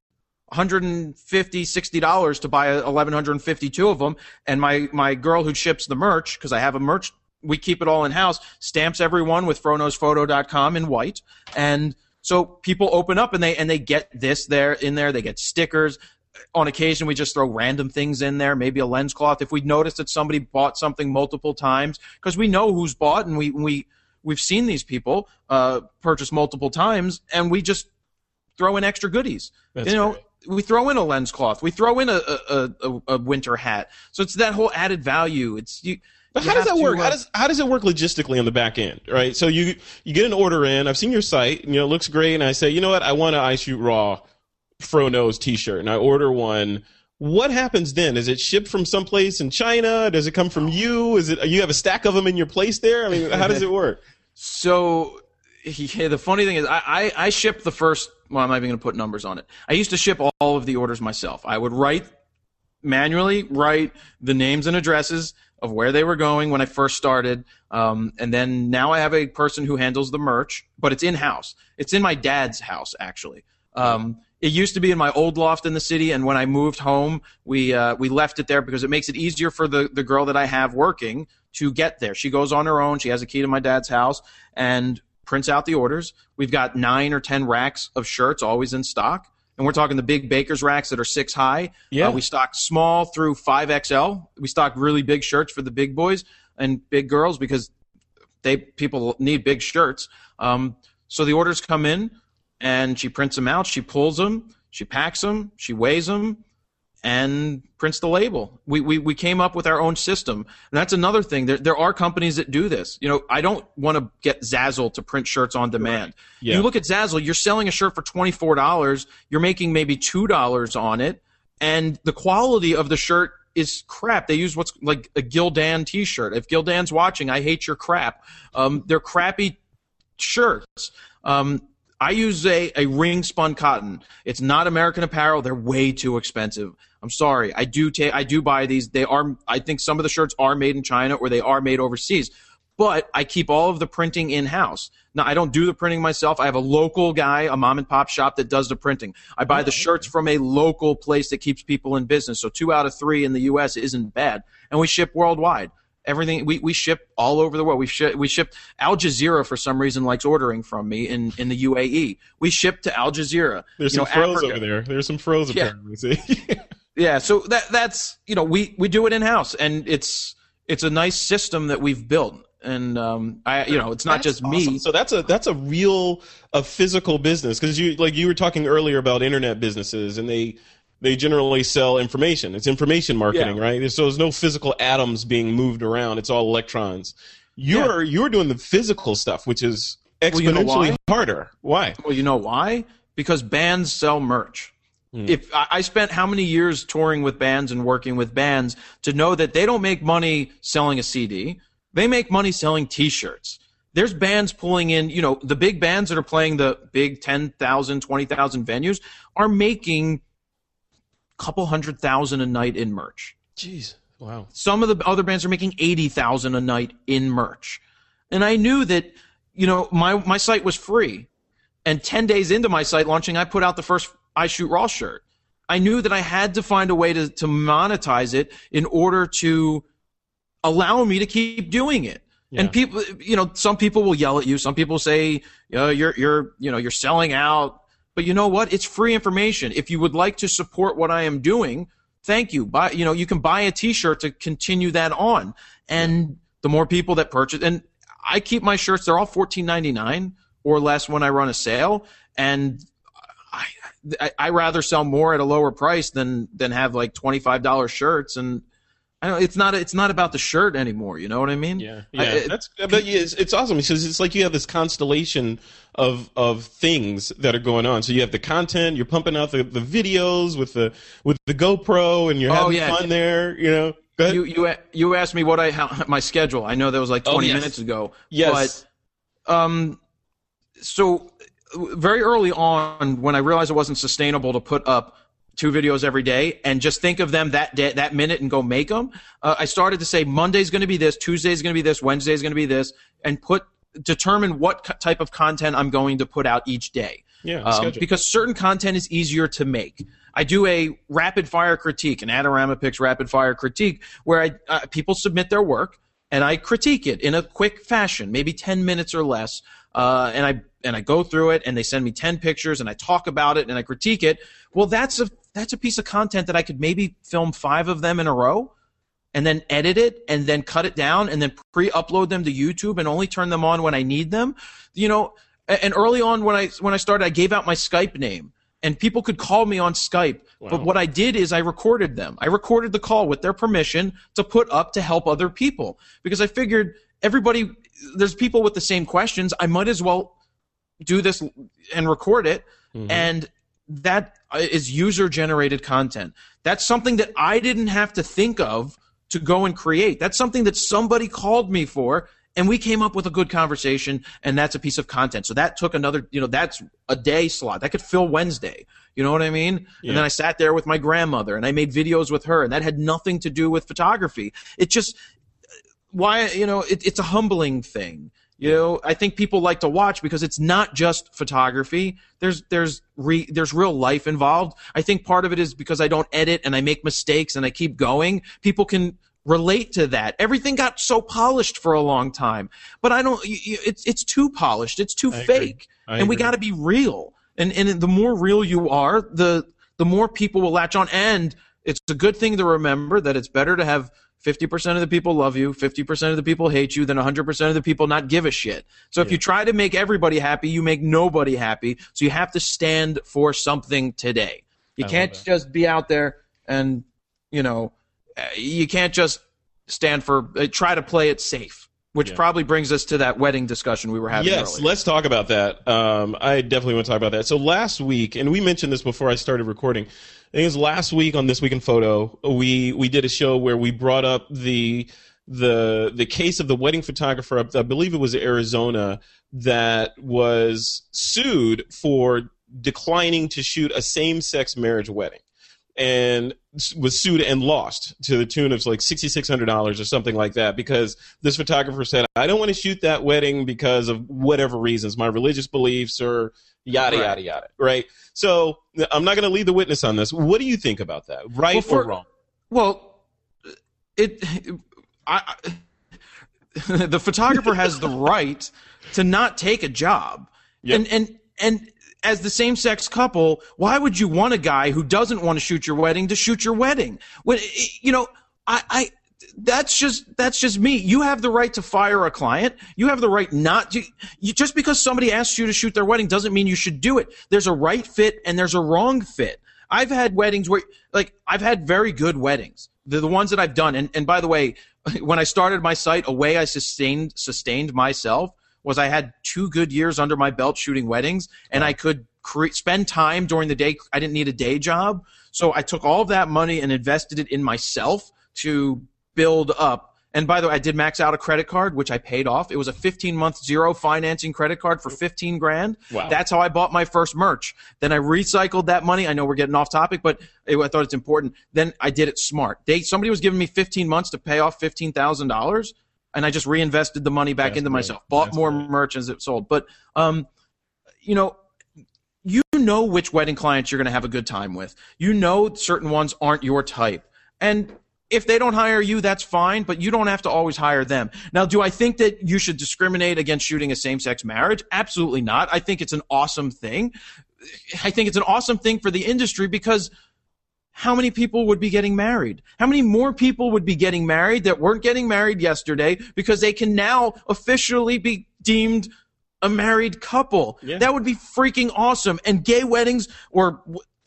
150 60 dollars to buy 1152 of them and my my girl who ships the merch because i have a merch we keep it all in house, stamps everyone with froknowsphoto.com in white. And so people open up and they and they get this there in there. They get stickers. On occasion, we just throw random things in there, maybe a lens cloth. If we notice that somebody bought something multiple times, because we know who's bought and we we we've seen these people uh, purchase multiple times, and we just throw in extra goodies. That's you know, great. we throw in a lens cloth, we throw in a a, a a winter hat. So it's that whole added value. It's you but how does that work? Uh, how does how does it work logistically on the back end, right? So you you get an order in. I've seen your site, and, you know, it looks great, and I say, you know what, I want an I Shoot Raw Fro Knows T-shirt, and I order one. What happens then? Is it shipped from someplace in China? Does it come from you? Is it you have a stack of them in your place there? I mean, how does it work? so the funny thing is, I, I, I ship the first. Well, I'm not even going to put numbers on it. I used to ship all of the orders myself. I would write manually write the names and addresses of where they were going when I first started. Um, and then now I have a person who handles the merch, but it's in house. It's in my dad's house, actually. Um, it used to be in my old loft in the city, and when I moved home, we uh, we left it there because it makes it easier for the the girl that I have working to get there. She goes on her own. She has a key to my dad's house and prints out the orders. We've got nine or ten racks of shirts always in stock and we're talking the big baker's racks that are six high. Yeah. Uh, we stock small through 5XL. We stock really big shirts for the big boys and big girls because they people need big shirts. Um, so the orders come in and she prints them out. She pulls them. She packs them. She weighs them and prints the label. We, we, we came up with our own system. And that's another thing. There, there are companies that do this. You know, I don't want to get Zazzle to print shirts on demand. Yeah. You look at Zazzle, you're selling a shirt for $24. You're making maybe $2 on it. And the quality of the shirt is crap. They use what's like a Gildan t-shirt. If Gildan's watching, I hate your crap. Um, they're crappy shirts. Um, I use a, a ring spun cotton. It's not American Apparel. They're way too expensive. I'm sorry. I do take I do buy these. They are I think some of the shirts are made in China or they are made overseas. But I keep all of the printing in house. Now I don't do the printing myself. I have a local guy, a mom and pop shop that does the printing. I buy the mm-hmm. shirts from a local place that keeps people in business. So two out of three in the U.S. isn't bad, and we ship worldwide. Everything we, we ship all over the world. We ship we ship Al Jazeera for some reason likes ordering from me in, in the UAE. We ship to Al Jazeera. There's you some know, froze Africa. over there. There's some froze Yeah. apparently. See? Yeah, so that that's you know we we do it in house, and it's it's a nice system that we've built, and um, I you know it's not That's just me. So that's a that's a real a physical business because you like you were talking earlier about internet businesses and they they generally sell information. It's information marketing, Yeah. right? So there's no physical atoms being moved around. It's all electrons. You're you're doing the physical stuff, which is Well, you know exponentially why? harder. Why? Well, you know why? Because bands sell merch. Hmm. If I spent how many years touring with bands and working with bands to know that they don't make money selling a CD, they make money selling T-shirts. There's bands pulling in, you know, the big bands that are playing the big 10,000, 20,000 venues are making couple hundred thousand a night in merch. Jeez. Wow. Some of the other bands are making 80,000 a night in merch. And I knew that, you know, my, my site was free. And 10 days into my site launching, I put out the first I Shoot Raw shirt. I knew that I had to find a way to, to monetize it in order to allow me to keep doing it. And people, you know, some people will yell at you. Some people say, you know, you're, you're, you know, you're selling out. But you know what? It's free information. If you would like to support what I am doing, thank you. Buy, you know, you can buy a T-shirt to continue that on. And the more people that purchase, and I keep my shirts, they're all fourteen ninety nine or less when I run a sale, and I, I I rather sell more at a lower price than than have like twenty five dollar shirts. And I don't, it's not it's not about the shirt anymore. You know what I mean? Yeah, I- yeah, it- that's but yeah, it's, it's awesome because it's like you have this constellation of of things that are going on. So you have the content, you're pumping out the, the videos with the with the GoPro, and you're Oh, having yeah. fun there. You know. You you you asked me what I how, my schedule. I know that was like Oh, twenty yes. minutes ago. yes, But um, so very early on, when I realized it wasn't sustainable to put up two videos every day and just think of them that day, that minute and go make them, uh, I started to say Monday's going to be this, Tuesday's going to be this, Wednesday's going to be this, and put determine what co- type of content I'm going to put out each day. yeah, Um, because certain content is easier to make. I do a rapid fire critique, an AdoramaPix rapid fire critique, where I uh, people submit their work and I critique it in a quick fashion, maybe ten minutes or less, uh, and I and I go through it and they send me ten pictures and I talk about it and I critique it. Well, that's a that's a piece of content that I could maybe film five of them in a row and then edit it and then cut it down and then pre-upload them to YouTube and only turn them on when I need them. You know, and early on when I when I started, I gave out my Skype name and people could call me on Skype. But what I did is I recorded them. I recorded the call with their permission to put up to help other people because I figured everybody there's people with the same questions. I might as well do this and record it mm-hmm. and that is user generated content. That's something that i didn't have to think of to go and create. That's something that somebody called me for and we came up with a good conversation and that's a piece of content. So that took another you know that's a day slot. That could fill wednesday. You know what i mean? And then i sat there with my grandmother and i made videos with her and that had nothing to do with photography. It just why you know it, it's a humbling thing you know i think people like to watch because it's not just photography. There's there's re, there's real life involved. I think part of it is because i don't edit and i make mistakes and i keep going. People can relate to that. Everything got so polished for a long time. But i don't it's it's too polished. It's too agree. fake. I and we got to be real. And and the more real you are the the more people will latch on. And it's a good thing to remember that it's better to have 50% of the people love you, 50% of the people hate you, than 100% of the people not give a shit. So if you try to make everybody happy, you make nobody happy. So you have to stand for something today. You can't just be out there and, you know, uh, you can't just stand for, uh, try to play it safe, which probably brings us to that wedding discussion we were having Yes, earlier. let's talk about that. Um, I definitely want to talk about that. So last week, and we mentioned this before I started recording. I think it was last week on this week in photo. We we did a show where we brought up the the the case of the wedding photographer. I believe it was Arizona that was sued for declining to shoot a same sex marriage wedding and was sued and lost to the tune of like sixty six hundred dollars or something like that because this photographer said I don't want to shoot that wedding because of whatever reasons, my religious beliefs or yada Right. yada yada. Right. So I'm not going to lead the witness on this. What do you think about that? Right Well, for- or wrong? Well, it. I, the photographer has the right to not take a job, Yep. and and and as the same sex couple, why would you want a guy who doesn't want to shoot your wedding to shoot your wedding? When you know, I, I that's just that's just me. You have the right to fire a client. You have the right not to. You, just because somebody asks you to shoot their wedding doesn't mean you should do it. There's a right fit and there's a wrong fit. I've had weddings where, like, I've had very good weddings. They're the ones that I've done. And and by the way, when I started my site, a way I sustained sustained myself was I had two good years under my belt shooting weddings, and I could cre- spend time during the day. I didn't need a day job, so I took all of that money and invested it in myself to build up. And by the way, I did max out a credit card, which I paid off. It was a 15 month zero financing credit card for 15 grand. Wow. That's how I bought my first merch. Then I recycled that money. I know we're getting off topic, but I thought it's important. Then I did it smart. They, somebody was giving me 15 months to pay off $15,000 and I just reinvested the money back That's into great. myself, bought That's more great. merch as it sold. But, um, you know, you know which wedding clients you're going to have a good time with. You know certain ones aren't your type. And if they don't hire you, that's fine, but you don't have to always hire them. Now, do I think that you should discriminate against shooting a same sex marriage? Absolutely not. I think it's an awesome thing. I think it's an awesome thing for the industry because how many people would be getting married? How many more people would be getting married that weren't getting married yesterday because they can now officially be deemed a married couple? Yeah. That would be freaking awesome. And gay weddings, or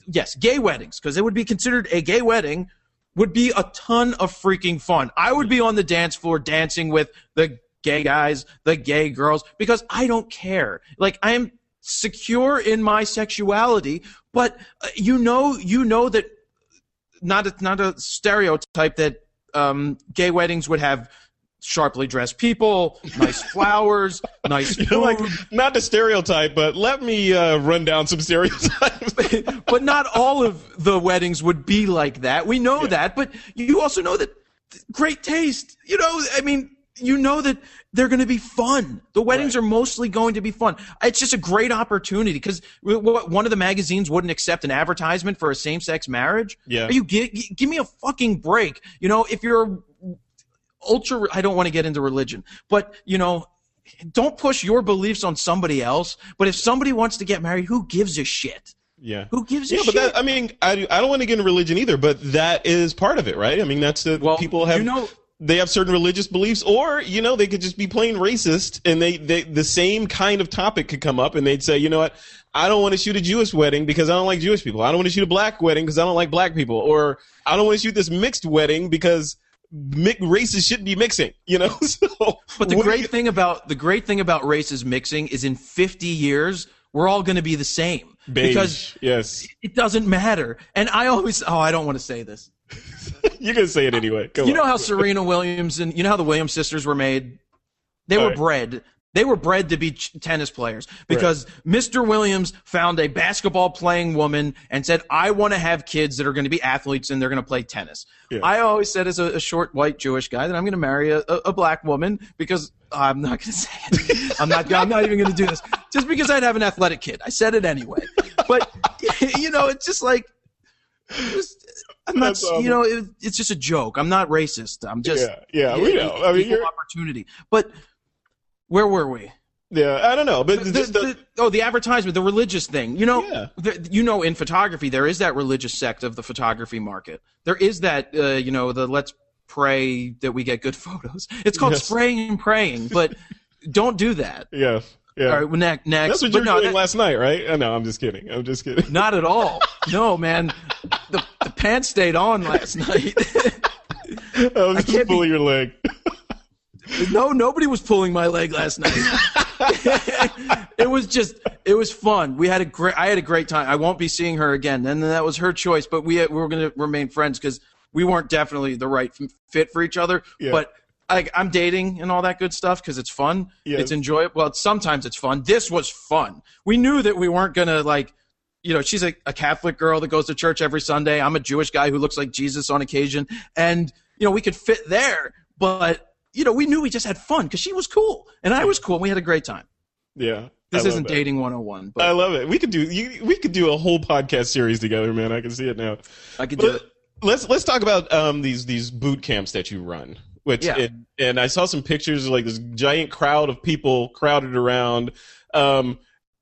yes, gay weddings, because it would be considered a gay wedding, would be a ton of freaking fun. I would be on the dance floor dancing with the gay guys, the gay girls, because I don't care. Like I am secure in my sexuality, but uh, you know, you know that not a, not a stereotype that um, gay weddings would have sharply dressed people, nice flowers, nice food, You're like not the stereotype, but let me uh, run down some stereotypes. but not all of the weddings would be like that. We know that, but you also know that great taste. You know, I mean, you know that they're going to be fun. The weddings are mostly going to be fun. It's just a great opportunity because one of the magazines wouldn't accept an advertisement for a same-sex marriage. Yeah. Are you gi- gi- give me a fucking break? You know, if you're ultra, I don't want to get into religion, but you know. Don't push your beliefs on somebody else. But if somebody wants to get married, who gives a shit? yeah. Who gives a Yeah, shit? but that, I mean, I, I don't want to get into religion either, but that is part of it, right? I mean, that's the Well, people have you know- they have certain religious beliefs, or you know, they could just be plain racist, and they, they the same kind of topic could come up, and they'd say, you know what, I don't want to shoot a Jewish wedding because I don't like Jewish people. I don't want to shoot a black wedding because I don't like black people, or I don't want to shoot this mixed wedding because mi- races shouldn't be mixing. You know, so But the great you- thing about the great thing about races mixing is in 50 years we're all going to be the same Beige, because yes, it doesn't matter. And I always oh I don't want to say this. you're gonna say it anyway. Go You on. know how Serena Williams and you know how the Williams sisters were made? They were Right. bred. They were bred to be ch- tennis players because Mr. Williams found a basketball playing woman and said, I want to have kids that are going to be athletes and they're going to play tennis. Yeah. I always said, as a, a short white Jewish guy, that I'm going to marry a, a, a black woman because I'm not going to say it. I'm not, I'm not even going to do this just because I'd have an athletic kid. I said it anyway. But, you know, it's just like, it was- I'm not, awesome. you know, it, it's just a joke. I'm not racist. I'm just, yeah, yeah, we know. I mean, you're, opportunity. But where were we? yeah, I don't know, but The- the, the- oh, the advertisement, the religious thing. You know, Yeah. you know, in photography, there is that religious sect of the photography market. There is that, uh, you know, the let's pray that we get good photos. It's called Yes. spraying and praying, but don't do that. yeah, yeah. All right, well, next, next. That's what But you were no, doing that- last night, right? Uh, no, I'm just kidding. I'm just kidding. Not at all. No, man. The, the pants stayed on last night. I was just can't be- pulling your leg. No, nobody was pulling my leg last night. it was just, it was fun. We had a great, I had a great time. I won't be seeing her again, and that was her choice. But we, we were going to remain friends because we weren't definitely the right fit for each other. Yeah. But like, I'm dating and all that good stuff because it's fun. Yes. It's enjoyable. Well, sometimes it's fun. This was fun. We knew that we weren't going to like. You know, she's a, a Catholic girl that goes to church every Sunday. I'm a Jewish guy who looks like Jesus on occasion. And, you know, we could fit there, but you know, we knew we just had fun because she was cool and I was cool. and We had a great time. Yeah. This isn't that. dating 101, But I love it. We could do you, we could do a whole podcast series together, man. I can see it now. I could do it. let's let's talk about um these these boot camps that you run. Which Yeah. and, and I saw some pictures of like this giant crowd of people crowded around. Um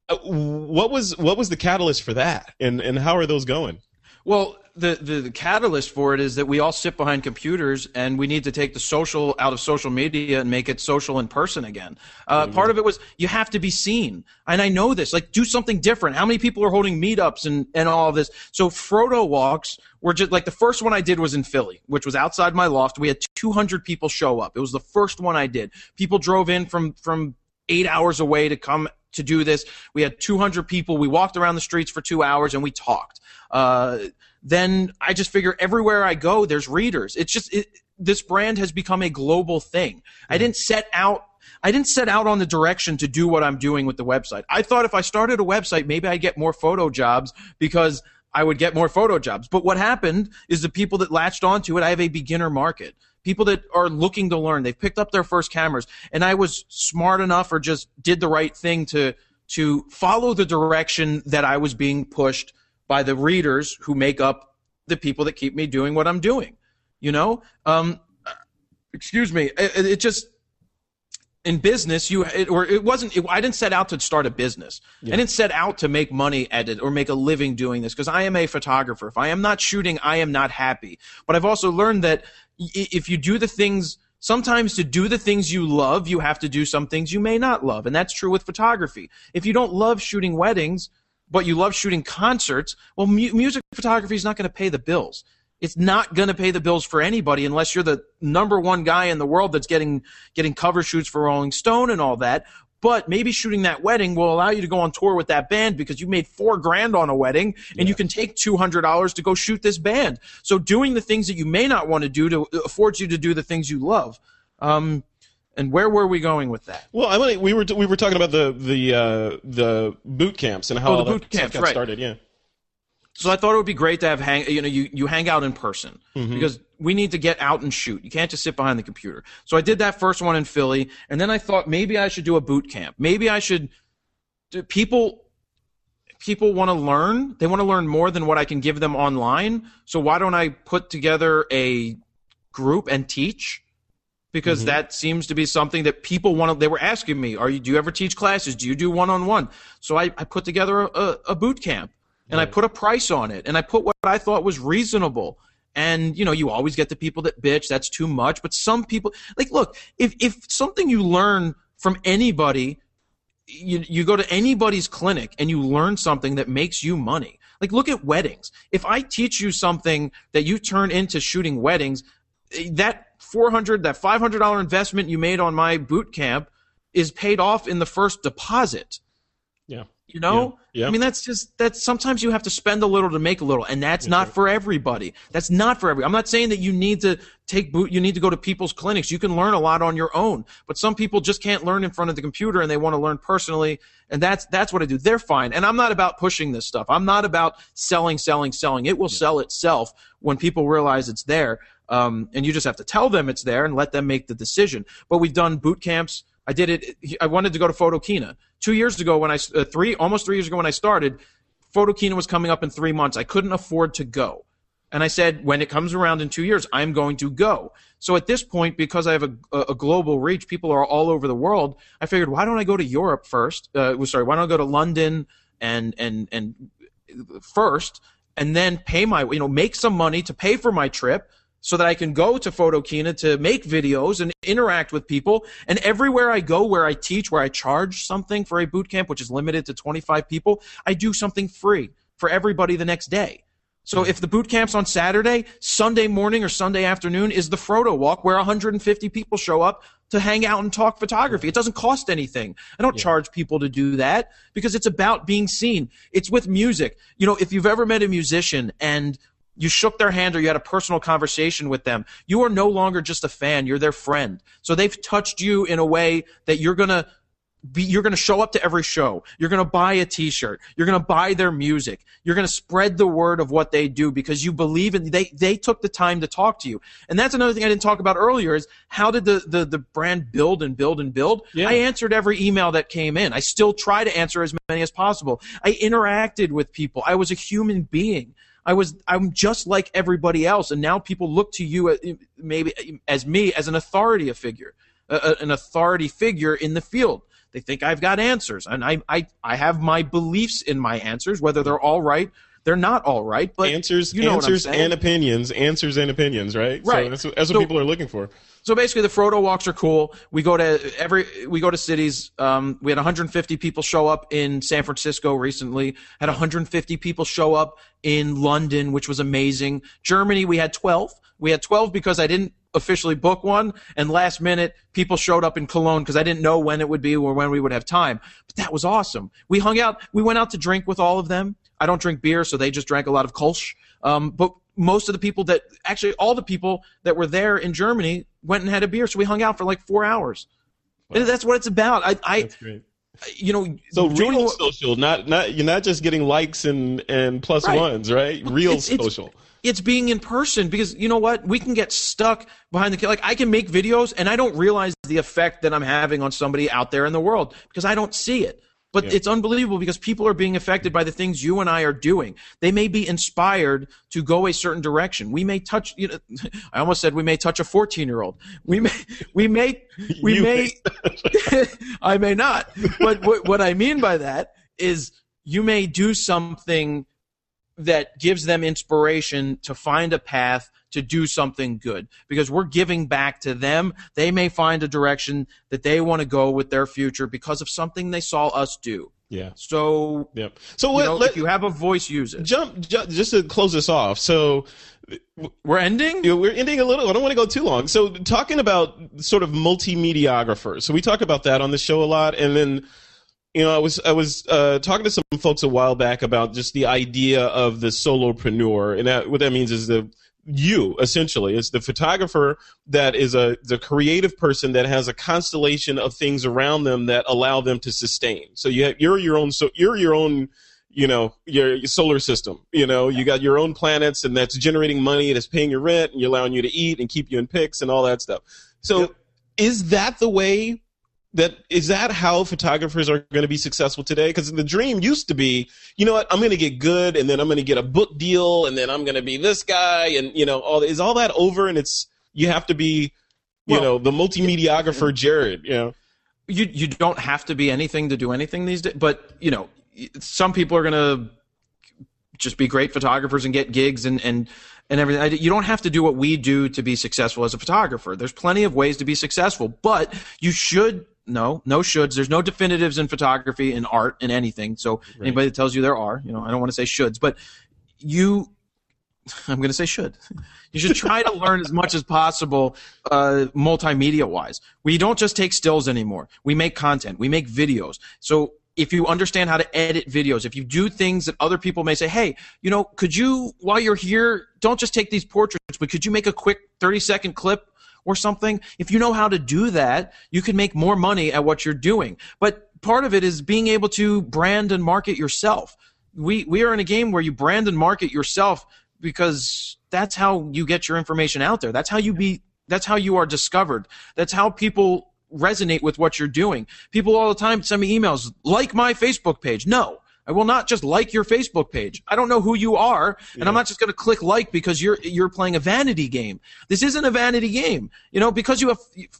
uh, what was what was the catalyst for that, and and how are those going? Well, the, the, the catalyst for it is that we all sit behind computers and we need to take the social out of social media and make it social in person again. Uh, Mm-hmm. Part of it was you have to be seen. And I know this, like do something different. How many people are holding meetups and, and all of this? So Frodo walks were just like the first one I did was in Philly, which was outside my loft. We had 200 people show up. It was the first one I did. People drove in from, from eight hours away to come to do this. We had 200 people. We walked around the streets for two hours and we talked. Uh, then I just figure everywhere I go, there's readers. It's just it, this brand has become a global thing. I didn't set out. I didn't set out on the direction to do what I'm doing with the website. I thought if I started a website, maybe I'd get more photo jobs because I would get more photo jobs. But what happened is the people that latched onto it, I have a beginner market. People that are looking to learn, they've picked up their first cameras, and I was smart enough or just did the right thing to to follow the direction that I was being pushed by the readers who make up the people that keep me doing what I'm doing. You know, um, excuse me, it, it just in business you it, or it wasn't it, i didn't set out to start a business. I didn't set out to make money at it or make a living doing this because i am a photographer. If i am not shooting i am not happy. But i've also learned that if you do the things sometimes to do the things you love you have to do some things you may not love. And that's true with photography. If you don't love shooting weddings but you love shooting concerts well mu- music photography is not going to pay the bills it's not going to pay the bills for anybody unless you're the number one guy in the world that's getting getting cover shoots for Rolling Stone and all that. But maybe shooting that wedding will allow you to go on tour with that band because you made four grand on a wedding and you can take two hundred dollars to go shoot this band. So doing the things that you may not want to do to affords you to do the things you love. Um, and where were we going with that? Well, I mean, we were we were talking about the the uh, the boot camps and how Oh, the boot camps, got right. started. Yeah. So I thought it would be great to have hang, you know, you, you hang out in person because we need to get out and shoot. You can't just sit behind the computer. So I did that first one in Philly, and then I thought maybe I should do a boot camp. Maybe I should. Do people people want to learn. They want to learn more than what I can give them online. So why don't I put together a group and teach? Because mm-hmm. that seems to be something that people want to. They were asking me, "Are you? Do you ever teach classes? Do you do one on one?" So I, I put together a, a boot camp and I put a price on it and I put what I thought was reasonable. And you know, you always get the people that bitch, that's too much. But some people like look, if if something you learn from anybody, you you go to anybody's clinic and you learn something that makes you money. Like look at weddings. If I teach you something that you turn into shooting weddings, that 400 that $500 investment you made on my boot camp is paid off in the first deposit. Yeah. You know? Yeah. Yeah. I mean, that's just, that's sometimes you have to spend a little to make a little, and that's not for everybody. That's not for every. I'm not saying that you need to take boot, you need to go to people's clinics. You can learn a lot on your own, but some people just can't learn in front of the computer and they want to learn personally. And that's, that's what I do. They're fine. And I'm not about pushing this stuff. I'm not about selling, selling, selling. It will sell itself when people realize it's there. Um, and you just have to tell them it's there and let them make the decision. But we've done boot camps. I did it. I wanted to go to Photokina two years ago when I uh, three almost three years ago when I started. Photokina was coming up in three months. I couldn't afford to go, and I said when it comes around in two years, I'm going to go. So at this point, because I have a, a global reach, people are all over the world. I figured, why don't I go to Europe first? Uh, sorry, why don't I go to London and and and first, and then pay my you know make some money to pay for my trip so that I can go to Photokina to make videos and interact with people. And everywhere I go where I teach, where I charge something for a boot camp, which is limited to 25 people, I do something free for everybody the next day. So if the boot camp's on Saturday, Sunday morning or Sunday afternoon is the Frodo walk where 150 people show up to hang out and talk photography. It doesn't cost anything. I don't charge people to do that because it's about being seen. It's with music. You know, if you've ever met a musician and you shook their hand or you had a personal conversation with them, you are no longer just a fan, you're their friend. So they've touched you in a way that you're going to be, you're going to show up to every show. You're going to buy a t-shirt. You're going to buy their music. You're going to spread the word of what they do because you believe in, they, they took the time to talk to you. And that's another thing I didn't talk about earlier is how did the, the, the brand build and build and build? Yeah. I answered every email that came in. I still try to answer as many as possible. I interacted with people. I was a human being. I was I'm just like everybody else, and now people look to you uh, maybe as me as an authority figure, uh, an authority figure in the field. They think I've got answers, and I I I have my beliefs in my answers. Whether they're all right, they're not all right. But answers, you know answers, what I'm saying. and opinions. Answers and opinions. Right. Right. So that's, what- that's what So- people are looking for. So basically, the Frodo walks are cool. We go to every we go to cities. Um, we had 150 people show up in San Francisco recently. Had 150 people show up in London, which was amazing. Germany, we had 12. We had 12 because I didn't officially book one, and last minute people showed up in Cologne because I didn't know when it would be or when we would have time. But that was awesome. We hung out. We went out to drink with all of them. I don't drink beer, so they just drank a lot of Kolsch. Um, but most of the people that actually all the people that were there in Germany went and had a beer, so we hung out for like four hours. And that's what it's about. I, I, That's great. you know, So real what- social, not not you're not just getting likes and and plus Right. ones, right? Real It's- it's- social. it's being in person because you know what we can get stuck behind the ca- like i can make videos and i don't realize the effect that i'm having on somebody out there in the world because i don't see it but it's unbelievable because people are being affected by the things you and i are doing. They may be inspired to go a certain direction. We may touch you know i almost said we may touch a 14 year old we may we may we You may. I may not. But what, what i mean by that is you may do something that gives them inspiration to find a path to do something good because we're giving back to them. They may find a direction that they want to go with their future because of something they saw us do. Yeah. So, Yep. So you what, know, let, if you have a voice, use it. jump, ju- just to close this off. So We're ending? you we're ending a little. I don't want to go too long. So talking about sort of multimediagraphers. So we talk about that on the show a lot, and then you know, I was I was uh, talking to some folks a while back about just the idea of the solopreneur, and that, what that means is the you essentially it's the photographer that is a the creative person that has a constellation of things around them that allow them to sustain. So you have, you're your own so you're your own you know your, your solar system. You know you got your own planets and that's generating money that's paying your rent and you're allowing you to eat and keep you in pics and all that stuff. So is that the way that is that how photographers are going to be successful today because the dream used to be you know what i'm going to get good and then i'm going to get a book deal and then i'm going to be this guy and you know all is all that over and it's you have to be you Well, know the multimediagrapher jared you know you you don't have to be anything to do anything these days. But you know, some people are gonna just be great photographers and get gigs and and and everything. You don't have to do what we do to be successful as a photographer. There's plenty of ways to be successful, but you should. No, no shoulds. There's no definitives in photography, in art, in anything. So anybody that tells you there are, you know, I don't want to say shoulds, but you I'm going to say should. You should try to learn as much as possible, uh, multimedia wise. We don't just take stills anymore. We make content. We make videos. So if you understand how to edit videos, if you do things that other people may say, hey, you know, could you, while you're here, don't just take these portraits, but could you make a quick 30 second clip or something? If you know how to do that, you can make more money at what you're doing. But part of it is being able to brand and market yourself. We, we are in a game where you brand and market yourself because that's how you get your information out there. That's how you be that's how you are discovered. That's how people resonate with what you're doing. People all the time send me emails, like my Facebook page. No. I will not just like your Facebook page. I don't know who you are, and I'm not just going to click like because you're you're playing a vanity game. This isn't a vanity game. You know, because you have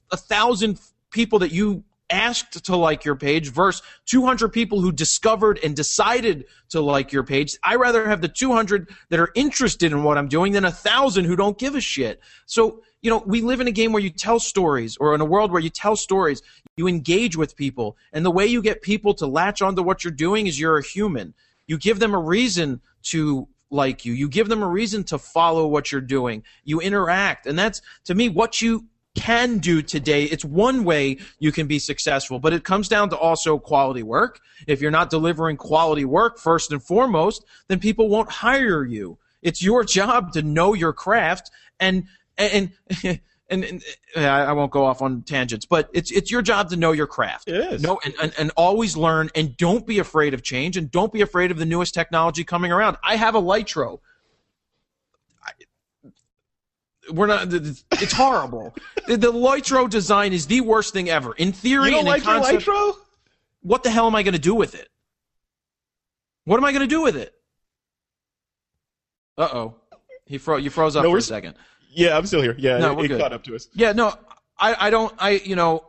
a thousand people that you asked to like your page versus 200 people who discovered and decided to like your page. I rather have the 200 that are interested in what I'm doing than a thousand who don't give a shit. So, you know, we live in a game where you tell stories or in a world where you tell stories, you engage with people. And the way you get people to latch onto what you're doing is you're a human. You give them a reason to like you. You give them a reason to follow what you're doing. You interact. And that's, to me, what you can do today. It's one way you can be successful, but it comes down to also quality work. If you're not delivering quality work first and foremost, then people won't hire you. It's your job to know your craft and and and, and, and I won't go off on tangents, but it's it's your job to know your craft. It is. No, and, and, and always learn and don't be afraid of change and don't be afraid of the newest technology coming around. I have a Lytro. we're not. It's horrible. the, the Lytro design is the worst thing ever. In theory you don't like your concept, Lytro? what the hell am I going to do with it? What am I going to do with it? Uh oh, he fro- you froze up No, for a second. Yeah, I'm still here. Yeah, No, it, it caught up to us. Yeah, no, I, I don't, I, you know,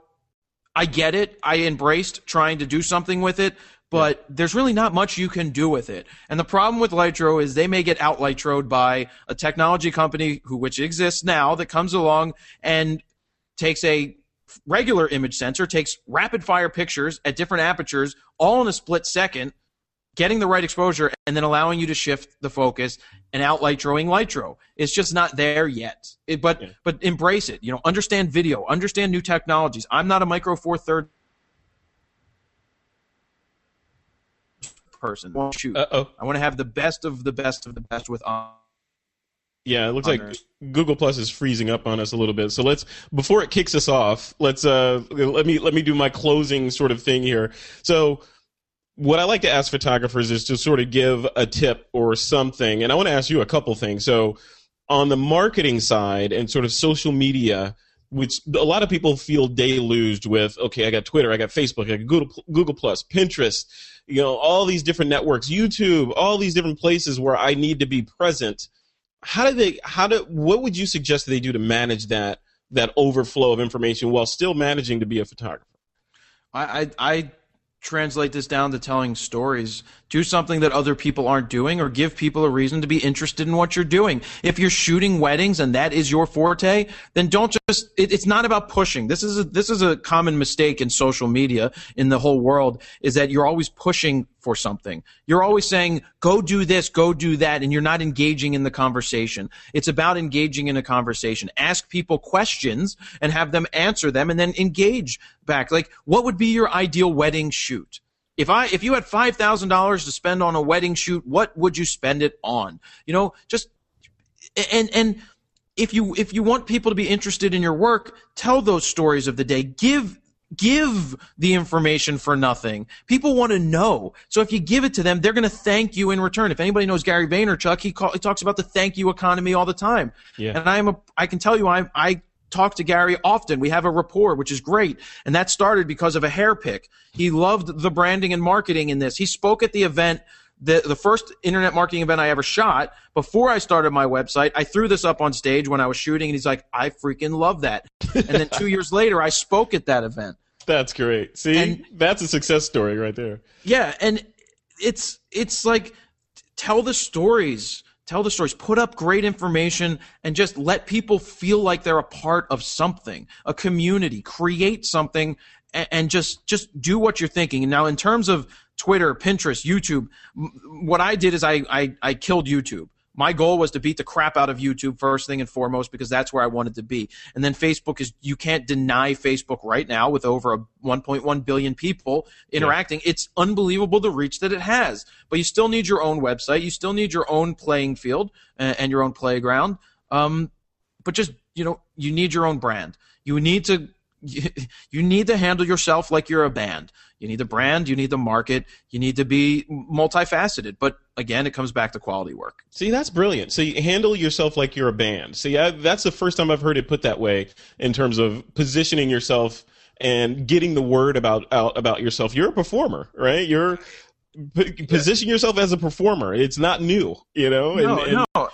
I get it. I embraced trying to do something with it, but there's really not much you can do with it. And the problem with Lytro is they may get out Lytroed by a technology company who which exists now that comes along and takes a regular image sensor, takes rapid fire pictures at different apertures all in a split second, getting the right exposure and then allowing you to shift the focus and out Lytroing Lytro. It's just not there yet. It, but Yeah. but embrace it. You know, understand video, understand new technologies. I'm not a micro four third person. Shoot. Uh oh. I want to have the best of the best of the best with uh, Yeah, it looks like. Google Plus is freezing up on us a little bit. So let's before it kicks us off, let's uh let me let me do my closing sort of thing here. So what I like to ask photographers is to sort of give a tip or something. And I want to ask you a couple things. So on the marketing side and sort of social media, which a lot of people feel deluged with, okay, I got Twitter, I got Facebook, I got Google Google Plus, Pinterest, you know, all these different networks, YouTube, all these different places where I need to be present how do they how do what would you suggest they do to manage that that overflow of information while still managing to be a photographer I, I I translate this down to telling stories. Do something that other people aren't doing, or give people a reason to be interested in what you're doing. If you're shooting weddings and that is your forte, then don't just. It, it's not about pushing. This is a, this is a common mistake in social media in the whole world is that you're always pushing for something. You're always saying, "Go do this, go do that," and you're not engaging in the conversation. It's about engaging in a conversation. Ask people questions and have them answer them, and then engage back. Like, what would be your ideal wedding shoot? If I if you had five thousand dollars to spend on a wedding shoot, what would you spend it on? You know, just and and if you if you want people to be interested in your work, tell those stories of the day. Give give the information for nothing. People want to know. So if you give it to them, they're going to thank you in return. If anybody knows Gary Vaynerchuk, he, call, he talks about the thank you economy all the time. Yeah. And I'm a I can tell you I I talk to Gary often. We have a rapport, which is great. And that started because of a hair pick. He loved the branding and marketing in this. He spoke at the event the, the first internet marketing event I ever shot, before I started my website, I threw this up on stage when I was shooting, and he's like, I freaking love that. and then two years later, I spoke at that event. that's great see And- that's a success story right there Yeah, and it's it's like tell the stories, tell the stories, put up great information, and just let people feel like they're a part of something, a community, create something, and, and just just do what you're thinking. Now, in terms of Twitter, Pinterest, YouTube, what I did is I I, I killed YouTube. My goal was to beat the crap out of YouTube first thing and foremost because that's where I wanted to be. And then Facebook is you can't deny Facebook right now with over a 1.1 billion people interacting. It's unbelievable the reach that it has. But you still need your own website. You still need your own playing field and, and your own playground. Um, but just you know, you need your own brand. You need to you need to handle yourself like you're a band. You need the brand, you need the market, you need to be multifaceted. But again, it comes back to quality work. see that's brilliant so you handle yourself like you're a band see I, that's the first time i've heard it put that way in terms of positioning yourself and getting the word about out about yourself you're a performer right you're p- position yourself as a performer it's not new you know and, no, and- no.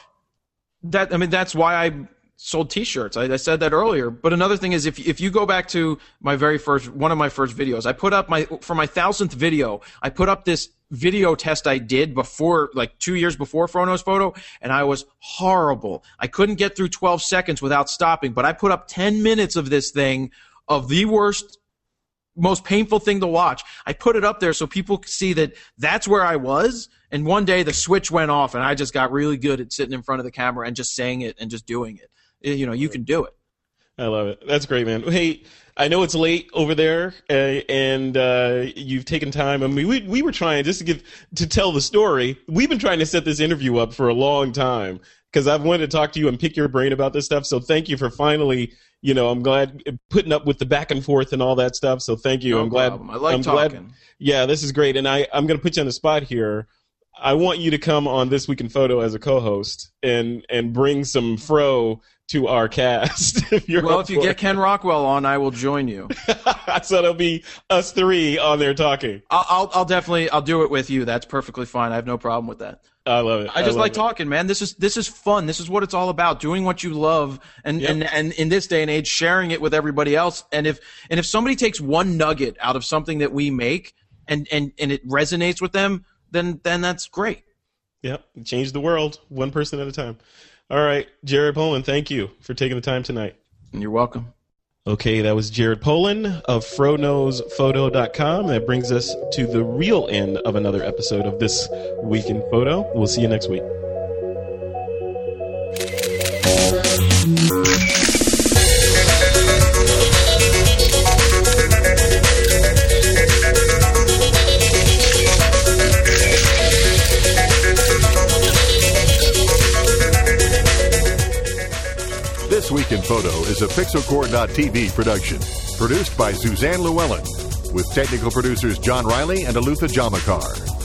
That I mean, that's why I sold T-shirts. I, I said that earlier. But another thing is, if if you go back to my very first one of my first videos, I put up my for my thousandth video, I put up this video test I did before, like two years before Fro Knows Photo, and I was horrible. I couldn't get through 12 seconds without stopping. But I put up 10 minutes of this thing of the worst most painful thing to watch. I put it up there so people could see that that's where I was. And one day the switch went off and I just got really good at sitting in front of the camera and just saying it and just doing it. Eh, You know, you can do it. I love it. That's great, man. Hey, I know it's late over there, uh, and uh, you've taken time. I mean, we we were trying just to give to tell the story. We've been trying to set this interview up for a long time because I've wanted to talk to you and pick your brain about this stuff. So thank you for finally. You know, I'm glad putting up with the back and forth and all that stuff. So thank you. No I'm glad. problem. I like I'm talking. glad. Yeah, this is great, and I I'm going to put you on the spot here. I want you to come on this week in photo as a co-host and and bring some fro to our cast. if you're Well, if you get it. Ken Rockwell on, I will join you. so it'll be us three on there talking. I'll, I'll, I'll definitely, I'll do it with you. That's perfectly fine. I have no problem with that. I love it. I just love like it. talking, man. This is this is fun. This is what it's all about. Doing what you love, and Yep. and and in this day and age, sharing it with everybody else. And if and if somebody takes one nugget out of something that we make, and and and it resonates with them, then then that's great. Yep, change the world one person at a time. All right, Jared Polin, thank you for taking the time tonight. And you're welcome. Okay, that was Jared Polin of FroKnowsPhoto.com. That brings us to the real end of another episode of This Week in Photo. We'll see you next week. In Photo is a Pixelcore.tv production. Produced by Suzanne Llewellyn. With technical producers John Riley and Alutha Jamakar.